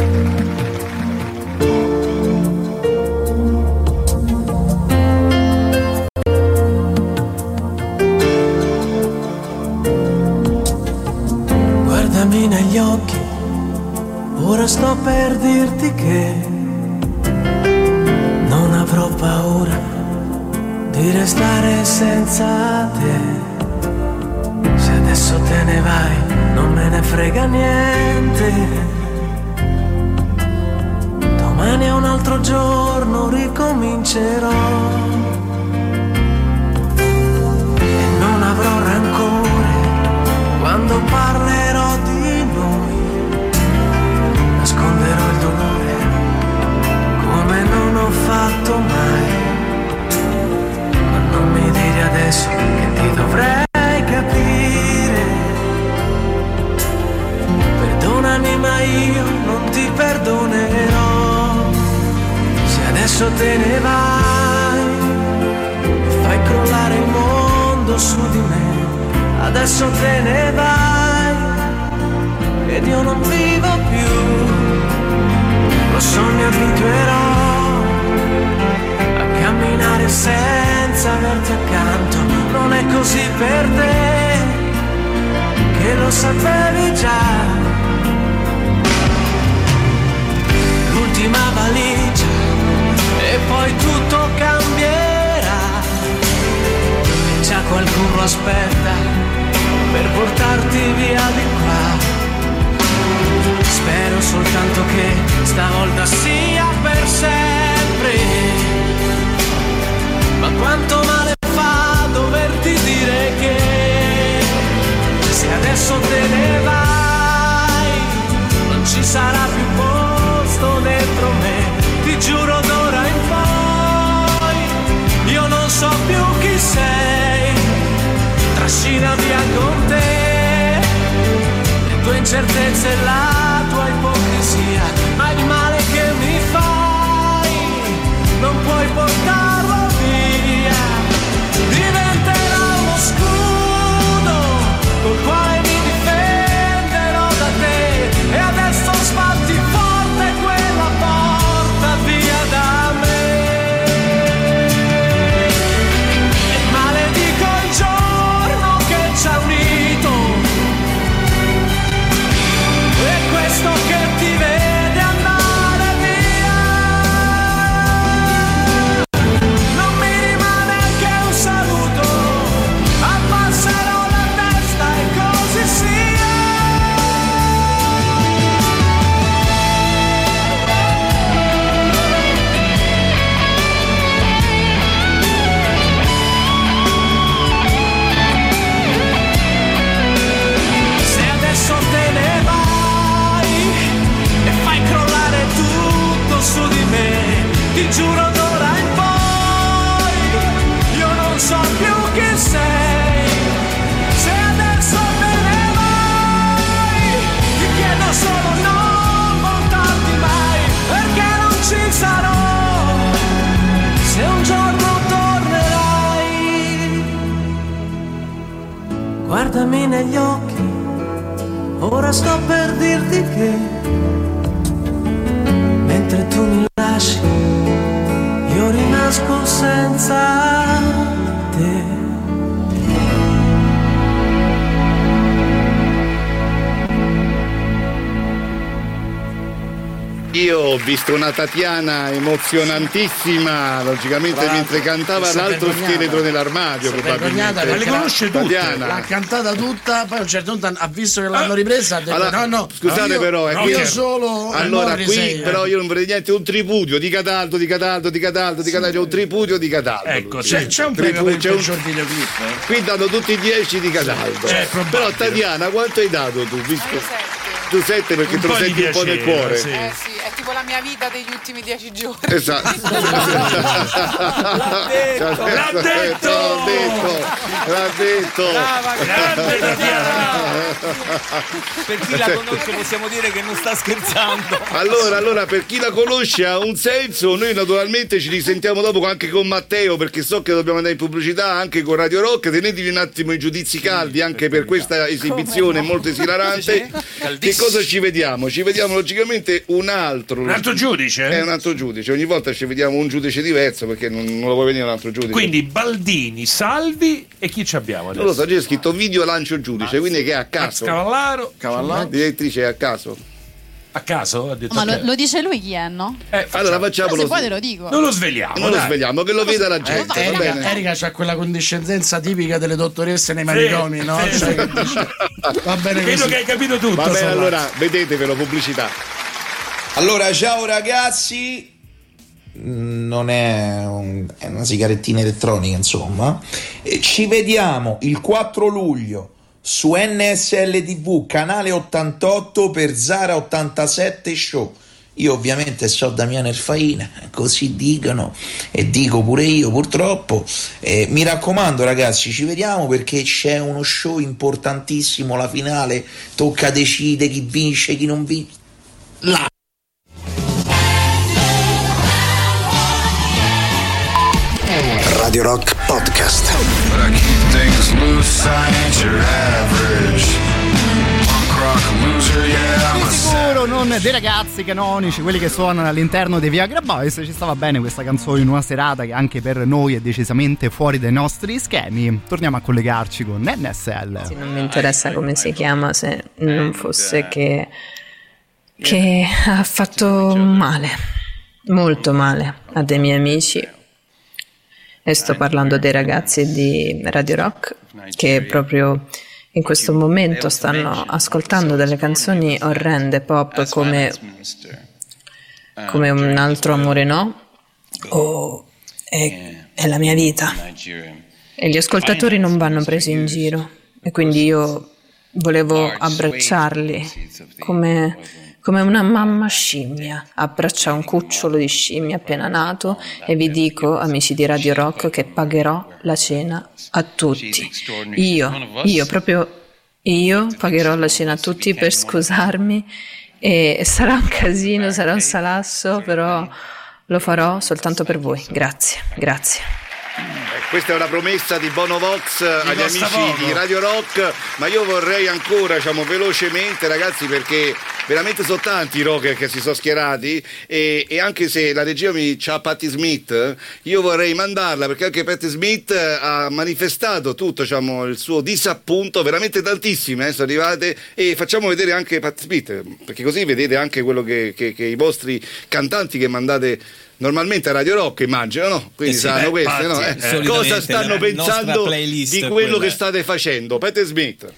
occhi, ora sto per dirti che non avrò paura di restare senza te. Se adesso te ne vai, non me ne frega niente. Domani è un altro giorno, ricomincerò. E non avrò rancore quando parlerò ho fatto mai. Ma non mi dire adesso che ti dovrei capire. Perdonami ma io non ti perdonerò. Se adesso te ne vai fai crollare il mondo su di me adesso te ne vai ed io non vivo più, lo so mi abituerò a camminare senza averti accanto, non è così per te, che lo sapevi già. L'ultima valigia e poi tutto cambierà, già qualcuno aspetta per portarti via di qua. Spero soltanto che stavolta sia per sempre. Ma quanto male fa doverti dire che se adesso te ne vai non ci sarà più posto dentro me. Ti giuro d'ora in poi io non so più chi sei trascina via con te le tue incertezze e una Tatiana emozionantissima, logicamente l'altro, mentre cantava l'altro scheletro nell'armadio, Si è vergognata probabilmente. perché l'ha- Tatiana. L'ha cantata tutta, poi a un certo punto ha visto che l'hanno ripresa, ha detto Allora, no, no, scusate io, però, è io qui- solo Allora, qui sei, eh. però io non vorrei niente, un tripudio di Cataldo, di Cataldo, di Cataldo, di Cataldo, c'è un tripudio di Cataldo. Ecco, c'è- c'è un premio per il c'è un- peggior videoclip, eh? Qui danno tutti i 10 di Cataldo. Eh, probabile. però Tatiana, quanto hai dato tu? Visto? Tu 7 perché Un te lo senti un po' nel cuore. sì. Eh sì, tipo la mia vita degli ultimi dieci giorni. Esatto. *laughs* L'ha detto! L'ha detto! L'ha detto! L'ha detto! Brava, grande Tatiana! Per chi la conosce possiamo dire che non sta scherzando. Allora, allora, per chi la conosce ha un senso, noi naturalmente ci risentiamo dopo anche con Matteo perché so che dobbiamo andare in pubblicità anche con Radio Rock, tenetevi un attimo i giudizi caldi anche per questa esibizione molto esilarante. Che cosa ci vediamo? Ci vediamo logicamente un altro. Un altro giudice? È un altro giudice, ogni volta ci vediamo un giudice diverso perché non, non lo vuoi venire un altro giudice. Quindi Baldini, Salvi e chi ci abbiamo adesso? non lo so, c'è scritto video lancio giudice, quindi che è a caso. Cavallaro. La direttrice è a caso. A caso? Ha detto Ma lo, lo dice lui chi è, no? Allora facciamolo. Se poi te lo dico. Non lo sveliamo. Non lo dai. svegliamo, che lo veda la gente. va Erika, bene? Erika c'ha quella condiscendenza tipica delle dottoresse nei manicomi, no? sì, Cioè, sì. che dice, va bene Credo così. che hai capito tutto. Va bene, allora vedetevelo pubblicità. Allora, ciao ragazzi. Non è, un- è una sigarettina elettronica, insomma. E ci vediamo il 4 luglio su NSL TV, canale 88 per Zara 87 Show. Io ovviamente so Damiano Erfaina, così dicono e dico pure io purtroppo. Eh, mi raccomando ragazzi, ci vediamo perché c'è uno show importantissimo, la finale, tocca decidere chi vince, chi non vince. Là. Radio Rock Podcast. But I keep things loose, I ain't your average. Punk rock loser, yeah, I'm a Sicuro non dei ragazzi canonici, quelli che suonano all'interno dei Viagra Boys. Ci stava bene questa canzone in una serata che anche per noi è decisamente fuori dai nostri schemi. Torniamo a collegarci con NSL. Non mi interessa come si chiama se non fosse che, che ha fatto male, molto male a dei miei amici. E sto parlando dei ragazzi di Radio Rock che proprio in questo momento stanno ascoltando delle canzoni orrende pop come, come Un altro amore no o è, è la mia vita. E gli ascoltatori non vanno presi in giro e quindi io volevo abbracciarli come, come una mamma scimmia abbraccia un cucciolo di scimmia appena nato e vi dico, amici di Radio Rock, che pagherò la cena a tutti. Io, io proprio io pagherò la cena a tutti per scusarmi e sarà un casino, sarà un salasso, però lo farò soltanto per voi. Grazie, grazie. Eh, Questa è una promessa di Bono Vox agli amici poco. di Radio Rock, ma io vorrei ancora, diciamo, velocemente, ragazzi, perché veramente sono tanti i rocker che si sono schierati e, e anche se la regia mi c'ha Patti Smith, io vorrei mandarla perché anche Patti Smith ha manifestato tutto, diciamo, il suo disappunto, veramente tantissime eh, sono arrivate e facciamo vedere anche Patti Smith, perché così vedete anche quello che, che- che i vostri cantanti che mandate normalmente Radio Rock immagino, no? Quindi Eh sì, saranno beh, queste, no? Eh, solitamente Cosa stanno pensando di quello quella. che state facendo? Pete Smith.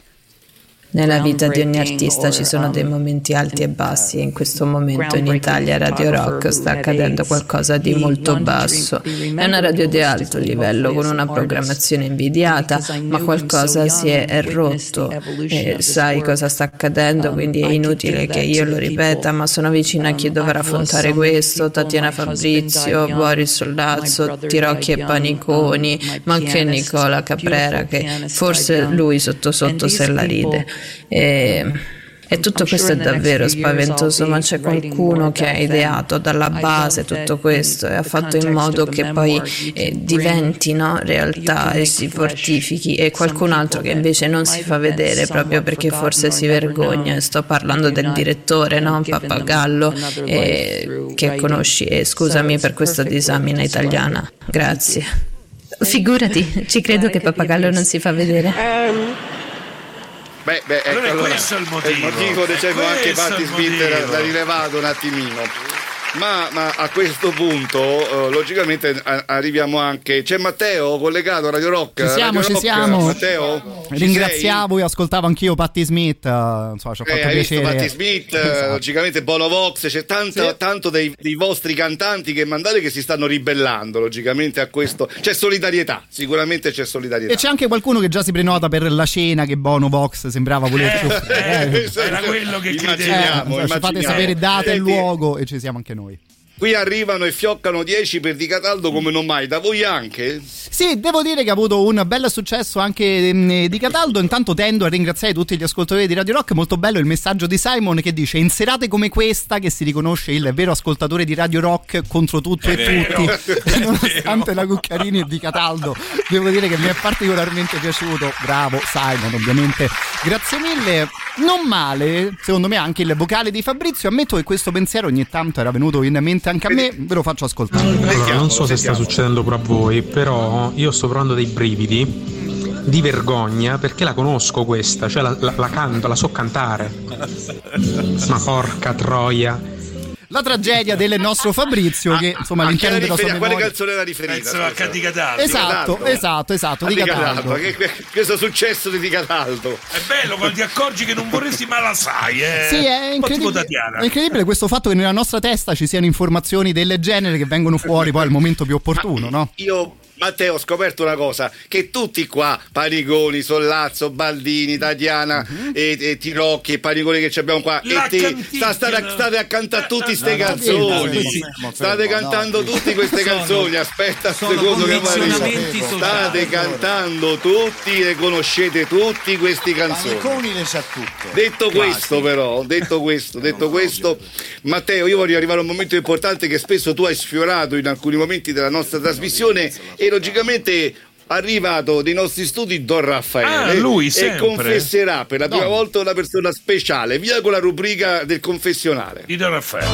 Nella vita di ogni artista ci sono dei momenti alti e bassi e in questo momento in Italia Radio Rock sta accadendo qualcosa di molto basso. È una radio di alto livello con una programmazione invidiata, ma qualcosa si è rotto e sai cosa sta accadendo, quindi è inutile che io lo ripeta, ma sono vicina a chi dovrà affrontare questo, Tatiana Fabrizio, Boris Sollazzo, Tirocchi e Paniconi, ma anche Nicola Caprera che forse lui sotto sotto se la ride. E, e tutto questo è davvero spaventoso, ma c'è qualcuno che ha ideato dalla base tutto questo e ha fatto in modo che poi eh, diventi no, realtà e si fortifichi e qualcun altro che invece non si fa vedere proprio perché forse si vergogna. Sto parlando del direttore, no? Pappagallo, eh, che conosci e scusami per questa disamina italiana. Grazie. Figurati, ci credo che Pappagallo non si fa vedere. Beh, beh, ecco, Allora è allora, questo il motivo. il motivo, È diciamo, anche Patti Smith l'ha rilevato un attimino. Ma, ma a questo punto, eh, logicamente, a- arriviamo anche. C'è Matteo collegato a Radio Rock. Ci siamo, Radio ci Rock. siamo. Matteo, ci Ringraziavo e ascoltavo anch'io Patti Smith, eh, insomma, ci ha sei? fatto Eh, piacere. Patti Smith, eh, Esatto. logicamente Bono Vox, c'è tanto, tanto dei, dei vostri cantanti che mandate che si stanno ribellando, logicamente, a questo. C'è solidarietà, sicuramente c'è solidarietà. E c'è anche qualcuno che già si prenota per la cena che Bono Vox sembrava volerci offrire. Eh, Era quello che Immaginiamo, Eh, ci fate immaginiamo. sapere data e luogo e ci siamo anche noi. Qui arrivano e fioccano 10 per Di Cataldo come non mai, da voi anche? Sì, devo dire che ha avuto un bel successo anche mm, di Cataldo. Intanto tendo a ringraziare tutti gli ascoltatori di Radio Rock. Molto bello il messaggio di Simon che dice: In serate come questa, che si riconosce il vero ascoltatore di Radio Rock contro tutto È e vero, tutti, *laughs* nonostante la Cuccarini e di Cataldo, devo dire che mi è particolarmente piaciuto. Bravo Simon, ovviamente. Grazie mille. Non male, secondo me, anche il vocale di Fabrizio. Ammetto che questo pensiero ogni tanto era venuto in mente anche a me. Ve lo faccio ascoltare. Allora, non so se sta succedendo pure a voi, però io sto provando dei brividi di vergogna perché la conosco questa, cioè la, la- la canto, la so cantare. Ma porca troia. La tragedia del nostro Fabrizio, che insomma all'interno della sua riferita? Quale memoria. canzone era riferita? Penso a Catti Cataldo. Esatto, esatto, esatto, di Di Cataldo. Che, questo successo di Di Cataldo. È bello quando ti accorgi che non vorresti ma la sai, eh. Sì, è Un po' tipo incredibile, è incredibile questo fatto che nella nostra testa ci siano informazioni del genere che vengono fuori poi al momento più opportuno, no? Io, Matteo, ho scoperto una cosa: che tutti qua, Parigoni, Sollazzo, Baldini, Tatiana e, e Tirocchi e Parigoni che ci abbiamo qua, La e te sta- state, state a cantare tutte queste canzoni. State cantando tutte queste canzoni. Aspetta un secondo che poi-. State cantando tutti, le conoscete tutti queste canzoni. Paniconi le sa tutte. Detto questo, però, detto questo, detto questo, Matteo, io voglio arrivare a un momento importante che spesso tu hai sfiorato in alcuni momenti della nostra trasmissione e logicamente arrivato dei nostri studi Don Raffaele Ah, lui, e confesserà per la prima Don. volta una persona speciale. Via con la rubrica del confessionale. Di Don Raffaele.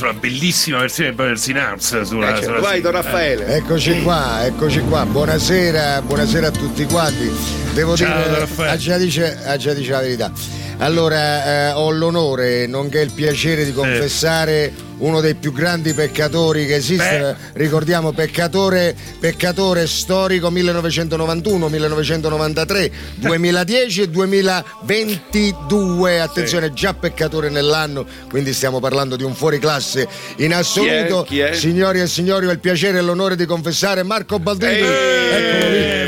L'altro una bellissima versione di Brothers in Arms sulla, Eh, certo. sulla Vai, Don sigla, eh. Raffaele. Eccoci qua, eccoci qua. Buonasera, buonasera a tutti quanti. Devo Ciao, Don dire, Raffaele. a già dice, a già dice la verità. Allora, eh, ho l'onore, nonché il piacere di confessare uno dei più grandi peccatori che esiste. Ricordiamo peccatore, peccatore storico 1991, 1993, 2010 e 2022. Attenzione, già peccatore nell'anno, quindi stiamo parlando di un fuoriclasse in assoluto. Chi è? Chi è? Signori e signori, ho il piacere e l'onore di confessare Marco Baldini.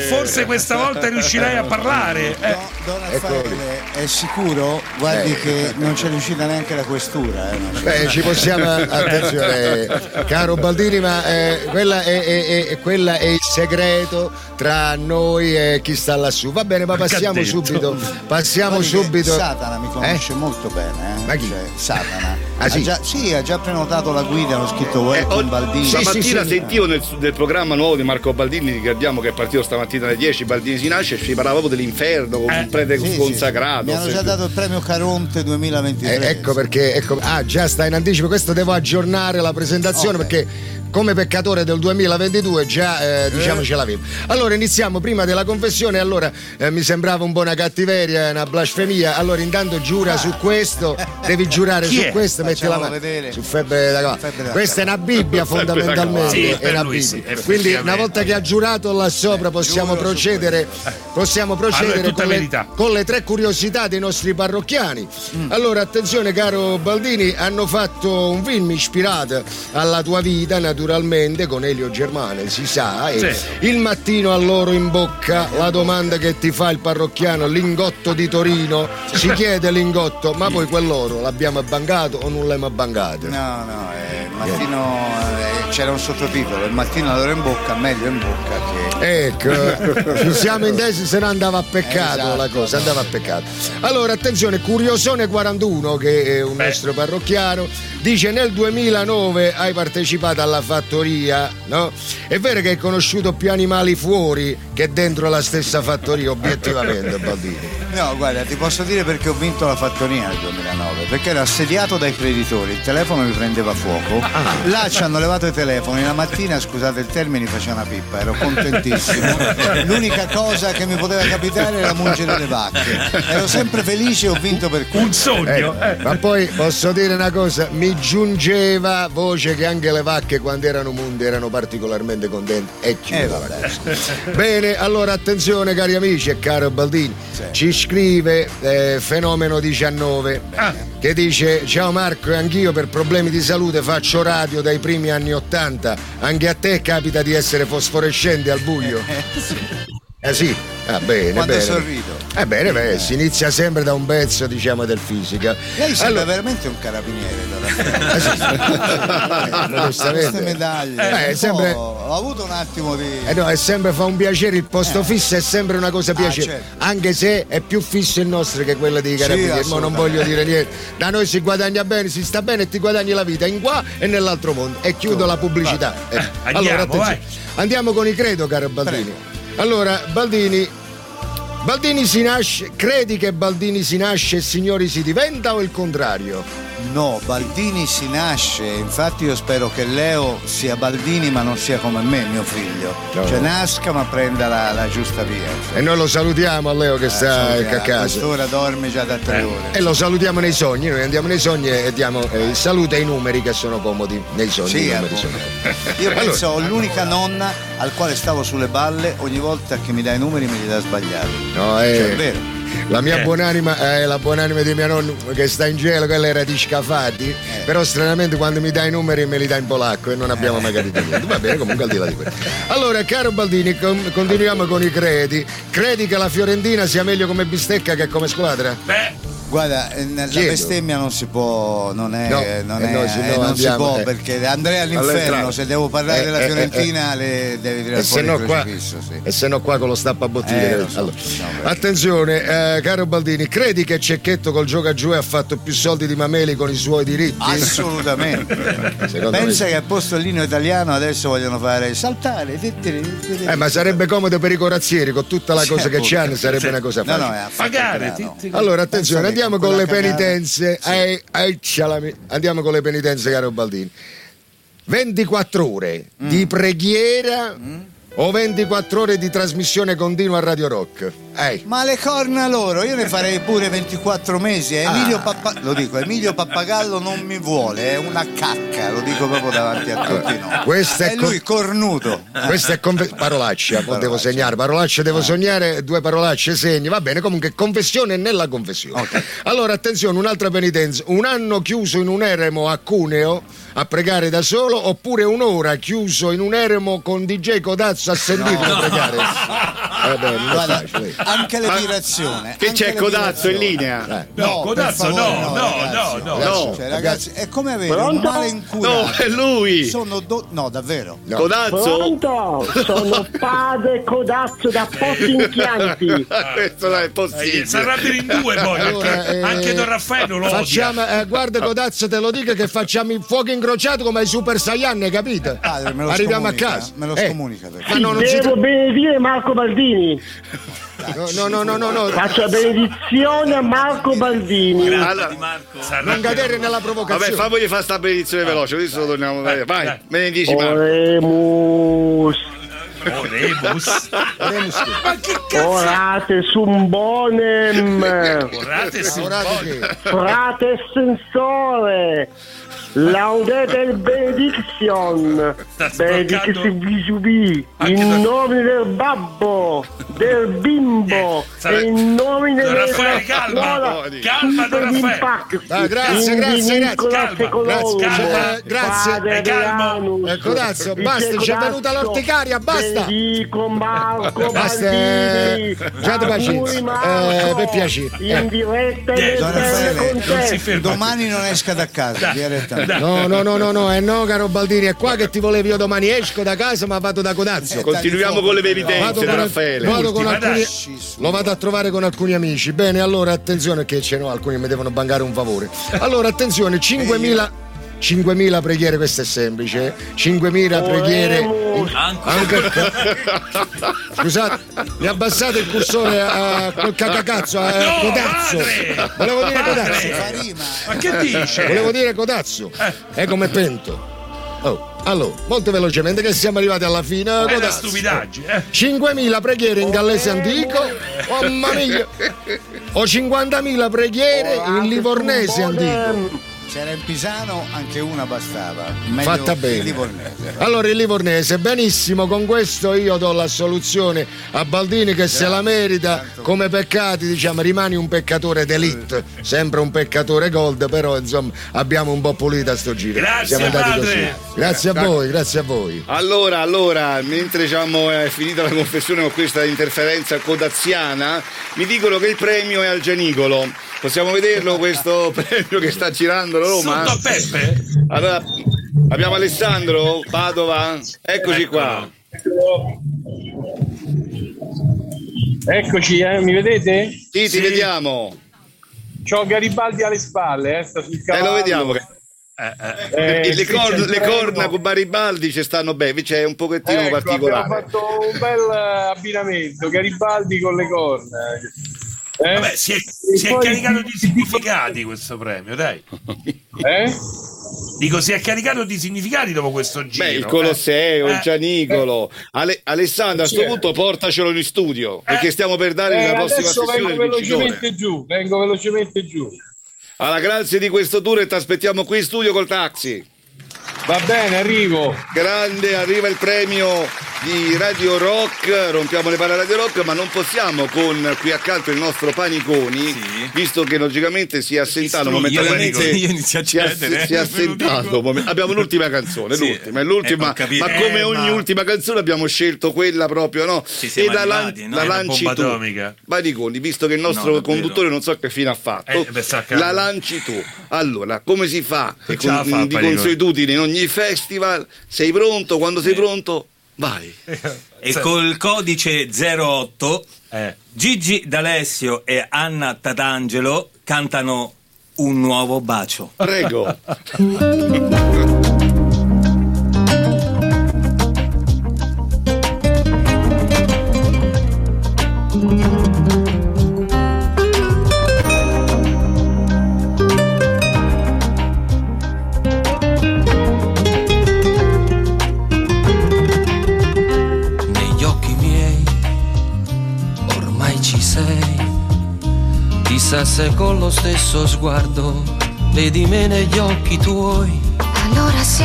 Forse questa volta riuscirai a parlare. Eh. Don Raffaele è sicuro? Guardi Eh. che non c'è riuscita neanche la questura. Eh, Beh, ci possiamo, attenzione, caro Baldini, ma eh, quella, è, è- è- quella è il segreto tra noi e chi sta lassù. Va bene, ma passiamo subito. Passiamo Guardi che subito. Satana mi conosce molto bene. Eh? Ma chi? Cioè, Satana. Ah, sì? ha già, sì, ha già prenotato la guida, ho scritto Eh, Welcome oggi- Baldini. stamattina sì. sentivo nel, nel programma nuovo di Marco Baldini, ricordiamo che è partito stamattina alle 10, Baldini si nasce, si parlava proprio dell'inferno con un prete Eh, Sì, sì, consacrato. Mi hanno già dato il premio Caronte 2023. Eh, ecco perché, ecco, ah, già sta in anticipo. Questo devo aggiornare la presentazione Ok. perché come peccatore del 2022 già eh, diciamo ce l'avevo. Allora iniziamo prima della confessione, allora eh, mi sembrava un po' una cattiveria, una blasfemia. Allora intanto giura su questo, devi giurare Chi su è? questo, metti la mano su febbre da. Febbre da Questa è una Bibbia fondamentalmente. Sì, è una sì, Bibbia. effettivamente. Quindi una volta che ha giurato là sopra possiamo giuro su procedere, possiamo Allora, procedere tutta con, le, con le tre curiosità dei nostri parrocchiani. Mm. Allora attenzione caro Baldini, hanno fatto un film ispirato alla tua vita naturalmente con Elio Germane, si sa, Sì. il mattino a loro in bocca la domanda che ti fa il parrocchiano, lingotto di Torino, si chiede lingotto, ma poi quell'oro l'abbiamo abbancato o non l'abbiamo abbancato? No, no, eh, il mattino eh, c'era un sottotitolo, il mattino allora in bocca, meglio in bocca che. Ecco, *laughs* ci siamo intesi se no andava a peccato Esatto. la cosa, andava a peccato. Allora, attenzione, Curiosone 41, che è un nostro parrocchiano, dice nel 2009 hai partecipato alla fattoria, no? È vero che hai conosciuto più animali fuori che dentro la stessa fattoria, obiettivamente, *laughs* Baldini. No, guarda, ti posso dire perché ho vinto la fattoria nel 2009, perché ero assediato dai creditori, il telefono mi prendeva fuoco, Ah. là ci hanno levato i telefoni, la mattina, scusate il termine, faceva una pippa, ero contentissimo. L'unica cosa che mi poteva capitare era mungere le vacche. Ero sempre felice e ho vinto per quello. Un sogno. Eh, ma poi posso dire una cosa, mi giungeva voce che anche le vacche quando erano munde erano particolarmente contente e chiudeva la cosa. Bene, allora attenzione cari amici e caro Baldini, ci scrive eh, Fenomeno 19 che dice ciao Marco e anch'io per problemi di salute faccio radio dai primi anni 80, anche a te capita di essere fosforescente al buio? *laughs* Eh sì, ah, bene, Quando bene. sorrido. Eh bene, beh, si inizia sempre da un pezzo diciamo del fisica. Lei sembra Allora- veramente un carabiniere *laughs* Eh, modestamente. *laughs* Queste medaglie. Eh, è sempre- Ho avuto un attimo di. Eh no, è sempre fa un piacere, il posto fisso è sempre una cosa piacere, certo. anche se è più fisso il nostro che quello dei carabinieri, ma non voglio dire niente. Da noi si guadagna bene, si sta bene e ti guadagni la vita in qua e nell'altro mondo. E chiudo la pubblicità. Eh, andiamo, allora, attenzione. vai. Andiamo con i credo, caro Baldini. Allora, Baldini. Baldini si nasce, credi che Baldini si nasce e signori si diventa o il contrario? No, Baldini si nasce, infatti io spero che Leo sia Baldini ma non sia come me, mio figlio. No. Cioè nasca ma prenda la, la giusta via. E noi lo salutiamo a Leo che Eh, sta a casa. Quest'ora dorme già da tre ore. E lo salutiamo nei sogni, noi andiamo nei sogni e diamo eh, il saluto ai numeri che sono comodi nei sogni. Sì, sono- Io *laughs* Allora- penso ho l'unica nonna al quale stavo sulle balle, ogni volta che mi dà i numeri me li dà sbagliati. No, eh, Cioè, è vero. La mia Eh. buonanima, eh, la buonanima di mio nonno che sta in cielo, quella era di Scafati, Eh. però stranamente quando mi dà i numeri me li dà in polacco e non abbiamo mai capito niente. Va bene, comunque al di là di questo. Allora, caro Baldini, com- continuiamo con i credi. Credi che la Fiorentina sia meglio come bistecca che come squadra? Guarda, eh, la Chiedo. bestemmia non si può, non è, No, non eh, è- no, se no eh, non si andiamo, può eh. perché andrei all'inferno, se devo parlare Eh, della eh, Fiorentina le devi E se, fuori no qua, sì. e se no qua con lo stappa bottiglie. Eh, lo so, Allora, no, attenzione, eh, caro Baldini, credi che Cecchetto col gioca giù ha fatto più soldi di Mameli con i suoi diritti? Assolutamente. *laughs* Pensa me- che al posto del lineo italiano adesso vogliono fare saltare. Eh, ma sarebbe comodo per i corazzieri, con tutta la cosa che appunto. c'hanno, sarebbe una cosa No, facile. no, è affatto Pagare, Allora, attenzione, che andiamo con le cagata- penitenze. Ai- ai cialami- andiamo con le penitenze, caro Baldini. 24 ore Mm. di preghiera o 24 ore di trasmissione continua a Radio Rock? Ehi. Ma le corna loro, io ne farei pure 24 mesi. eh. Emilio Ah. Pappa- lo dico, Emilio Pappagallo non mi vuole, è una cacca, lo dico proprio davanti a tutti noi. Questo è lui con- cornuto. Questa è confe- parolaccia, mo devo segnare, parolacce Ah. devo sognare, due parolacce segni, va bene, comunque confessione nella confessione. Allora attenzione, un'altra penitenza, un anno chiuso in un eremo a Cuneo a pregare da solo oppure un'ora chiuso in un eremo con DJ Codazzo a sentire No. pregare. *laughs* Eh beh, Guarda, facile. anche l'epirazione. Che anche c'è Codazzo in linea? No, per Codazzo favore, no, no, ragazzi. no, no. Ragazzi, cioè, ragazzi, è come avere Pronto? un male incurato. No, è lui. Sono do- no, davvero. Pronto? Sono *laughs* padre Codazzo da Pozzi in Chianti. *laughs* Questo non è possibile. Eh, Si arrabbiano in due poi, Allora, eh, anche Don Raffaello lo odia. Facciamo, eh, guarda Codazzo te lo dico che facciamo il fuoco incrociato come ai Super Saiyan, hai capito? Padre, me lo Arriviamo a casa. Me lo Eh, scomunica. perché- Ma no, non Devo benedire Marco Baldini. No, no, no, no, no. Faccio la benedizione a Marco Baldini. Non cadere nella provocazione. Vabbè, famogli fare sta benedizione veloce, così lo torniamo. Vai, vai, benedici Marco. Oremus. Oremus. Ma che cazzo? Orate sum bonem. Orate sum bonem. Frate sensore. Laudete il benediction. Benediction visubi. In nome del babbo, del bimbo e in nome della Raffaele, calma. scuola Calma, Don Raffaele. Ah, grazie, grazie, grazie. Secolombo, Grazie, eh, grazie. Eh, calmo. Eh, il basta, ci è venuta l'orticaria, basta. Benedico Marco Basta, eh, giate pazienza. Eh, per piacere. In Eh. diretta Eh, Don Raffaele. Domani non esca da casa, direttamente. No, no, no, no, no, eh no, caro Baldini, è qua che ti volevo io domani esco da casa ma vado da Codazzo. Continuiamo con le evidenze, Vado con, Raffaele. vado con alcuni, lo vado a trovare con alcuni amici. Bene, allora attenzione che ce n'ho, alcuni mi devono bancare un favore. Allora attenzione, 5.000 5.000 preghiere, questo è semplice. eh. 5.000 preghiere. Anche, *laughs* scusate, mi abbassate il cursore a quel cacacazzo, a No, Codazzo. padre! Volevo dire Padre! Codazzo. Ma che dice? Volevo dire Codazzo. È come pento. Oh, allora, molto velocemente che siamo arrivati alla fine. È una stupidaggine. eh. 5.000 preghiere in gallese antico, oh mamma mia, o 50.000 preghiere in livornese antico. C'era in Pisano, anche una bastava. Meglio Fatta il bene. livornese. Allora il livornese, benissimo, con questo io do la soluzione a Baldini che se la merita come peccati, diciamo, rimani un peccatore d'elite, sempre un peccatore gold, però insomma abbiamo un po' pulita sto giro. Grazie, Siamo andati padre. così. Grazie a voi, grazie a voi. Allora, allora, mentre diciamo, è finita la confessione con questa interferenza codaziana, mi dicono che il premio è al Gianicolo. Possiamo vederlo questo *laughs* premio che sta girando la Roma? Sotto Peppe? Allora, abbiamo Alessandro Padova. Eccoci qua. Eccoci, eh, mi vedete? Sì, ti vediamo. C'ho Garibaldi alle spalle, eh, sta sul Eh, lo vediamo. Eh, le, sì, cor- c'è il le corna con Garibaldi ci stanno bene, c'è un pochettino Ecco, particolare. abbiamo fatto un bel eh, abbinamento, Garibaldi con le corna. Eh? Vabbè, si è, si è caricato di significati questo premio, dai. Eh? Dico, si è caricato di significati dopo questo giro. Beh, il Colosseo, eh. il Gianicolo. Ale- Alessandro, a questo punto portacelo in studio, perché stiamo per dare Eh, la prossima adesso sessione vengo velocemente giù, vengo velocemente giù. Alla grazie di questo tour e ti aspettiamo qui in studio col taxi. Va bene, arrivo. Grande, arriva il premio di Radio Rock, rompiamo le palle a Radio Rock, ma non possiamo con qui accanto il nostro Paniconi, visto che logicamente si è assentato momentaneamente. io inizio a cedere, si è lo assentato. Abbiamo l'ultima canzone, Sì, l'ultima, è l'ultima, eh, ma come Eh, ogni ma- ultima canzone abbiamo scelto quella proprio, no? e la, lan- no? la lanci tu. atomica. Paniconi, visto che il nostro No, conduttore non so che fine ha fatto, Eh, beh, la lanci tu. Allora, come si fa? Con- fa, di Paniconi. consuetudine in ogni festival, sei pronto? Quando sei pronto, vai. *laughs* E col codice 08 Eh. Gigi D'Alessio e Anna Tatangelo cantano un nuovo bacio. Prego. *laughs* Chissà se con lo stesso sguardo vedi me negli occhi tuoi. Allora sì,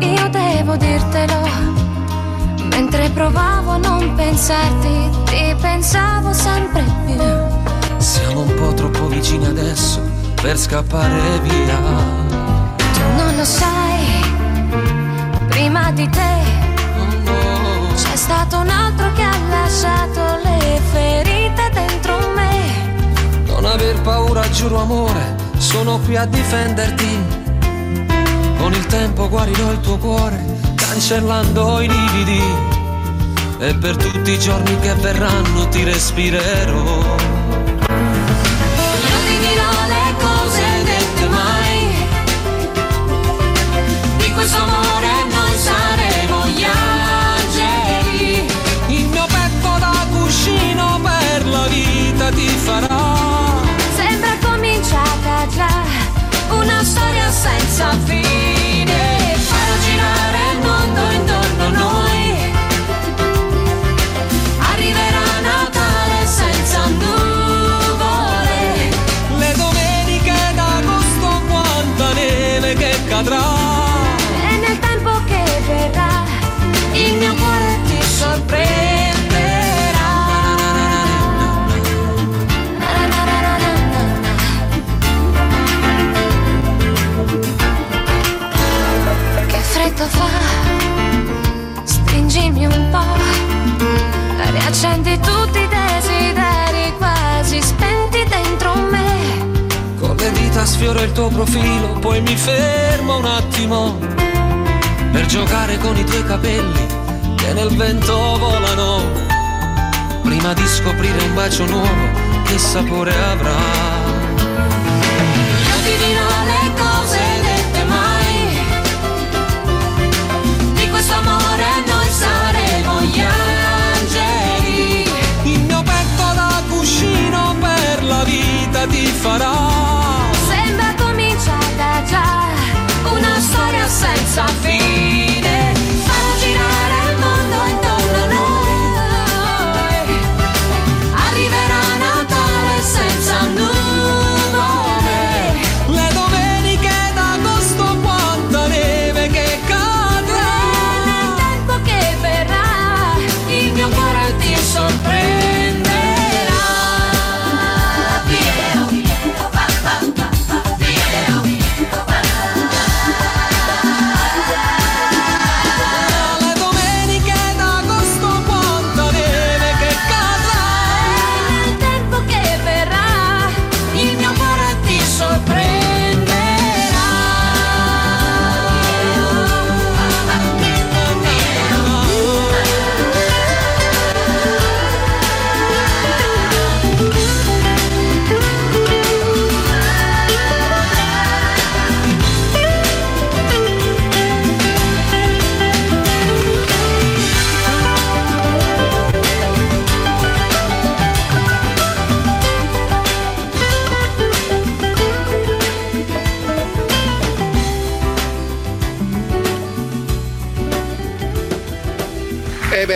io devo dirtelo. Mentre provavo a non pensarti, ti pensavo sempre più. Siamo un po' troppo vicini adesso per scappare via. Tu non lo sai, prima di te c'è stato un altro che ha lasciato le ferite aver paura, giuro amore, sono qui a difenderti. Con il tempo guarirò il tuo cuore, cancellando i lividi. E per tutti i giorni che verranno ti respirerò. Io ti dirò le cose dette mai. Di questo amore noi saremo gli angeli. Il mio petto da cuscino sign something sfioro il tuo profilo, poi mi fermo un attimo per giocare con i tuoi capelli che nel vento volano, prima di scoprire un bacio nuovo che sapore avrà. Io ti dirò le cose dette mai Di questo amore noi saremo gli angeli Il mio petto da cuscino per la vita ti farà. Storia senza fine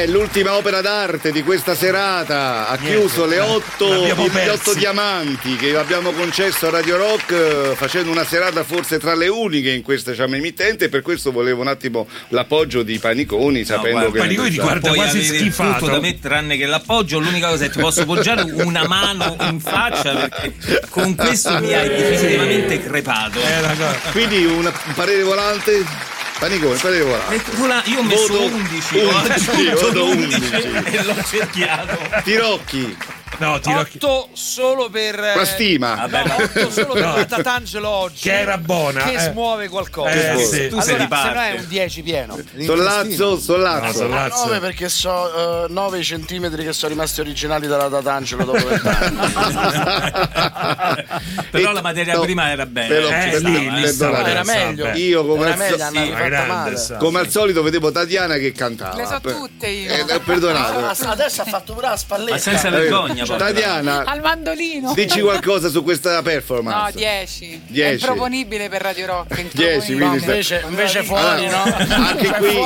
Eh l'ultima opera d'arte di questa serata. Ha Niente, chiuso le otto, l'abbiamo gli otto diamanti che abbiamo concesso a Radio Rock eh, facendo una serata forse tra le uniche in questa ciama emittente. Per questo volevo un attimo l'appoggio di Paniconi sapendo che Paniconi ti guarda puoi quasi schifato. tutto da me tranne che l'appoggio l'unica cosa è che ti posso poggiare una mano in faccia perché con questo mi hai definitivamente crepato. Quindi una- un parere volante? Paniconi, parere volante. E tu la- io ho messo Voto 11, 11, ho voto 11 11. e l'ho cerchiato Tirocchi. No, Otto solo per eh, La stima. no, Vabbè, no. otto solo per No. la Tatangelo oggi Che era buona, che eh. smuove qualcosa Eh, sì. Tu allora, sei di se no è un 10 pieno Sollazzo, sollazzo. Ah, 9 perché so 9 i centimetri che sono rimasti originali dalla Tatangelo dopo vent'anni *laughs* però la materia no, prima era bella però- Eh, lì, lì stava era meglio Io come era al meglio male Come al solito vedevo Tatiana che cantava. Le so tutte io. Eh, eh, perdonate. Ah, adesso ha fatto pure la spalletta Ma senza vergogna, poi. Tatiana, Al mandolino. dici qualcosa su questa No, performance. 10. È 10. improponibile per Radio Rock. 10, improponibile. quindi invece, invece fuori no Anche Cioè, qui,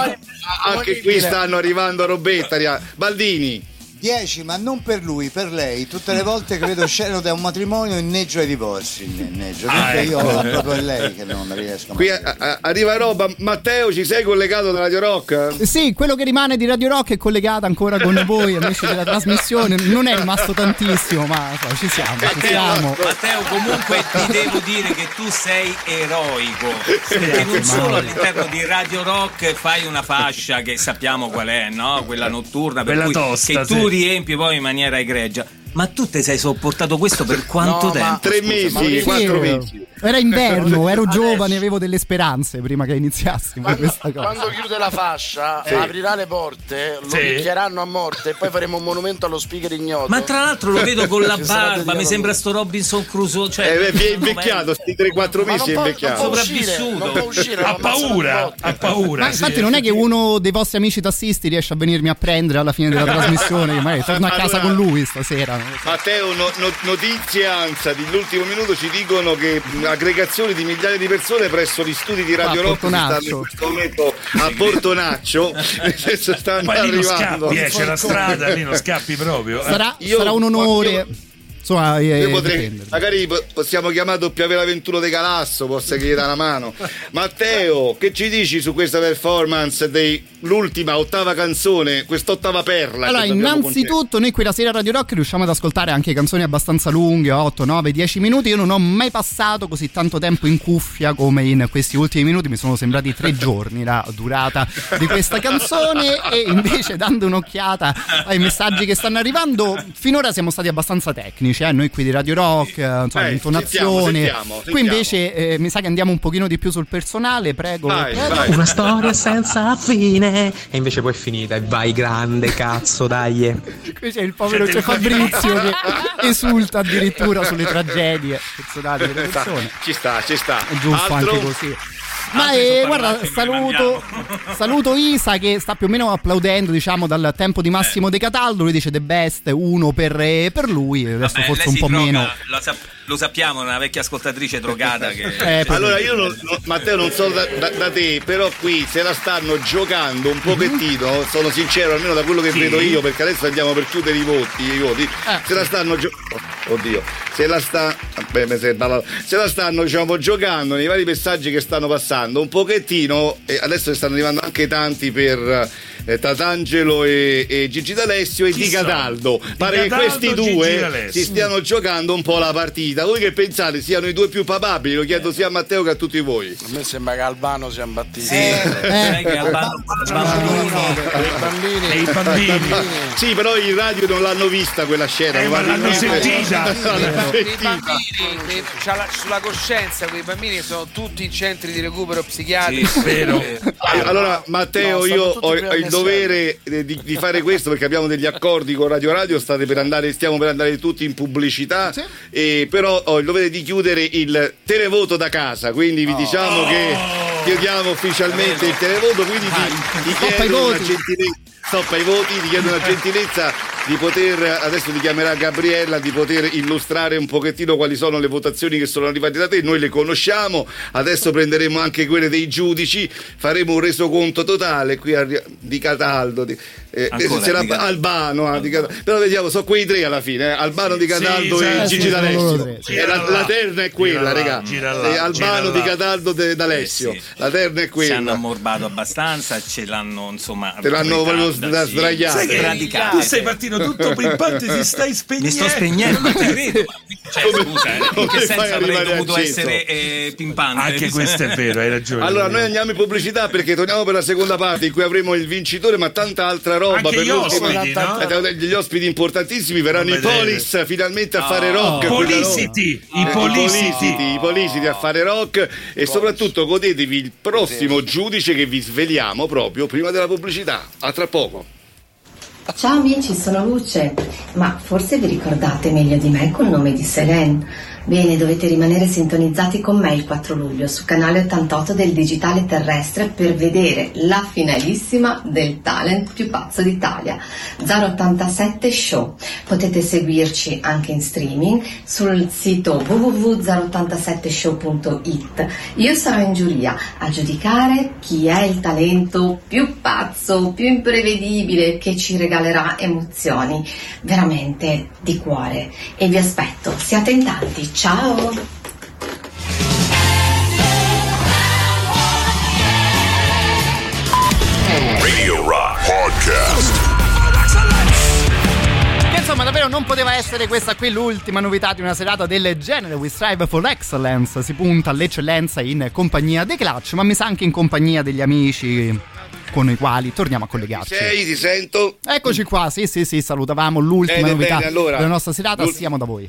anche qui stanno arrivando robetta. Baldini, 10, ma non per lui, per lei. Tutte le volte che vedo sceno da un matrimonio inneggio ai divorzi. Inneggio. Ah, Dunque io ecco. proprio è lei che non riesco a qui a- a- arriva roba. Matteo, ci sei collegato da Radio Rock? Sì, quello che rimane di Radio Rock è collegato ancora con voi, amici della trasmissione. Non è rimasto tantissimo, ma so, ci siamo, ci siamo. Matteo, comunque ti devo dire che tu sei eroico. Perché non solo all'interno di Radio Rock fai una fascia che sappiamo qual è, no? Quella notturna, per Quella cui tosta, che tu sì. Riempi poi in maniera egregia. Ma tu ti sei sopportato questo per quanto No, ma- tempo? Tre scusa? mesi, quattro Sì, mesi. Era inverno, ero Adesso. giovane, avevo delle speranze prima che iniziassimo questa cosa. quando chiude la fascia aprirà le porte lo Sì. picchieranno a morte e poi faremo un monumento allo speaker ignoto Ma tra l'altro lo vedo con la *laughs* barba, mi sembra sto Robinson Crusoe. Cioè, Eh, è invecchiato, sti 3-4 Ma mesi è può- invecchiato. non può uscire, Sopravvissuto. uscire Ha paura, ha paura. Ma sì. infatti non è che uno dei vostri amici tassisti riesce a venirmi a prendere alla fine della trasmissione, magari torno a casa con lui stasera. Matteo, no- no- notizie ANSA dell'ultimo minuto ci dicono che aggregazioni di migliaia di persone presso gli studi di Radio Ah, Rock stanno in questo momento a Portonaccio, *laughs* nel senso stanno Poi arrivando. scappi, eh, c'è la strada, lì non scappi proprio. eh. Sarà, sarà un onore. io- Insomma, eh, Io potrei, magari po- possiamo chiamare W21 De Galasso, posso che gli dà una mano. *laughs* Matteo, che ci dici su questa performance dell'ultima ottava canzone, quest'ottava perla? Allora, innanzitutto, noi qui la sera a Radio Rock riusciamo ad ascoltare anche canzoni abbastanza lunghe, 8, 9, 10 minuti. Io non ho mai passato così tanto tempo in cuffia come in questi ultimi minuti. Mi sono sembrati tre *laughs* giorni la durata di questa canzone. E invece, dando un'occhiata ai messaggi che stanno arrivando, finora siamo stati abbastanza tecnici. Eh, noi qui di Radio Rock, eh, insomma, Eh, l'intonazione. sentiamo, sentiamo, Qui invece eh, mi sa che andiamo un pochino di più sul personale, prego. prego. Una storia senza fine. E invece poi è finita. E vai grande, cazzo, dai. Qui c'è il povero c'è Fabrizio che *laughs* esulta addirittura sulle tragedie personali delle persone. Ci sta, ci sta. È giusto Altro? anche così. Ma eh, guarda, saluto, saluto Isa che sta più o meno applaudendo diciamo dal tempo di Massimo De Cataldo, lui dice The Best, uno per, eh, per lui, adesso Vabbè, forse un po' droga, meno. Lo, sap- lo sappiamo, una vecchia ascoltatrice drogata che... *laughs* Eh, allora io non, non- Matteo non so da, da- da te, però qui se la stanno giocando un pochettino, sono sincero, almeno da quello che Sì. vedo io, perché adesso andiamo per chiudere i voti, i voti. Eh. se la stanno gio- Oddio, se la sta. se la stanno diciamo giocando nei vari messaggi che stanno passando, un pochettino, e adesso ne stanno arrivando anche tanti per eh, Tatangelo e, e Gigi D'Alessio e Chi Di? Cataldo. Pare che questi due si stiano giocando un po' la partita. Voi che pensate siano i due più papabili? Lo chiedo sia a Matteo che a tutti voi. A me sembra che Albano sia imbattito. Sai che Albano- I bambini. E i bambini. Sì, però in radio non l'hanno vista quella scena. Eh, ma l'hanno sentita. *laughs* Quei bambini, sulla coscienza, quei bambini sono tutti in centri di recupero psichiatrico. vero. Allora, Matteo, io ho, il. Dovere eh, di, di fare questo perché abbiamo degli accordi con Radio Radio. State per andare, stiamo per andare tutti in pubblicità. E però ho il dovere di chiudere il televoto da casa. Quindi vi diciamo che chiudiamo ufficialmente il televoto. Quindi ti, ti chiedo una gentilezza. Stop ai voti, ti chiedo una gentilezza di poter, adesso ti chiamerà Gabriella, di poter illustrare un pochettino quali sono le votazioni che sono arrivate da te, noi le conosciamo, adesso prenderemo anche quelle dei giudici, faremo un resoconto totale qui a- di Cataldo, eh, Ancora, c'era di Cataldo. Albano, ah, di Cataldo. però vediamo, sono quei tre alla fine, eh, Albano di Cataldo sì, e sì, Gigi sì, D'Alessio. tre, sì. E la, la terna è quella, regà. Eh, Albano di. Cataldo e D'Alessio, Sì, sì. la terna è Si hanno quella. ammorbato abbastanza, ce l'hanno insomma... Te l'hanno proprio da sdraiare. Sai che Radicate. tu sei partito tutto pimpante, ti stai spegnendo. Mi sto spegnendo, ma ti credo. Cioè, scusa, eh, in come che senso avrei dovuto essere eh, pimpante? Anche questo è vero, hai ragione. Allora, noi andiamo in pubblicità perché torniamo per la seconda parte in cui avremo il vincitore, ma tanta altra roba. Anche per gli ospiti, no? Eh, Gli ospiti importantissimi verranno i. Polis finalmente a fare rock. Polisiti, qui da i. Polisiti. I i Polisiti a fare rock e soprattutto godetevi il prossimo giudice che vi sveliamo proprio prima della pubblicità. A tra poco. Ciao amici, sono Luce, ma forse vi ricordate meglio di me col nome di Selene. Bene, dovete rimanere sintonizzati con me il 4 luglio su canale 88 del Digitale Terrestre per vedere la finalissima del talent più pazzo d'Italia, 087 Show. Potete seguirci anche in streaming sul sito www.087show.it. Io sarò in giuria a giudicare chi è il talento più pazzo, più imprevedibile che ci regalerà emozioni veramente di cuore. E vi aspetto, siate in tanti, ciao! Radio Rock Podcast. Che insomma davvero non poteva essere questa qui l'ultima novità di una serata del genere We Strive for Excellence si punta all'eccellenza in compagnia dei Clutch ma mi sa anche in compagnia degli amici con i quali torniamo a collegarci Sei, ti sento. eccoci qua sì sì sì salutavamo l'ultima Bene, novità bene, allora. della nostra serata L'ul- siamo da voi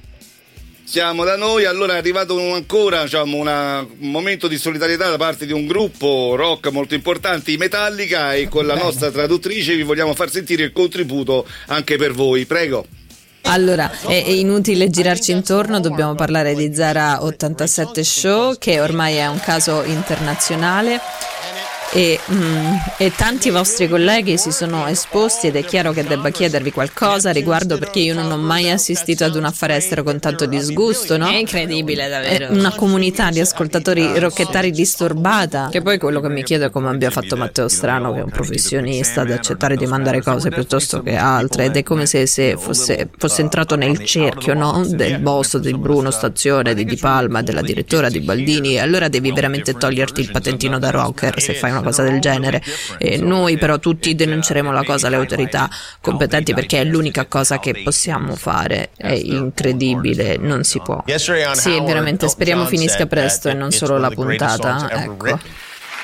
Siamo da noi, allora è arrivato ancora diciamo, una- un momento di solidarietà da parte di un gruppo rock molto importante, i Metallica, e con la nostra traduttrice vi vogliamo far sentire il contributo anche per voi. Prego. Allora, è inutile girarci intorno, dobbiamo parlare di Zara 87 Show, che ormai è un caso internazionale. E, mm, e tanti vostri colleghi si sono esposti ed è chiaro che debba chiedervi qualcosa a riguardo perché io non ho mai assistito ad un affare estero con tanto disgusto, no? È incredibile, davvero. È una comunità di ascoltatori rocchettari disturbata. Che poi quello che mi chiedo è come abbia fatto Matteo Strano, che è un professionista, ad accettare di mandare cose piuttosto che altre. Ed è come se, se fosse, fosse entrato nel cerchio, no? Del boss di Bruno Stazione, di Di Palma, della direttora di Baldini. E allora devi veramente toglierti il patentino da rocker se fai una cosa del genere. E noi però tutti denunceremo la cosa alle autorità competenti perché è l'unica cosa che possiamo fare. È incredibile, non si può. Sì, veramente, speriamo finisca presto e non solo la puntata. Ecco.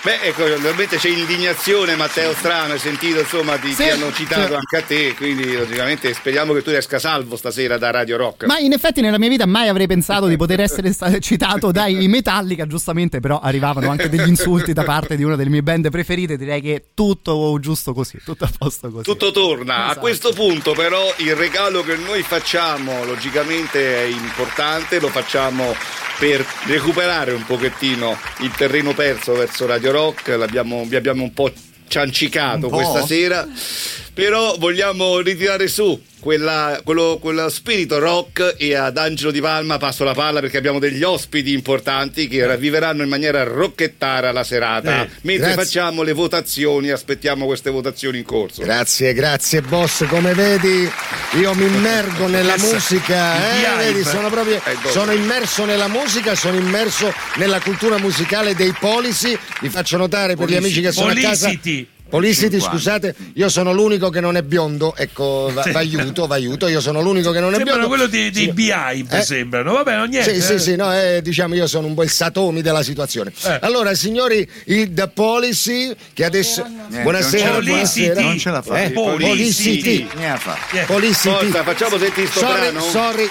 Beh, ecco, ovviamente c'è indignazione, Matteo Strano, hai sentito, insomma, ti, Sì, ti hanno citato sì. anche a te, quindi logicamente speriamo che tu esca salvo stasera da Radio Rock. Ma in effetti nella mia vita mai avrei pensato di poter essere citato dai Metallica, giustamente però arrivavano anche degli insulti da parte di una delle mie band preferite, direi che tutto giusto così, tutto a posto così. Tutto torna. A Esatto. questo punto, però, il regalo che noi facciamo, logicamente, è importante. Lo facciamo per recuperare un pochettino il terreno perso verso Radio Rock. L'abbiamo, vi abbiamo un po' ciancicato Un po'? questa sera. Però vogliamo ritirare su quella- quello, quello spirito rock e ad Angelo Di Palma passo la palla perché abbiamo degli ospiti importanti che ravviveranno in maniera rocchettara la serata. Eh, Mentre grazie. facciamo le votazioni, aspettiamo queste votazioni in corso. Grazie, grazie boss. Come vedi, io mi immergo nella musica. Eh, vedi, sono proprio Eh, dove? sono immerso nella musica, sono immerso nella cultura musicale dei Policy. Vi faccio notare per gli amici che sono a casa. Policity. Policity, 50. scusate, io sono l'unico che non è biondo, ecco, va, va aiuto, va aiuto, io sono l'unico che non è Sembrano biondo. quello dei, dei Beehive, Eh? sembrano. Vabbè, no, niente. Sì, sì, eh. sì, no, eh, diciamo io sono un po' il Satomi della situazione. Eh. Allora, signori, il The Policy, che adesso. buonasera, non ce la fa. buonasera. Non ce la fa. Eh, Policity. Policity. Ne ha fa. Policity. Forza, facciamo sentire sto sorry, brano. sorry.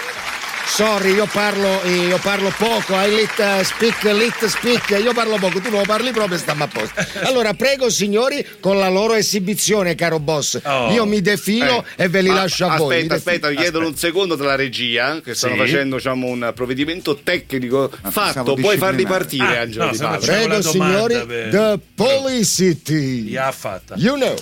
Sorry, io parlo, io parlo poco, I lit uh, speak, lit speak, io parlo poco, tu non parli proprio e stiamo a posto. *laughs* Allora, prego signori, con la loro esibizione, caro boss, Oh. io mi defilo Eh, e ve li ma lascio a voi. mi Aspetta, aspetta, vi chiedono un secondo dalla regia che stanno Sì. facendo diciamo, un provvedimento tecnico fatto. Puoi farli partire, Ah, Angelo no, Prego, signori, per- The Policity. Li ha fatta. You know.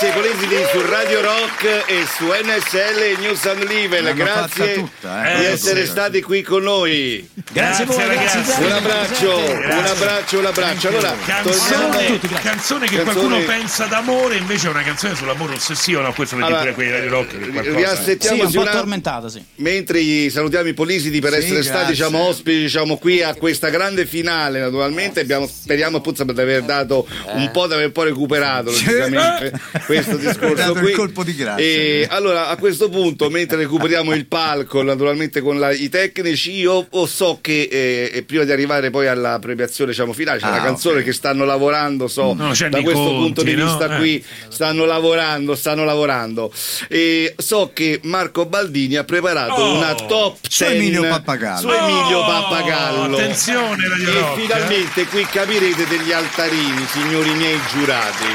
Grazie Policity su Radio Rock e su NSL News and Level. L'hanno Grazie tutta, eh. di essere stati qui con noi. Grazie a voi, ragazzi. Un abbraccio, un abbraccio, un abbraccio. Allora, Canzone, canzone che Canzone- qualcuno pensa d'amore, invece è una canzone sull'amore ossessivo. No, questo Allora, pure quelli Radio Rock. che qualcosa- riassettiamo Sì, un po' tormentata, sì. Mentre salutiamo i Polisiti per Sì, essere stati grazie. diciamo, ospiti diciamo, qui a questa grande finale, naturalmente abbiamo, speriamo appunto di aver dato un po' di aver un po' recuperato logicamente questo discorso Dato il qui. colpo di grazia. E allora a questo punto, mentre recuperiamo il palco, naturalmente con la- i tecnici, io so che eh, e prima di arrivare poi alla premiazione diciamo, finale c'è Ah, una canzone ok. che stanno lavorando, so No, da questo punto di no? vista Eh. qui stanno lavorando, stanno lavorando. E so che Marco Baldini ha preparato Oh! una top 10 Su Emilio Pappagallo. Su Emilio Oh, Pappagallo. attenzione, Radio E Rock, finalmente qui capirete degli altarini, signori miei giurati.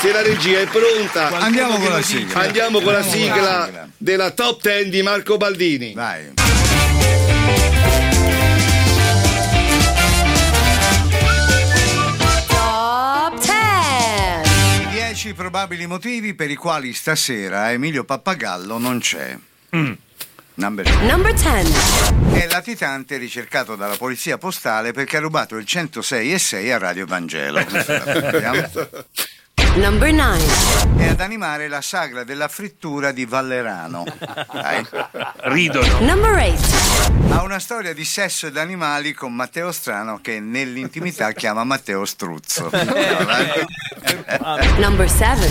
Se la regia è pronta, Andiamo con la sigla. andiamo con la Andiamo con la sigla sigla. della top 10 di Marco Baldini. Vai. 10 probabili motivi per i quali stasera Emilio Pappagallo non c'è. Mm. Number two. Number 10. È latitante ricercato dalla polizia postale perché ha rubato il 106 e 6 a Radio Vangelo. *laughs* Number 9. È ad animare la sagra della frittura di Vallerano. Dai. *laughs* Ridono. Number 8. Ha una storia di sesso ed animali con Matteo Strano che nell'intimità *laughs* chiama Matteo Struzzo. *laughs* Number 7.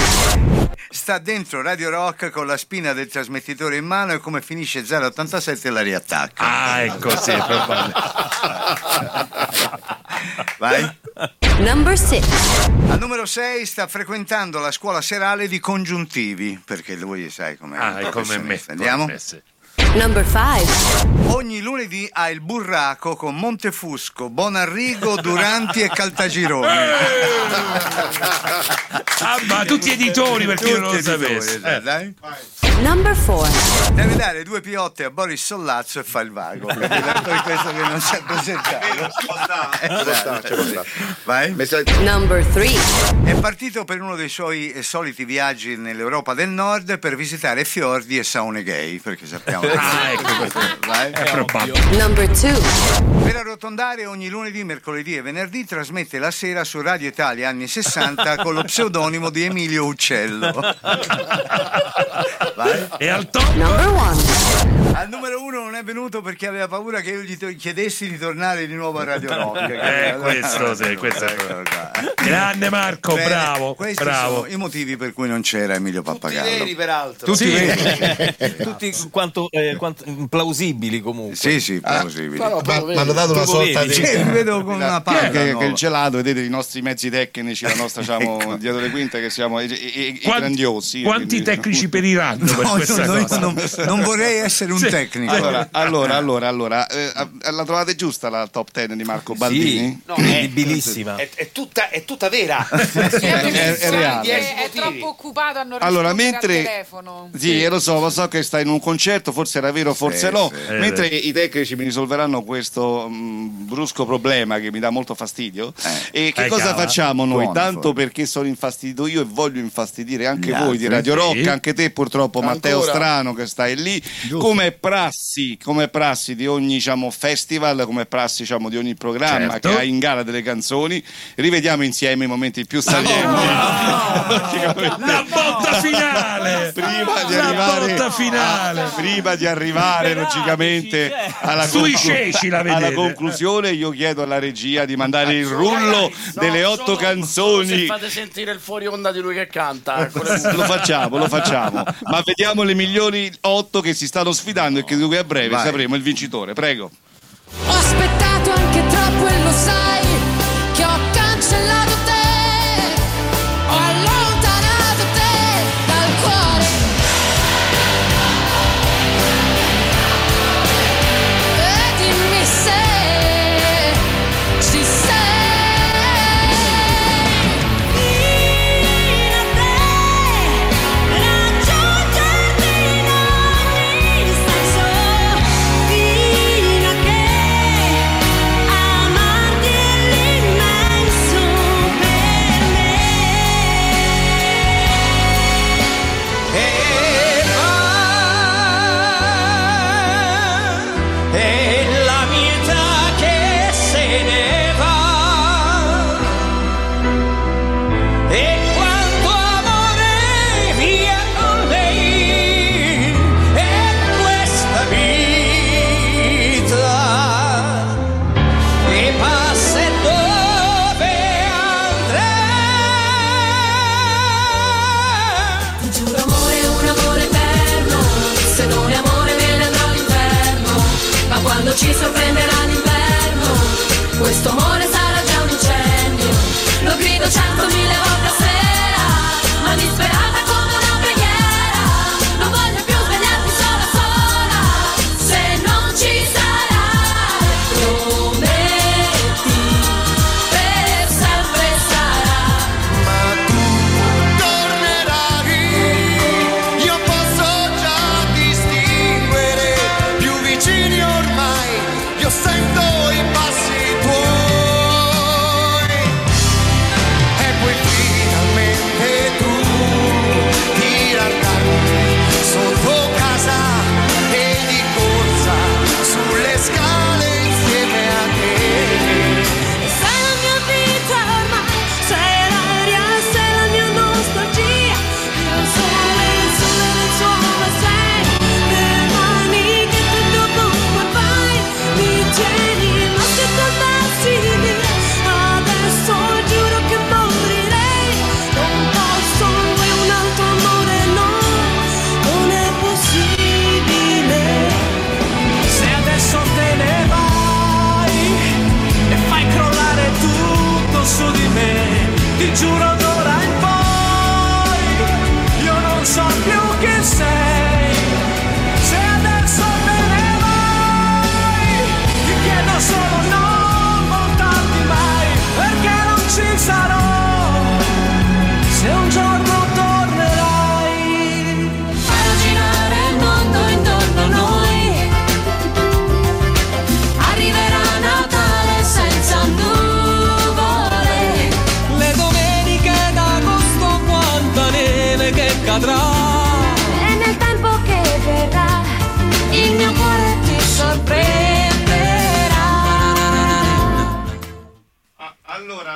Sta dentro Radio Rock con la spina del trasmettitore in mano e come finisce 087 la riattacca. Ah, ecco, sì, probabile. Vai. Number 6. Al numero 6 sta frequentando la scuola serale di congiuntivi, perché lui sai com'è. Ah, è come me. Andiamo. come. Number 5. Ogni lunedì ha il burraco con Montefusco, Bonarrigo, Duranti e Caltagirone. *laughs* Ah, ma tutti editori per chi non lo sapesse. dai, Eh. dai. Number 4. Deve dare due piotte a Boris Sollazzo e fa il vago. Per questo che non si è presentato. Vai. Number 3. È partito per uno dei suoi eh, soliti viaggi nell'Europa del Nord per visitare fiordi e saune gay, perché sappiamo che Ah, ecco questo. Vai. È probabile. Number 2. Per arrotondare ogni lunedì, mercoledì e venerdì trasmette la sera su Radio Italia anni 60 *laughs* con lo pseudonimo di Emilio Uccello. *laughs* Vai. E al top? Number 1. Al numero uno non è venuto perché aveva paura che io gli to- chiedessi di tornare di nuovo a Radio Rock. Eh, questo sì, questo è qua. Grande Marco, Bene, bravo, Questi bravo. sono i motivi per cui non c'era Emilio Pappagallo. veri, peraltro. Tutti Sì. veri. *laughs* Tutti quanto, eh, quanto- plausibili comunque. Sì, sì, plausibili. Ah, però, Ma hanno dato una sorta veri. di. Sì, vi vedo con una palla Che, che il gelato, vedete i nostri mezzi tecnici, la nostra diciamo, *laughs* dietro le quinte, che siamo i, i- i Quan- grandiosi. Quanti quindi- tecnici periranno per *laughs* No, questa no, cosa? non, non vorrei essere un Sì. tecnico. Allora, allora, allora, allora eh, la trovate giusta la top 10 di Marco Baldini? No, credibilissima. È, è tutta, è tutta vera. È- è reale. È, è troppo occupato a non Allora, mentre- al telefono. Sì, lo so, lo so che sta in un concerto, forse era vero, forse Sì, no. sì. Mentre i tecnici mi risolveranno questo mh, brusco problema che mi dà molto fastidio. E che Eh, cosa cavolo. facciamo noi? Buono, Tanto fuori. perché sono infastidito io e voglio infastidire anche Gli voi di Radio Rock, sì. anche te purtroppo Matteo Ancora. Strano che stai lì. Come prassi, come prassi di ogni diciamo, festival, come prassi diciamo, di ogni programma Certo. che ha in gara delle canzoni, rivediamo insieme i momenti più salienti. *laughs* La botta finale! Prima di La arrivare botta finale! prima di arrivare logicamente alla, Sui conclu- la alla conclusione io chiedo alla regia di mandare il rullo delle otto Se canzoni fate sentire il fuori onda di lui che canta. le- *laughs* lo facciamo, lo facciamo *laughs* ma vediamo le migliori otto che si stanno sfidando e che qui a breve Vai. sapremo il vincitore prego Ho aspettato anche troppo e lo sai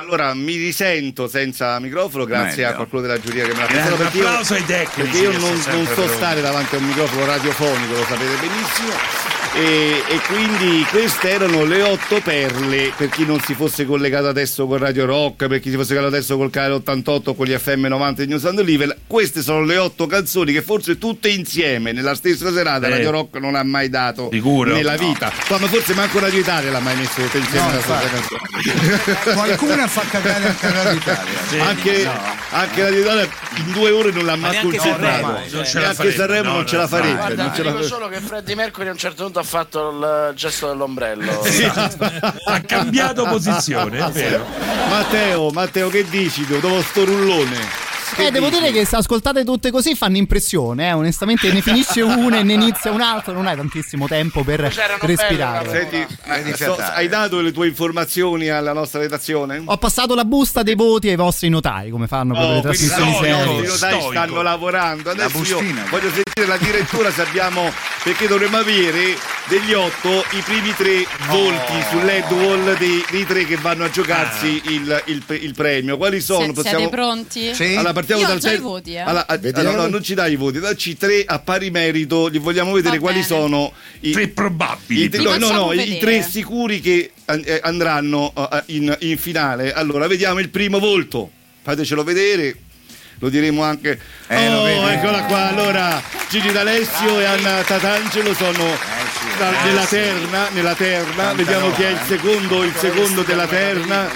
Allora, mi risento senza microfono grazie Meglio. a qualcuno della giuria che me l'ha prestato un io, applauso ai tecnici perché io non, non so stare davanti a un microfono radiofonico, lo sapete benissimo. E, e quindi queste erano le otto perle per chi non si fosse collegato adesso con Radio Rock, per chi si fosse collegato adesso col canale 88 con gli FM 90 di News and Live. Queste sono le otto canzoni che forse tutte insieme nella stessa serata Eh. Radio Rock non ha mai dato Sicuro? nella No. vita. Ma forse manco Radio Italia l'ha mai messo tutte insieme No, stessa canzone. Qualcuna fa cagare anche Radio Italia. anche, anche la Italia in due ore non l'ha ce la Neanche Sanremo no, non ce la no, farebbe. Guarda, non ce la farebbe. solo che Freddie Mercury a un certo punto ha fatto il gesto dell'ombrello. *laughs* ha cambiato posizione, è vero. Matteo, Matteo, che dici dopo sto rullone? Eh, devo dire che se ascoltate tutte così fanno impressione, eh. onestamente ne finisce una e ne inizia un'altra, non hai tantissimo tempo per respirare. Senti, Vedi so- fiatare. hai dato le tue informazioni alla nostra redazione? Ho passato la busta dei voti ai vostri notai, come fanno per le Oh, trasmissioni no, serie. no, i notai stanno lavorando. La Adesso io bustina. voglio sentire la direttura se abbiamo perché dovremmo avere degli otto i primi tre volti sull'head wall dei, dei tre che vanno a giocarsi il, il- il premio. Quali sono? Se- Siete pronti? Sì. Allora partiamo Io dal già i ter- voti, eh. Allora, Vediamo. no, no, non ci dai i voti, dacci tre a pari merito, li vogliamo vedere Va quali bene. sono i, Tre probabili. i tre- Li no, no, facciamo no, i vedere. tre sicuri che an- eh, andranno eh, in, in finale. Allora, vediamo il primo volto. Fatecelo vedere. Lo diremo anche. Eh, lo oh, vedi? eccola qua. Allora, Gigi D'Alessio e Anna Tatangelo sono da- nella terna. Nella terna. Vediamo chi è il secondo, il secondo della terna.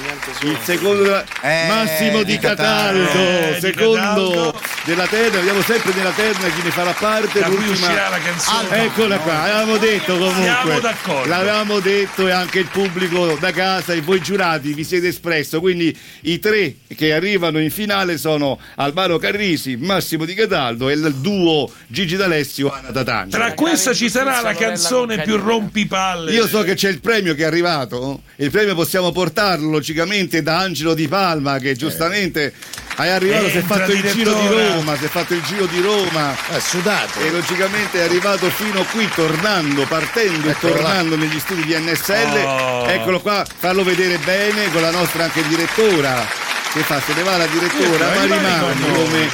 Il secondo della- Eh, Massimo Di Cataldo. Eh, secondo della terna. Vediamo sempre nella terna chi ne farà parte. L'ultima- la canzone. Eccola qua, avevamo detto comunque. L'avevamo detto e anche il pubblico da casa e voi giurati vi siete espresso. Quindi i tre che arrivano in finale sono Albano Carrisi, Massimo Di Cataldo e il duo Gigi D'Alessio Anna Tatangelo. Tra questa ci sarà la Sorella canzone più rompipalle. Io so che c'è il premio che è arrivato. Il premio possiamo portarlo logicamente da Angelo Di Palma che giustamente è arrivato, si è fatto il giro di. Roma, si è fatto il giro di Roma. È sudato. E logicamente è arrivato fino qui, tornando, partendo e Eccolo là. tornando negli studi di NSL. Oh. Eccolo qua, farlo vedere bene con la nostra anche direttora. Che fa? Se ne va la direttora, Eh, ma noi. come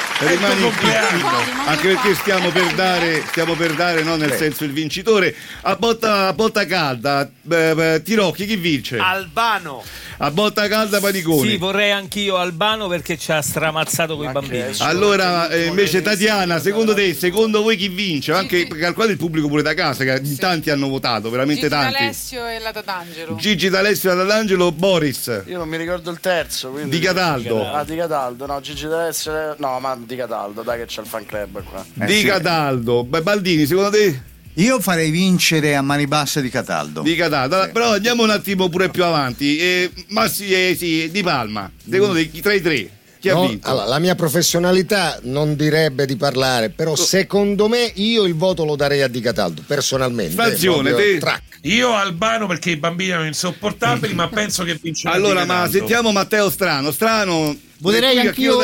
compleanno. qui. anche perché stiamo per dare, stiamo per dare no, nel senso il vincitore. A botta, a botta calda, beh, Tirocchi, chi vince? Albano. A botta calda Paniconi. Sì, vorrei anch'io Albano perché ci ha stramazzato con i bambini. Allora, eh, invece Tatiana, secondo te, secondo voi chi vince? Anche calcolate il pubblico pure da casa, che in tanti hanno votato, veramente Gigi tanti. D'Alessio e la Tatangelo. Gigi D'Alessio D'Angelo, Boris. Io non mi ricordo il terzo. Quindi... Di Cataldo. Ah, di Cataldo, no, Gigi D'Alessio. No, ma di Cataldo, dai che c'è il fan club qua. Eh, di sì. Cataldo. Beh, Baldini, secondo te? Io farei vincere a mani basse di Cataldo. Di Cataldo. Allora, Però andiamo un attimo pure più avanti. Eh, Massi, eh, sì, Di Palma. Secondo te, chi tra i tre? Chi ha No, vinto? allora, la mia professionalità non direbbe di parlare, però Oh. secondo me io il voto lo darei a Di Cataldo, personalmente. Proprio te? track. Io Albano perché i bambini erano insopportabili, ma penso che vincerà. Allora, Di ma sentiamo Matteo Strano. Strano. Voterei anch'io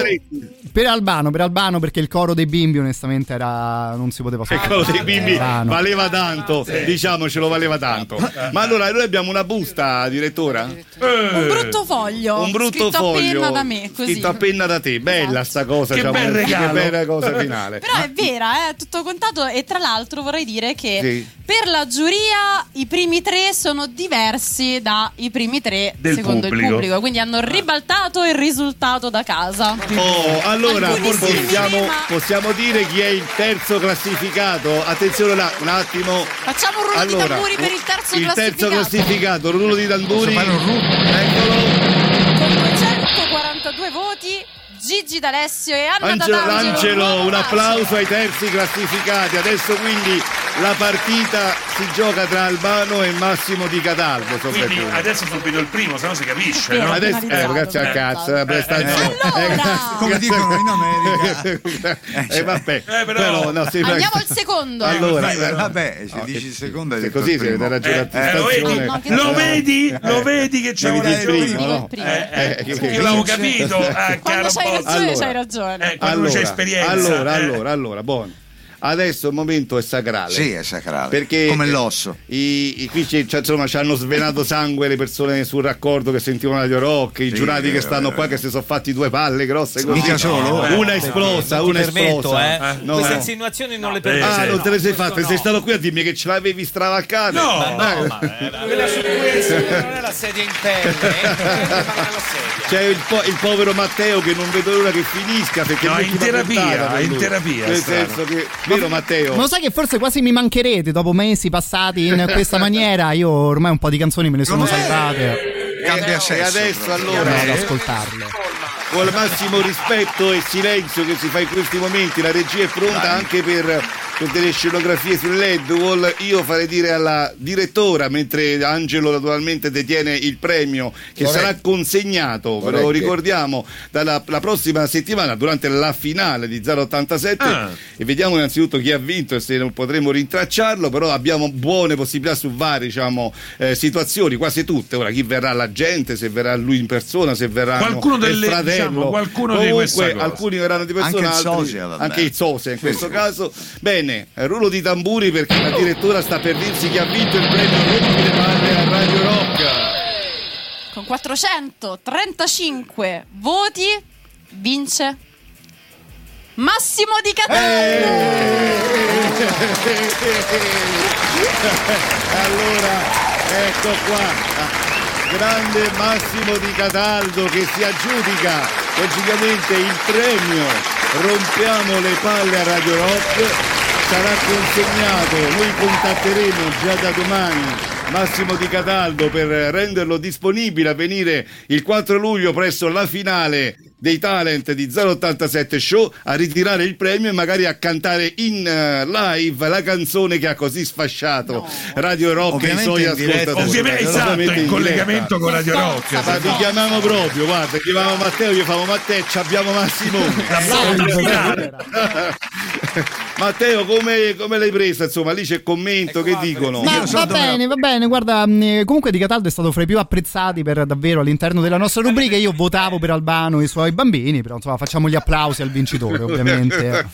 per Albano, per Albano perché il coro dei bimbi onestamente era non si poteva fare. Il coro dei bimbi Albano. valeva tanto, diciamocelo, valeva tanto. Ma allora noi abbiamo una busta, direttora? Un brutto foglio. Un brutto scritto foglio. a penna da me, così. Scritto a penna da te. Bella sta cosa. Che diciamo, bel regalo. Che bella cosa finale. *laughs* Però è vera, è tutto contato e tra l'altro vorrei dire che Sì. Per la giuria i primi tre sono diversi dai primi tre Del secondo il pubblico. pubblico, quindi hanno ribaltato il risultato da casa. Oh, allora possiamo, possiamo dire chi è il terzo classificato? Attenzione là, un attimo. Facciamo un rullo Allora, di tamburi per il terzo il terzo classificato. classificato, rullo di tamburi. Eccolo. Con 242 voti Gigi D'Alessio e Anna Angelo, Tatangelo. Angelo, Nuovo un applauso ai terzi classificati. Adesso quindi la partita si gioca tra Albano e Massimo Di Cataldo. Quindi adesso subito il primo, se no si capisce. Eh, No? adesso eh, grazie al cazzo, la prestazione. Allora! Eh, Come dicono in America. *laughs* Eh, vabbè, Eh, però- però, no, si- Andiamo al secondo. Allora, Eh, eh, vabbè, se dici il secondo detto così si vede ragione Eh, a lo vedi? Lo vedi? Lo vedi che c'è un primo? Eh, eh, Eh, io l'avevo capito, eh, Quando c'hai. Ragione, Allora. c'hai ragione. Eh, quando c'è esperienza. allora, eh. allora, allora, buono. Adesso il momento è sacrale. Sì, è sacrale. Perché Come l'osso. I, i- qui ci, cioè, insomma, ci hanno svenato sangue le persone sul raccordo che sentivano Radio Rock, i Sì, giurati che vero, stanno vero. qua che si sono fatti due palle grosse così. Mica solo? Eh, Una esplosa, ti una esplosa. eh. No, Queste no. insinuazioni non le Eh, permetto. Ah, non te le sei fatte, no. sei stato qui a dirmi che ce l'avevi stravalcate. No, Ma no, Eh, ma eh, quella su non è la sedia in pelle, eh, è. C'è il, po- il povero Matteo che non vedo l'ora che finisca perché No, è in terapia, per in terapia, Nel strano. senso che, vero Matteo? Ma lo sai che forse quasi mi mancherete dopo mesi passati in questa maniera? Io ormai un po' di canzoni me le sono salvate. Cambia e sesso, adesso allora ad ascoltarle. con il massimo rispetto e silenzio che si fa in questi momenti la regia è pronta anche per, per delle scenografie sul LED wall io farei dire alla direttora mentre Angelo naturalmente detiene il premio che Corretto. sarà consegnato ve lo ricordiamo dalla la prossima settimana durante la finale di 087 Ah. e vediamo innanzitutto chi ha vinto e se non potremo rintracciarlo però abbiamo buone possibilità su varie diciamo, eh, situazioni quasi tutte ora chi verrà la gente se verrà lui in persona se verrà Qualcuno il delle- fratello diciamo, qualcuno di comunque cosa. alcuni verranno di persona Anche il altri- sosia, vabbè. anche il sosia in questo caso bene eh, rullo di tamburi perché la direttora sta per dirsi che ha vinto il premio Rompi le palle a Radio Rock. Con 435 voti vince Massimo Di Cataldo. *laughs* allora ecco qua. Grande Massimo Di Cataldo che si aggiudica logicamente il premio rompiamo le palle a Radio Rock sarà consegnato. Noi contatteremo già da domani Massimo Di Cataldo per renderlo disponibile a venire il 4 luglio presso la finale dei talent di 087 Show a ritirare il premio e magari a cantare in eh, live la canzone che ha così sfasciato Radio Rock e i Ovviamente suoi in diretta. ascoltatori. Ovviamente, esatto, in in collegamento con Radio Rock. Ma vi chiamiamo proprio, guarda, chiamiamo Matteo, io famo Matteo, ci abbiamo Massimone. *laughs* *laughs* Matteo, come, come l'hai presa? Insomma, lì c'è il commento, che dicono? Ma va bene, va bene, guarda, mh, comunque Di Cataldo è stato fra i più apprezzati per davvero all'interno della nostra rubrica. Io votavo per Albano e i suoi bambini, però insomma facciamo gli applausi al vincitore, *laughs* ovviamente.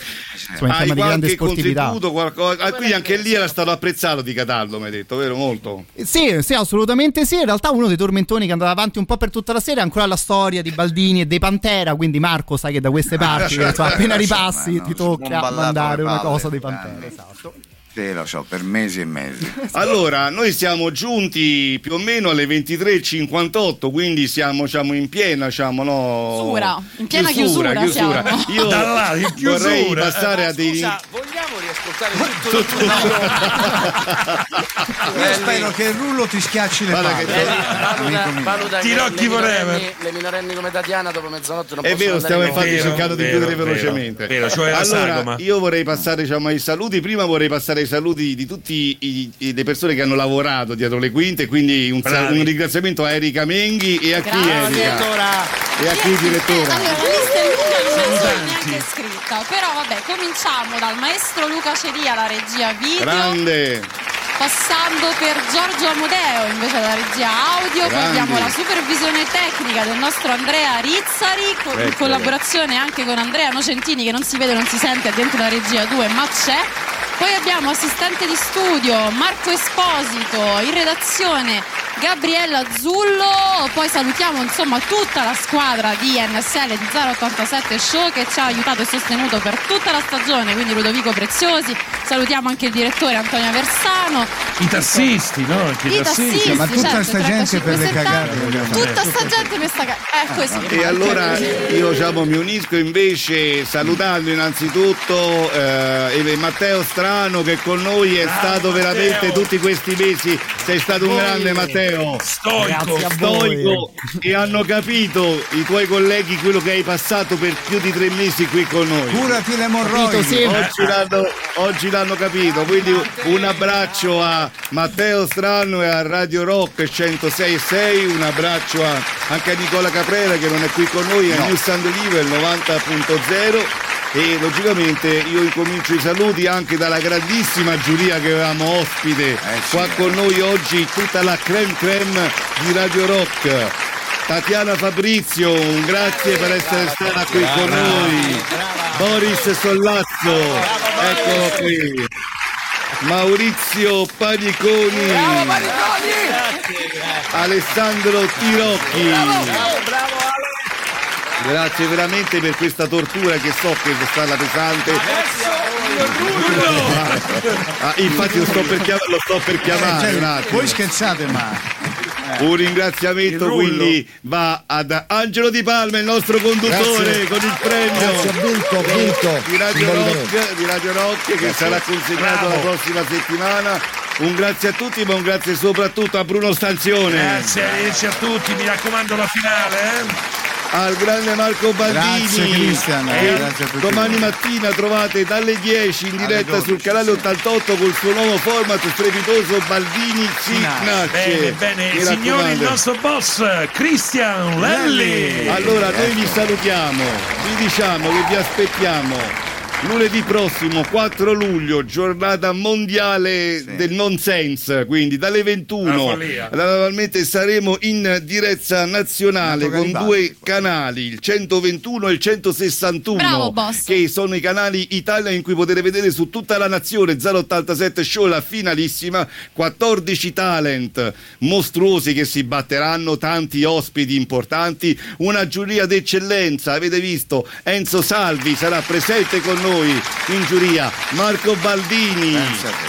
Insomma, in Hai tema di grande sportività. qualcosa? Ah, quindi anche lì era stato apprezzato di Cataldo, mi hai detto, vero? Molto. Sì, sì, assolutamente sì. In realtà uno dei tormentoni che andava avanti un po' per tutta la serie è ancora la storia di Baldini e dei Pantera, quindi Marco sai che da queste *laughs* parti, insomma, appena ripassi no, ti tocca mandare una cosa dei Pantera, esatto. Sì, lo so, per mesi e mesi. *laughs* Allora, noi siamo giunti più o meno alle 23.58, quindi siamo diciamo, in piena, diciamo, no? Chiusura, in piena chiusura siamo. Io Da là, in chiusura. vorrei passare a dei... Scusa, vogliamo riascoltare *laughs* tutto il Io spero che il rullo ti schiacci le Guarda palle. che- Valuta, Tirocchi minorenni, le minorenni come Tatiana dopo mezzanotte non È possono vero, andare stiamo in infatti. Vero, cercando di chiudere velocemente. vero, cioè allora, sagoma. io vorrei passare diciamo, ai saluti. Prima vorrei passare ai saluti di tutte le persone che hanno lavorato dietro le quinte. Quindi un, un ringraziamento a Erika Menghi e a chi Grazie. Erika? E a chi direttore? Allora, la lista è lunga, non me la sono neanche scritta. Però vabbè, cominciamo dal maestro Luca Ceria, la regia video. Grande! Passando per Giorgio Amodeo invece della regia audio, poi abbiamo la supervisione tecnica del nostro Andrea Rizzari, co- in collaborazione anche con Andrea Nocentini che non si vede, non si sente è dentro la regia 2 ma c'è. Poi abbiamo assistente di studio Marco Esposito, in redazione Gabriella Zullo, poi salutiamo insomma tutta la squadra di NSL di 087 Show che ci ha aiutato e sostenuto per tutta la stagione, quindi Ludovico Preziosi, salutiamo anche il direttore Antonio Versano, I tassisti, no? Anche i tassisti, Ma tutta certo, sta gente per le 35, cagate che 70, abbiamo Tutta sta gente per sta cagata. È così. E allora io diciamo, mi unisco invece salutando innanzitutto eh, Matteo Strano che con noi è stato veramente tutti questi mesi, sei stato un grande Matteo, Matteo, Stoico. Stoico e hanno capito i tuoi colleghi quello che hai passato per più di tre mesi qui con noi. Curati le Capito, emorroidi. sì. Oggi l'hanno, oggi l'hanno capito, quindi un abbraccio a Matteo Strano e a Radio Rock 106.6, un abbraccio a- anche a Nicola Caprera che non è qui con noi, a New San Deliver 90.0 e logicamente io incomincio i saluti anche dalla grandissima giuria che avevamo ospite qua con noi oggi, tutta la creme creme di Radio Rock. Tatiana Fabrizio, un grazie per essere stata qui con noi. Boris Sollazzo, eccolo qui. Maurizio Paniconi. Alessandro Tirocchi. Grazie veramente per questa tortura che so che è stata pesante. Ah, infatti lo sto per chiamare, lo sto per chiamare Cioè, un attimo. voi scherzate, ma Un ringraziamento quindi va ad Angelo Di Palma, il nostro conduttore, Grazie. con il premio Grazie, di Radio. Rock, di Radio Rock che sarà consegnato Bravo. la prossima settimana. Un grazie a tutti, ma un grazie soprattutto a Bruno Stanzione, Grazie, a tutti, mi raccomando la finale. Eh? Al grande Marco Baldini. Grazie, Cristian, che grazie a tutti domani mattina trovate dalle 10 in diretta sul canale 88 col suo nuovo format strepitoso Baldini si nasce. Bene, bene, Mi signori, il nostro boss Christian Lelli. Allora, noi vi salutiamo, vi diciamo che vi aspettiamo lunedì prossimo, 4 luglio, giornata mondiale del nonsense, quindi dalle 21. Una follia. Naturalmente saremo in diretta nazionale con due canali, il 121 e il 161, Bravo, che sono i canali Italia in cui potete vedere su tutta la nazione. 087 show la finalissima, 14 talent mostruosi che si batteranno, tanti ospiti importanti, una giuria d'eccellenza, avete visto? Enzo Salvi sarà presente con noi in giuria, Marco Baldini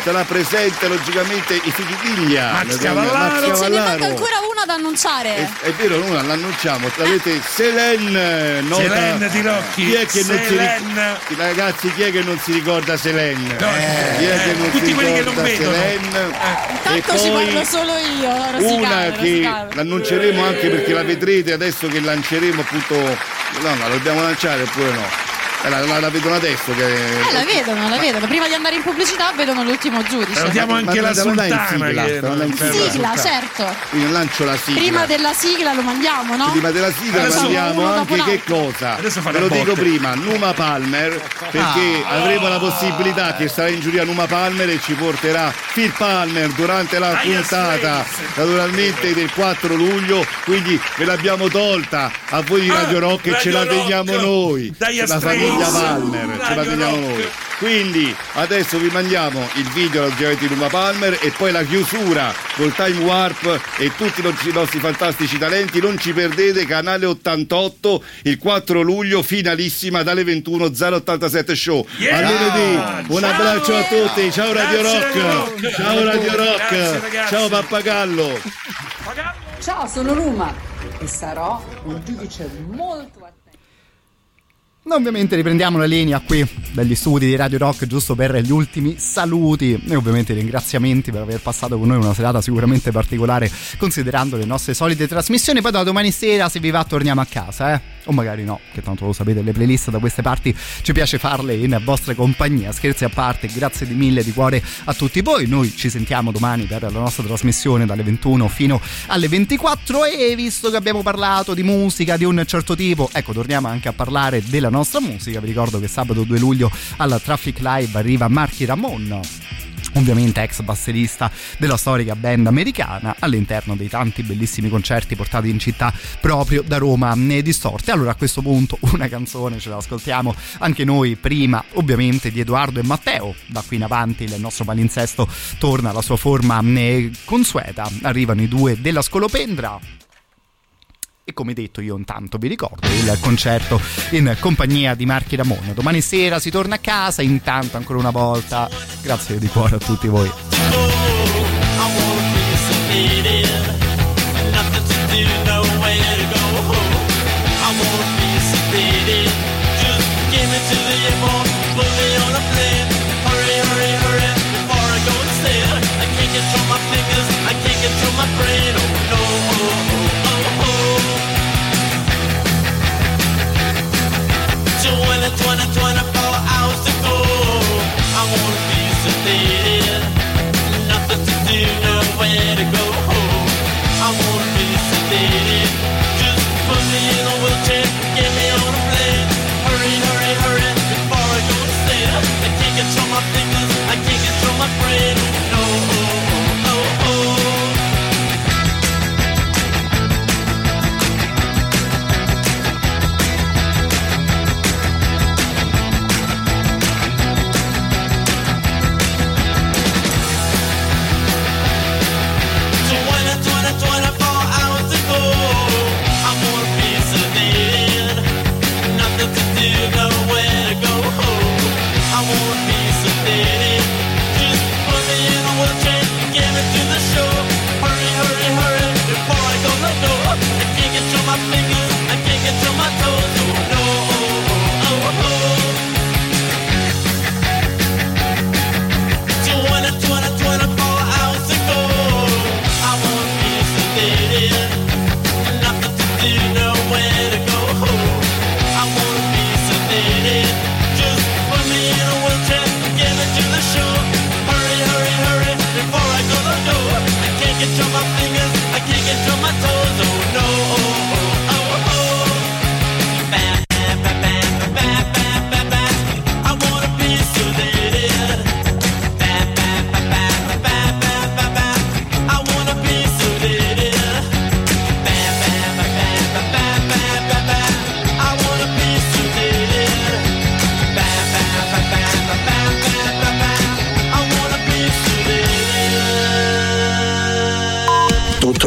sarà presente logicamente i Fichiglia, Max Cavallaro. Ce ne manca ancora uno da annunciare. è, è vero, non l'annunciamo, avete Selen, nota. Selen di Rocchi. Chi è che non si Selen. ricorda? Ragazzi, chi è che non si ricorda Selen? No, chi è che eh, non tutti si quelli che non vedono. Selen? Intanto e ci poi parlo solo io. una Rosicare, che l'annunceremo anche perché la vedrete adesso che lanceremo appunto. No, ma la dobbiamo lanciare oppure no? Eh, La, la- la vedono adesso che. Eh, la vedono, la vedono. Prima di andare in pubblicità vedono l'ultimo giudice. Salutiamo Ma- anche ma la sultana. sigla, che non in sigla. Sigla, certo. Quindi lancio la sigla. Prima della sigla lo mandiamo, no? Prima della sigla Adesso mandiamo anche che cosa? Adesso Ve lo dico botte. prima, Numa Palmer, perché Ah. avremo la possibilità che sarà in giuria Numa Palmer e ci porterà Phil Palmer durante la puntata naturalmente del 4 luglio, quindi ve l'abbiamo tolta a voi di Ah, Radio Rock e ce la teniamo noi, Dire la famiglia. Palmer, ce la teniamo noi. Quindi adesso vi mandiamo il video logicamente di Numa Palmer e poi la chiusura col time warp e tutti i nostri- fantastici talenti. Non ci perdete, canale 88 il 4 luglio, finalissima dalle 21 087 show. Yeah! A lunedì, un Ciao! abbraccio a tutti, ciao Radio Grazie, Rock, Radio Rock. ciao Radio Rock, Grazie, ciao Pappagallo. Ciao, sono Ruma e sarò un giudice molto attento. Ovviamente riprendiamo la linea qui dagli studi di Radio Rock giusto per gli ultimi saluti e ovviamente ringraziamenti per aver passato con noi una serata sicuramente particolare considerando le nostre solite trasmissioni. Poi da domani sera se vi va torniamo a casa, eh? O magari no, che tanto lo sapete, le playlist da queste parti ci piace farle in vostra compagnia. Scherzi a parte, grazie di mille di cuore a tutti voi. Noi ci sentiamo domani per la nostra trasmissione dalle 21 fino alle 24 e visto che abbiamo parlato di musica di un certo tipo, ecco, torniamo anche a parlare della nostra musica. Vi ricordo che sabato 2 luglio alla Traffic Live arriva Marchi Ramon ovviamente ex basserista della storica band americana all'interno dei tanti bellissimi concerti portati in città proprio da Roma Distorte. Allora a questo punto *laughs* una canzone ce la ascoltiamo anche noi prima ovviamente di Edoardo e Matteo. Da qui in avanti il nostro palinsesto torna alla sua forma consueta. Arrivano i due della Scolopendra. E come detto io intanto vi ricordo il concerto in compagnia di Marchi Ramon. Domani sera si torna a casa, intanto ancora una volta grazie di cuore a tutti voi. I my brain. nowhere to go.